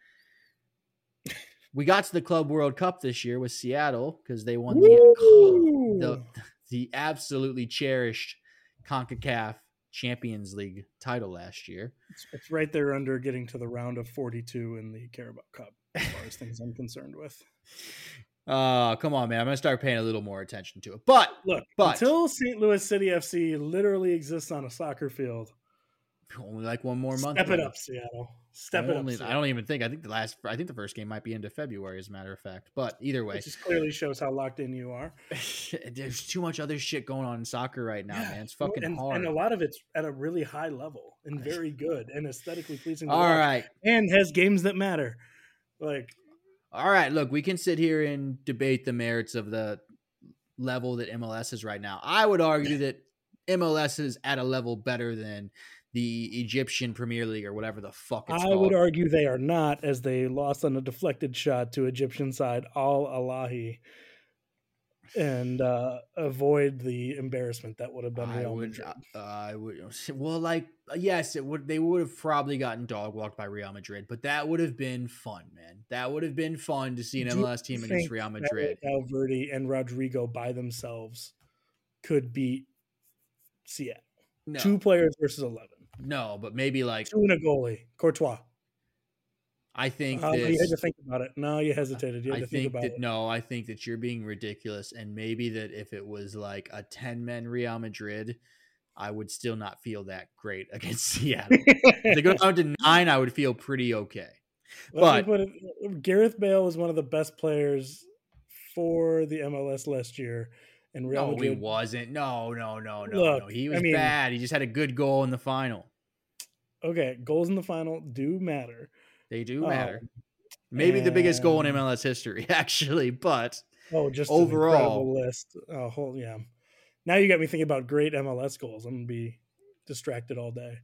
we got to the Club World Cup this year with Seattle because they won the, the the absolutely cherished CONCACAF Champions League title last year. It's, it's, right there under getting to the round of 42 in the Carabao Cup, as far as things I'm concerned with. Uh, come on, man. I'm going to start paying a little more attention to it. But look, but, until St. Louis City FC literally exists on a soccer field, only like one more month. Step it up, Seattle. Step it up. I don't even think. I think the last. I think the first game might be into February, as a matter of fact. But either way, it just clearly shows how locked in you are. There's too much other shit going on in soccer right now, yeah. man. It's fucking and, hard, and a lot of it's at a really high level and very good and aesthetically pleasing. All right, and has games that matter. Like, all right, look, we can sit here and debate the merits of the level that MLS is right now. I would argue that MLS is at a level better than the Egyptian Premier League or whatever the fuck I called. would argue they are not, as they lost on a deflected shot to Egyptian side Al Ahly and uh, avoid the embarrassment that would have been Real I would, Madrid. Uh, I would, well, like yes, it would. They would have probably gotten dog walked by Real Madrid, but that would have been fun, man. That would have been fun to see an MLS team against Real Madrid. Valverde and Rodrygo by themselves could beat Seattle. No. Two players versus eleven. No, but maybe like two and a goalie, Courtois. I think Uh, this, you had to think about it. No, you hesitated. You had I to think, think about that it. no, I think that you're being ridiculous, and maybe that if it was like a ten man Real Madrid, I would still not feel that great against Seattle. if they go down to nine, I would feel pretty okay. Let but- it, Gareth Bale was one of the best players for the MLS last year, and Real No, he wasn't. No, no, no, no, Look, no. He I was mean- bad. He just had a good goal in the final. Okay, goals in the final do matter. They do Oh, matter. Maybe the biggest goal in MLS history, actually, but Oh, just Overall. list. Oh, whole yeah. Now you got me thinking about great MLS goals. I'm gonna be distracted all day,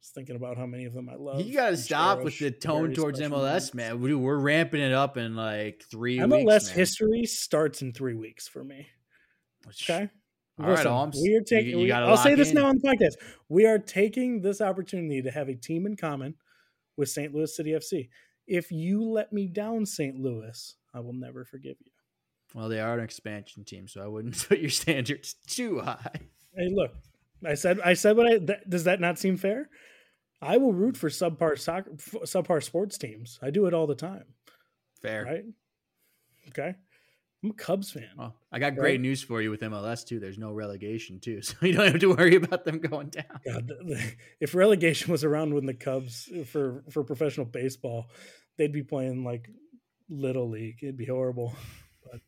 just thinking about how many of them I love. you got to and stop with the tone towards MLS, moments. man. We, we're ramping it up in like three MLS weeks. history starts in three weeks for me. Okay. All right, Listen, Alms. we are taking. We- I'll say this in. now on the podcast. We are taking this opportunity to have a team in common with St. Louis City FC. If you let me down, St. Louis, I will never forgive you. Well, they are an expansion team, so I wouldn't put your standards too high. Hey, look, I said, I said what I. Does that not seem fair? I will root for subpar soccer, subpar sports teams. I do it all the time, Fair. right? Okay, I'm a Cubs fan. Well, I got Right. great news for you with MLS too. There's no relegation too, so you don't have to worry about them going down. God, if relegation was around when the Cubs for for professional baseball, they'd be playing like little league. It'd be horrible. But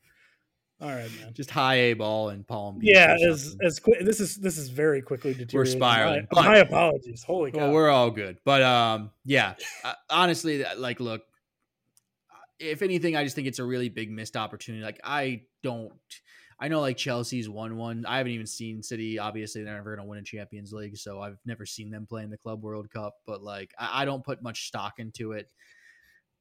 all right, man. Just high A ball and Palm Beach. Yeah, as as quick. This is this is very quickly deteriorating. spiraling, My, but- my apologies. Holy cow! well, we're all good. But um, yeah, honestly, like, look, if anything, I just think it's a really big missed opportunity. Like, I don't. I know like Chelsea's won one. I haven't even seen City. Obviously, they're never going to win a Champions League, so I've never seen them play in the Club World Cup. But like, I, I don't put much stock into it.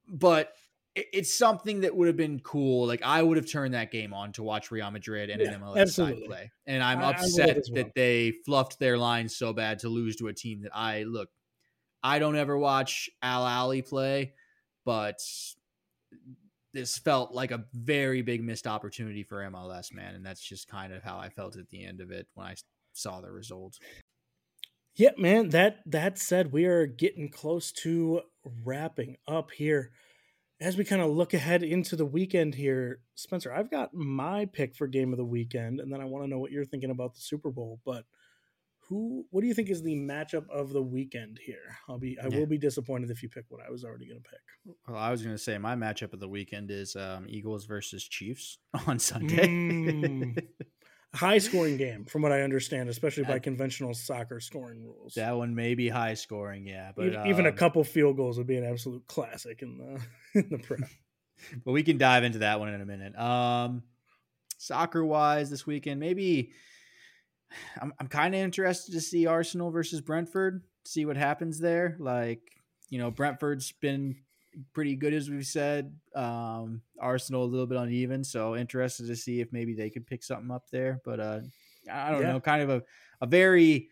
But it, it's something that would have been cool. Like, I would have turned that game on to watch Real Madrid and Yeah, an MLS absolutely. side play. And I'm I- I upset well. that they fluffed their lines so bad to lose to a team that I look. I don't ever watch Al Ahly play, but this felt like a very big missed opportunity for MLS, man. And that's just kind of how I felt at the end of it when I saw the result. Yeah, man. That that said, we are getting close to wrapping up here. As we kind of look ahead into the weekend here, Spencer, I've got my pick for game of the weekend, and then I want to know what you're thinking about the Super Bowl. But who, what do you think is the matchup of the weekend here? I'll be, I Yeah. will be disappointed if you pick what I was already going to pick. Well, I was going to say my matchup of the weekend is um, Eagles versus Chiefs on Sunday. Mm. High scoring game, from what I understand, especially by conventional soccer scoring rules. that one may be high scoring, yeah, but even, even a um, couple field goals would be an absolute classic in the in the prep. but we can dive into that one in a minute. Um, soccer wise, this weekend, maybe I'm I'm kind of interested to see Arsenal versus Brentford, see what happens there. Like, you know, Brentford's been pretty good as we've said. Um, Arsenal a little bit uneven, so interested to see if maybe they could pick something up there. But uh, I don't Yeah. know, kind of a a very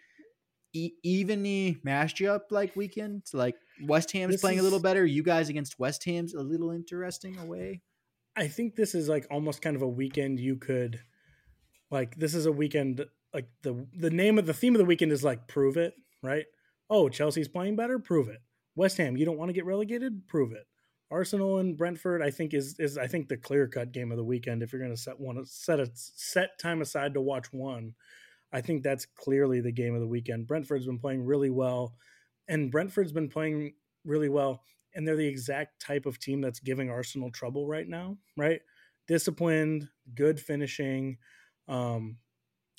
e- evenly matchup like weekend. Like West Ham's This playing a little better. You guys against West Ham's a little interesting away. I think this is like almost kind of a weekend you could like this is a weekend like the the name of the theme of the weekend is like prove it, right? Oh, Chelsea's playing better, prove it. West Ham, you don't want to get relegated, prove it. Arsenal and Brentford, I think is is I think the clear cut game of the weekend. If you're going to set one set a set time aside to watch one, I think that's clearly the game of the weekend. Brentford's been playing really well, and Brentford's been playing really well, and they're the exact type of team that's giving Arsenal trouble right now. Right, disciplined, good finishing. Um,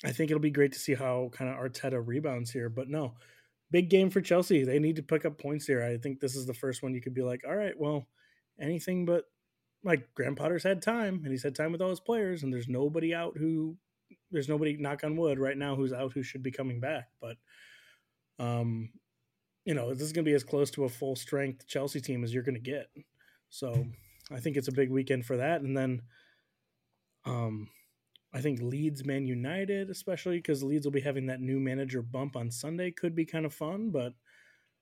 I think it'll be great to see how kind of Arteta rebounds here, but no, big game for Chelsea. They need to pick up points here. I think this is the first one you could be like, all right, well, anything but like Graham Potter's had time and he's had time with all his players, and there's nobody out who there's nobody knock on wood right now who's out who should be coming back. But um, you know, this is gonna be as close to a full strength Chelsea team as you're gonna get. So I think it's a big weekend for that. And then um I think Leeds Man United, especially because Leeds will be having that new manager bump on Sunday, could be kind of fun. But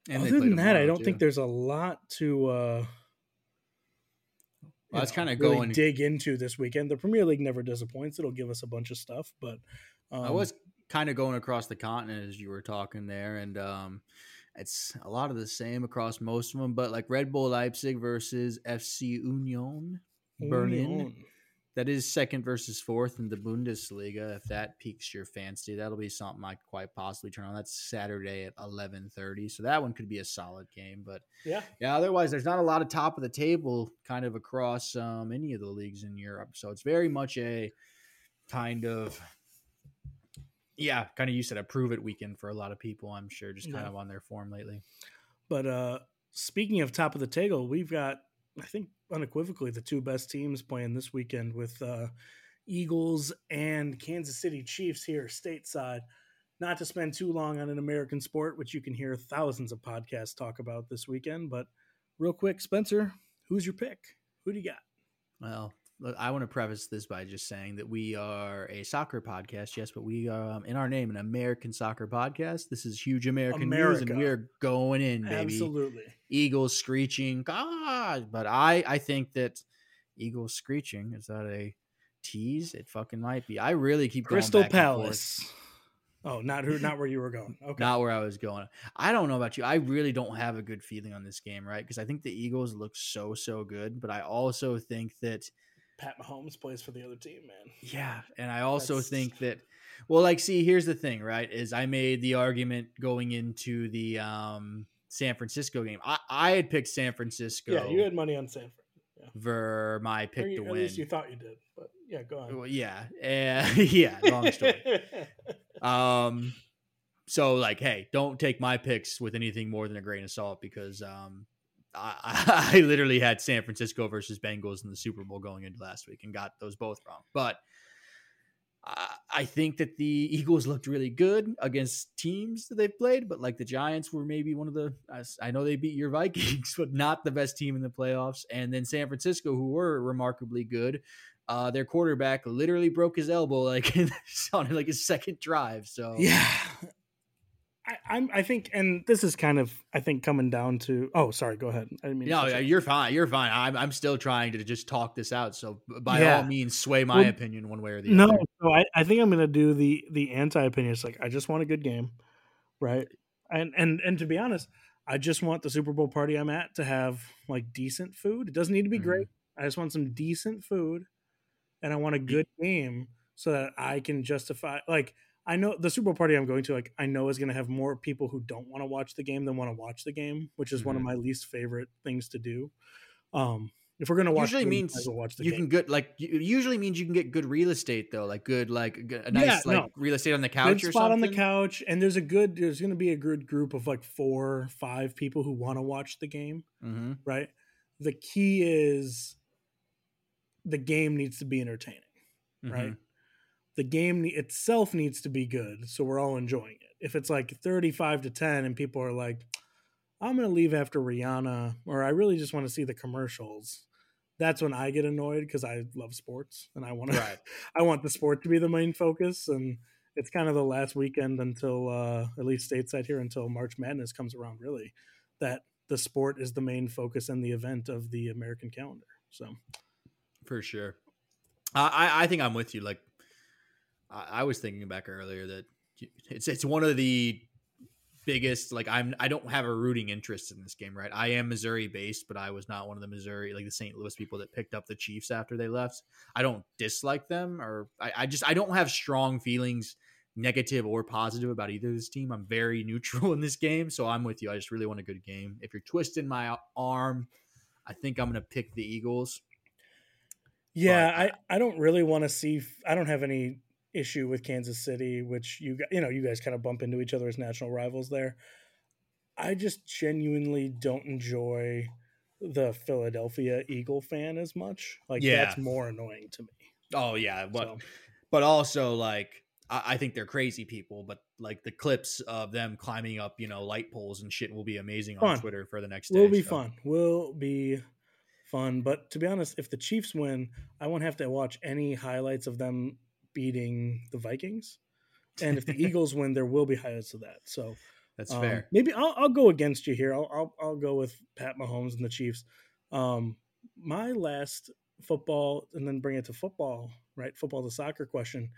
And other than that, I don't too. think there's a lot to uh Well, that's kinda really going- dig into this weekend. The Premier League never disappoints. It'll give us a bunch of stuff, but um, I was kind of going across the continent as you were talking there, and um, it's a lot of the same across most of them, but like Red Bull Leipzig versus FC Union Berlin. Union. That is second versus fourth in the Bundesliga. If that piques your fancy, that'll be something I could quite possibly turn on. That's Saturday at eleven thirty, so that one could be a solid game. But Yeah. yeah, otherwise, there's not a lot of top of the table kind of across um, any of the leagues in Europe. So it's very much a kind of, yeah, kind of you said a prove it weekend for a lot of people. I'm sure, just kind Yeah. of on their form lately. But uh speaking of top of the table, we've got I think unequivocally the two best teams playing this weekend with uh Eagles and Kansas City Chiefs here stateside. Not to spend too long on an American sport, which you can hear thousands of podcasts talk about this weekend, but real quick, Spencer, who's your pick? Who do you got? Well, I want to preface this by just saying that we are a soccer podcast, yes, but we are um, in our name an American soccer podcast. This is huge American news, and we're going in, baby. Absolutely. Eagles screeching, God! But I, I think that Eagles screeching is that a tease? It fucking might be. I really keep going Crystal back and forth. Palace. Oh, not who not where you were going. Okay. Not where I was going. I don't know about you. I really don't have a good feeling on this game, right? Because I think the Eagles look so so good, but I also think that Pat Mahomes plays for the other team, man. Yeah, and I also That's- think that well, like see, here's the thing, right? Is I made the argument going into the um San Francisco game. I, I had picked San Francisco Yeah, you had money on Sanford. for my Or pick you- to at win. least you thought you did, but yeah, go on. Well, yeah, uh, yeah, long story. um, so like, hey, don't take my picks with anything more than a grain of salt because um, I, I literally had San Francisco versus Bengals in the Super Bowl going into last week and got those both wrong. But I, I think that the Eagles looked really good against teams that they've played, but like the Giants were maybe one of the, I know they beat your Vikings, but not the best team in the playoffs. And then San Francisco, who were remarkably good, uh, their quarterback literally broke his elbow like on like his second drive. So yeah, I, I'm. I think, and this is kind of, I think, coming down to. Oh, sorry. Go ahead. I didn't mean. No, cut yeah, you off. you're fine. You're fine. I'm, I'm still trying to just talk this out. So by Yeah. all means, sway my Well, opinion one way or the no. other. So I, I think I'm gonna do the the anti opinion. It's like I just want a good game, right? And and and to be honest, I just want the Super Bowl party I'm at to have like decent food. It doesn't need to be Mhm. great. I just want some decent food, and I want a good game so that I can justify. Like I know the Super Bowl party I'm going to, like I know is going to have more people who don't want to watch the game than want to watch the game, which is one of Mhm. my least favorite things to do. Um, if we're going to watch, Usually means watch the you game. can get like it usually means you can get good real estate though, like good like a nice Yeah, like no. real estate on the good couch or spot something. on the couch, and there's a good. There's going to be a good group of like four, five people who want to watch the game. hmm Right. The key is the game needs to be entertaining. Mm-hmm. right? The game itself needs to be good, so we're all enjoying it. If it's like 35 to 10 and people are like, I'm going to leave after Rihanna, or I really just want to see the commercials, that's when I get annoyed because I love sports and I want to, Right. I want the sport to be the main focus. And it's kind of the last weekend until, uh, at least stateside here, until March Madness comes around, really, that the sport is the main focus and the event of the American calendar. So, For sure. I, I I think I'm with you. Like I, I was thinking back earlier that it's it's one of the biggest like I'm I don't have a rooting interest in this game, right? I am Missouri based, but I was not one of the Missouri like the St. Louis people that picked up the Chiefs after they left. I don't dislike them or I, I just I don't have strong feelings negative or positive about either of this team. I'm very neutral in this game, so I'm with you. I just really want a good game. If you're twisting my arm, I think I'm gonna pick the Eagles. Yeah, But I, I don't really want to see. I don't have any issue with Kansas City, which you you know you guys kind of bump into each other as national rivals there. I just genuinely don't enjoy the Philadelphia Eagle fan as much. Like Yeah. that's more annoying to me. Oh yeah, but So, but also like I, I think they're crazy people, but like the clips of them climbing up, you know, light poles and shit will be amazing on Twitter for the next day. will be so- fun. Will be fun. But to be honest, if the Chiefs win, I won't have to watch any highlights of them beating the Vikings. And if the Eagles win, there will be highlights of that. So That's Um, fair. Maybe I'll, I'll go against you here. I'll, I'll I'll go with Pat Mahomes and the Chiefs. Um, my last football, and then bring it to football, right? Football to soccer question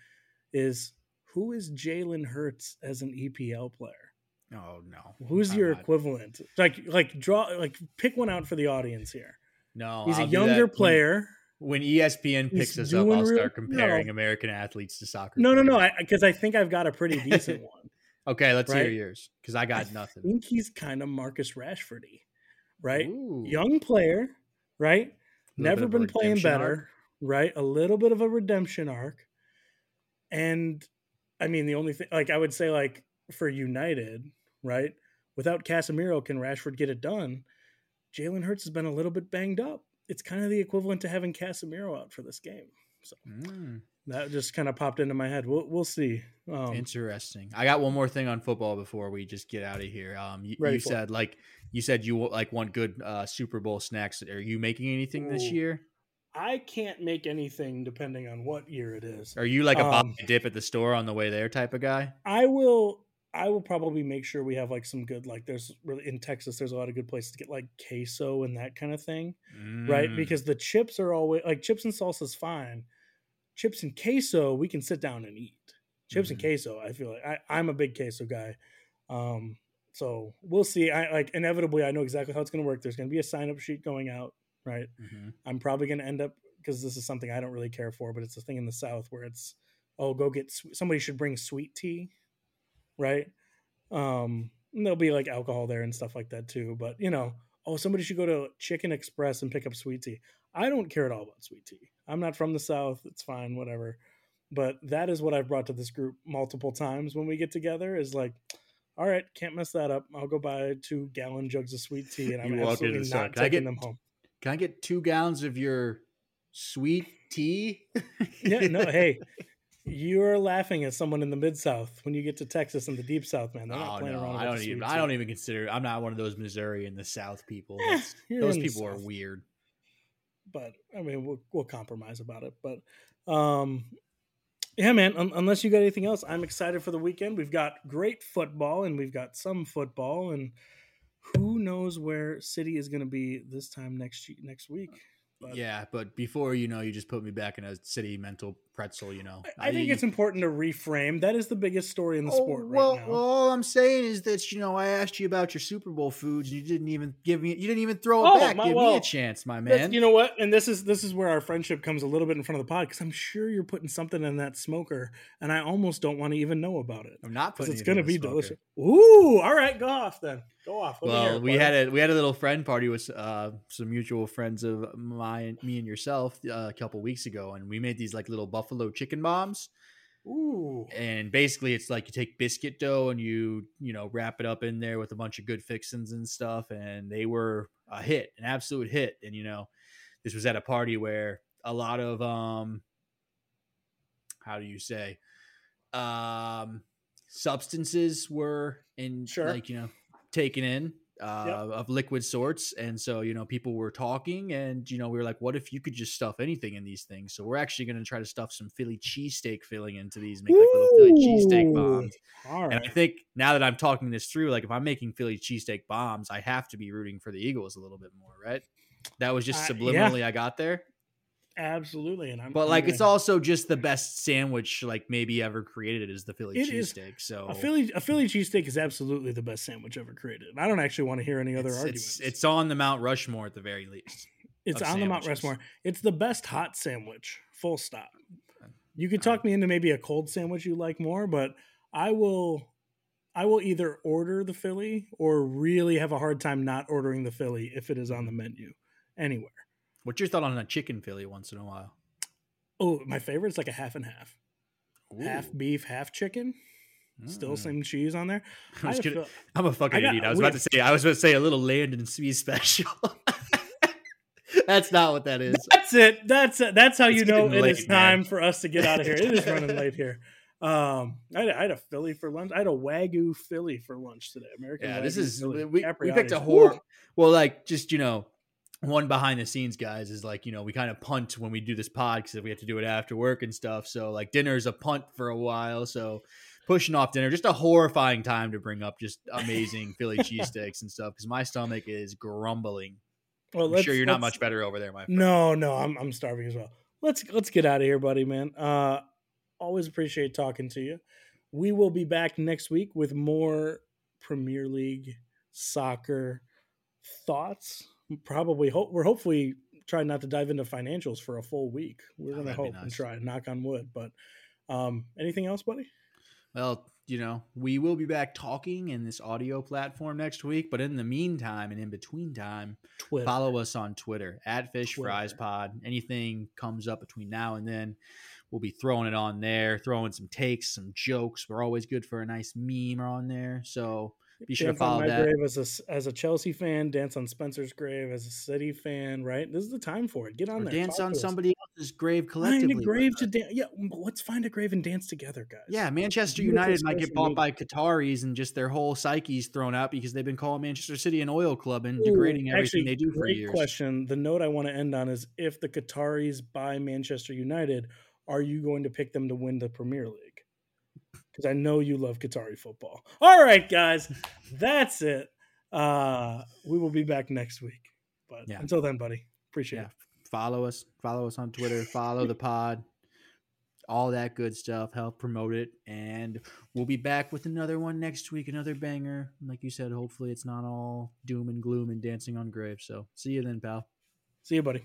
is who is Jalen Hurts as an EPL player? Oh no. Who's I'm your not- equivalent? Like like draw like pick one out for the audience here. No, He's I'll a younger player. When ESPN picks us up, I'll real- start comparing no. American athletes to soccer. No, no, no. Because I, think I've got a pretty decent one. Okay, let's hear yours because I got I nothing. I think he's kind of Marcus Rashfordy, right? Ooh. Young player, right? Never been playing better, arc. right? A little bit of a redemption arc. And I mean, the only thing, like, I would say, like, for United, right? Without Casemiro, can Rashford get it done? Jalen Hurts has been a little bit banged up. It's kind of the equivalent to having Casemiro out for this game. So Mm, that just kind of popped into my head. We'll we'll see. Um, interesting. I got one more thing on football before we just get out of here. Um, you, you for it. said like you said you like want good uh, Super Bowl snacks. Are you making anything this year? I can't make anything depending on what year it is. Are you like a Um, dip at the store on the way there type of guy? I will I will probably make sure we have like some good like there's really in Texas there's a lot of good places to get like queso and that kind of thing, right? Mm, Because the chips are always like chips and salsa is fine. Chips and queso we can sit down and eat. Chips and Mhm. queso, I feel like I, I'm a big queso guy. Um so we'll see. I like inevitably I know exactly how it's gonna work. There's gonna be a sign up sheet going out, right? mhm. I'm probably going to end up because this is something I don't really care for, but it's a thing in the South where it's oh go get somebody should bring sweet tea, right? Um, and there'll be like alcohol there and stuff like that too. But you know, oh somebody should go to Chicken Express and pick up sweet tea. I don't care at all about sweet tea. I'm not from the South. It's fine, whatever. But that is what I've brought to this group multiple times when we get together. Is like. All right, can't mess that up. I'll go buy two gallon jugs of sweet tea, and I'm absolutely store, not "Can I taking get them home. Can I get two gallons of your sweet tea? yeah, no, hey, you're laughing at someone in the mid South when you get to Texas and the deep South, man. They're not Oh playing no, around. I don't even. I don't even consider. I'm not one of those Missouri and the South people. Eh, those people are weird. But I mean, we'll we'll compromise about it. But um, yeah, man. Un- unless you got anything else, I'm excited for the weekend. We've got great football and we've got some football, and who knows where City is going to be this time next next week. But Yeah, but before you know, you just put me back in a city mental pretzel. You know, I, I think it's important to reframe. That is the biggest story in the sport Oh, well, right now. well, all I'm saying is that you know I asked you about your Super Bowl foods, and you didn't even give me. You didn't even throw it Oh, back. my- give me a chance, my man. you know what? And this is this is where our friendship comes a little bit in front of the pod because I'm sure you're putting something in that smoker, and I almost don't want to even know about it I'm not because putting it's going to be smoker. delicious. Ooh, all right, go off then. Go off. Let me hear Well, we had a we had a little friend party with uh, some mutual friends of mine, me and yourself, uh, a couple weeks ago, and we made these like little buffalo chicken bombs. Ooh, and basically it's like you take biscuit dough and you you know wrap it up in there with a bunch of good fixings and stuff and they were a hit an absolute hit and you know this was at a party where a lot of um how do you say um substances were in Sure. like you know taken in uh, of liquid sorts and so you know people were talking and you know we were like what if you could just stuff anything in these things so we're actually going to try to stuff some philly cheesesteak filling into these make like little philly cheesesteak bombs all and. I think now that I'm talking this through, like if I'm making Philly cheesesteak bombs, I have to be rooting for the Eagles a little bit more, right? That was just Uh, yeah. subliminally I got there. Absolutely, and I'm. But like it's also just the best sandwich like maybe ever created is the Philly cheesesteak. So a Philly a Philly cheesesteak is absolutely the best sandwich ever created. I don't actually want to hear any other it's, arguments. it's it's on the Mount Rushmore at the very least. It's on the Mount. Rushmore. It's the best hot sandwich. Full stop. You could talk me into maybe a cold sandwich you like more, but I will I will either order the Philly or really have a hard time not ordering the Philly if it is on the menu anywhere. What's your thought on a chicken Philly once in a while? Oh, my favorite is like a half and half. Half beef, half chicken. Still Mm. some cheese on there. I was I I'm a fucking I got- idiot. I was about to say I was about to say a little Landon Sweet special. That's not what that is. That's it. That's. That's how It's you know getting it late, is man. time for us to get out of here. It is running late here. Um, I had, I had a Philly for lunch. I had a Wagyu Philly for lunch today. American. Yeah, this is Philly. we, we picked a whore. Well, like just you know, one behind the scenes guys is like you know we kind of punt when we do this pod because we have to do it after work and stuff. So like dinner's a punt for a while. So pushing off dinner, just a horrifying time to bring up just amazing Philly cheesesteaks and stuff because my stomach is grumbling. Well, I'm sure you're not much better over there, my friend. No, no, I'm I'm starving as well. Let's let's get out of here, buddy, man. Uh always appreciate talking to you. We will be back next week with more Premier League soccer thoughts. Probably hope we're hopefully trying not to dive into financials for a full week. We're Oh, gonna hope and try, knock on wood. But um, anything else, buddy? Well, you know, we will be back talking in this audio platform next week. But in the meantime and in between time, Twitter. follow us on Twitter at Fish Fries Pod. Anything comes up between now and then, we'll be throwing it on there, throwing some takes, some jokes. We're always good for a nice meme on there. So be sure to Dance on follow my that. grave as a as a Chelsea fan. Dance on Spencer's grave as a City fan. Right, this is the time for it. Get on Or there. dance on to somebody else's grave collectively. Find a grave to dance. Yeah, let's find a grave and dance together, guys. Yeah, Manchester Beautiful United might get bought by Qataris and just their whole psyche's thrown out because they've been calling Manchester City an oil club and Ooh, degrading everything actually, they do for great years. question. The note I want to end on is: If the Qataris buy Manchester United, are you going to pick them to win the Premier League? Because I know you love Qatari football. All right, guys, that's it. Uh, we will be back next week. But Yeah. until then, buddy, appreciate Yeah. it. Follow us. Follow us on Twitter. Follow the pod. All that good stuff. Help promote it. And we'll be back with another one next week, another banger. Like you said, hopefully it's not all doom and gloom and dancing on graves. So see you then, pal. See you, buddy.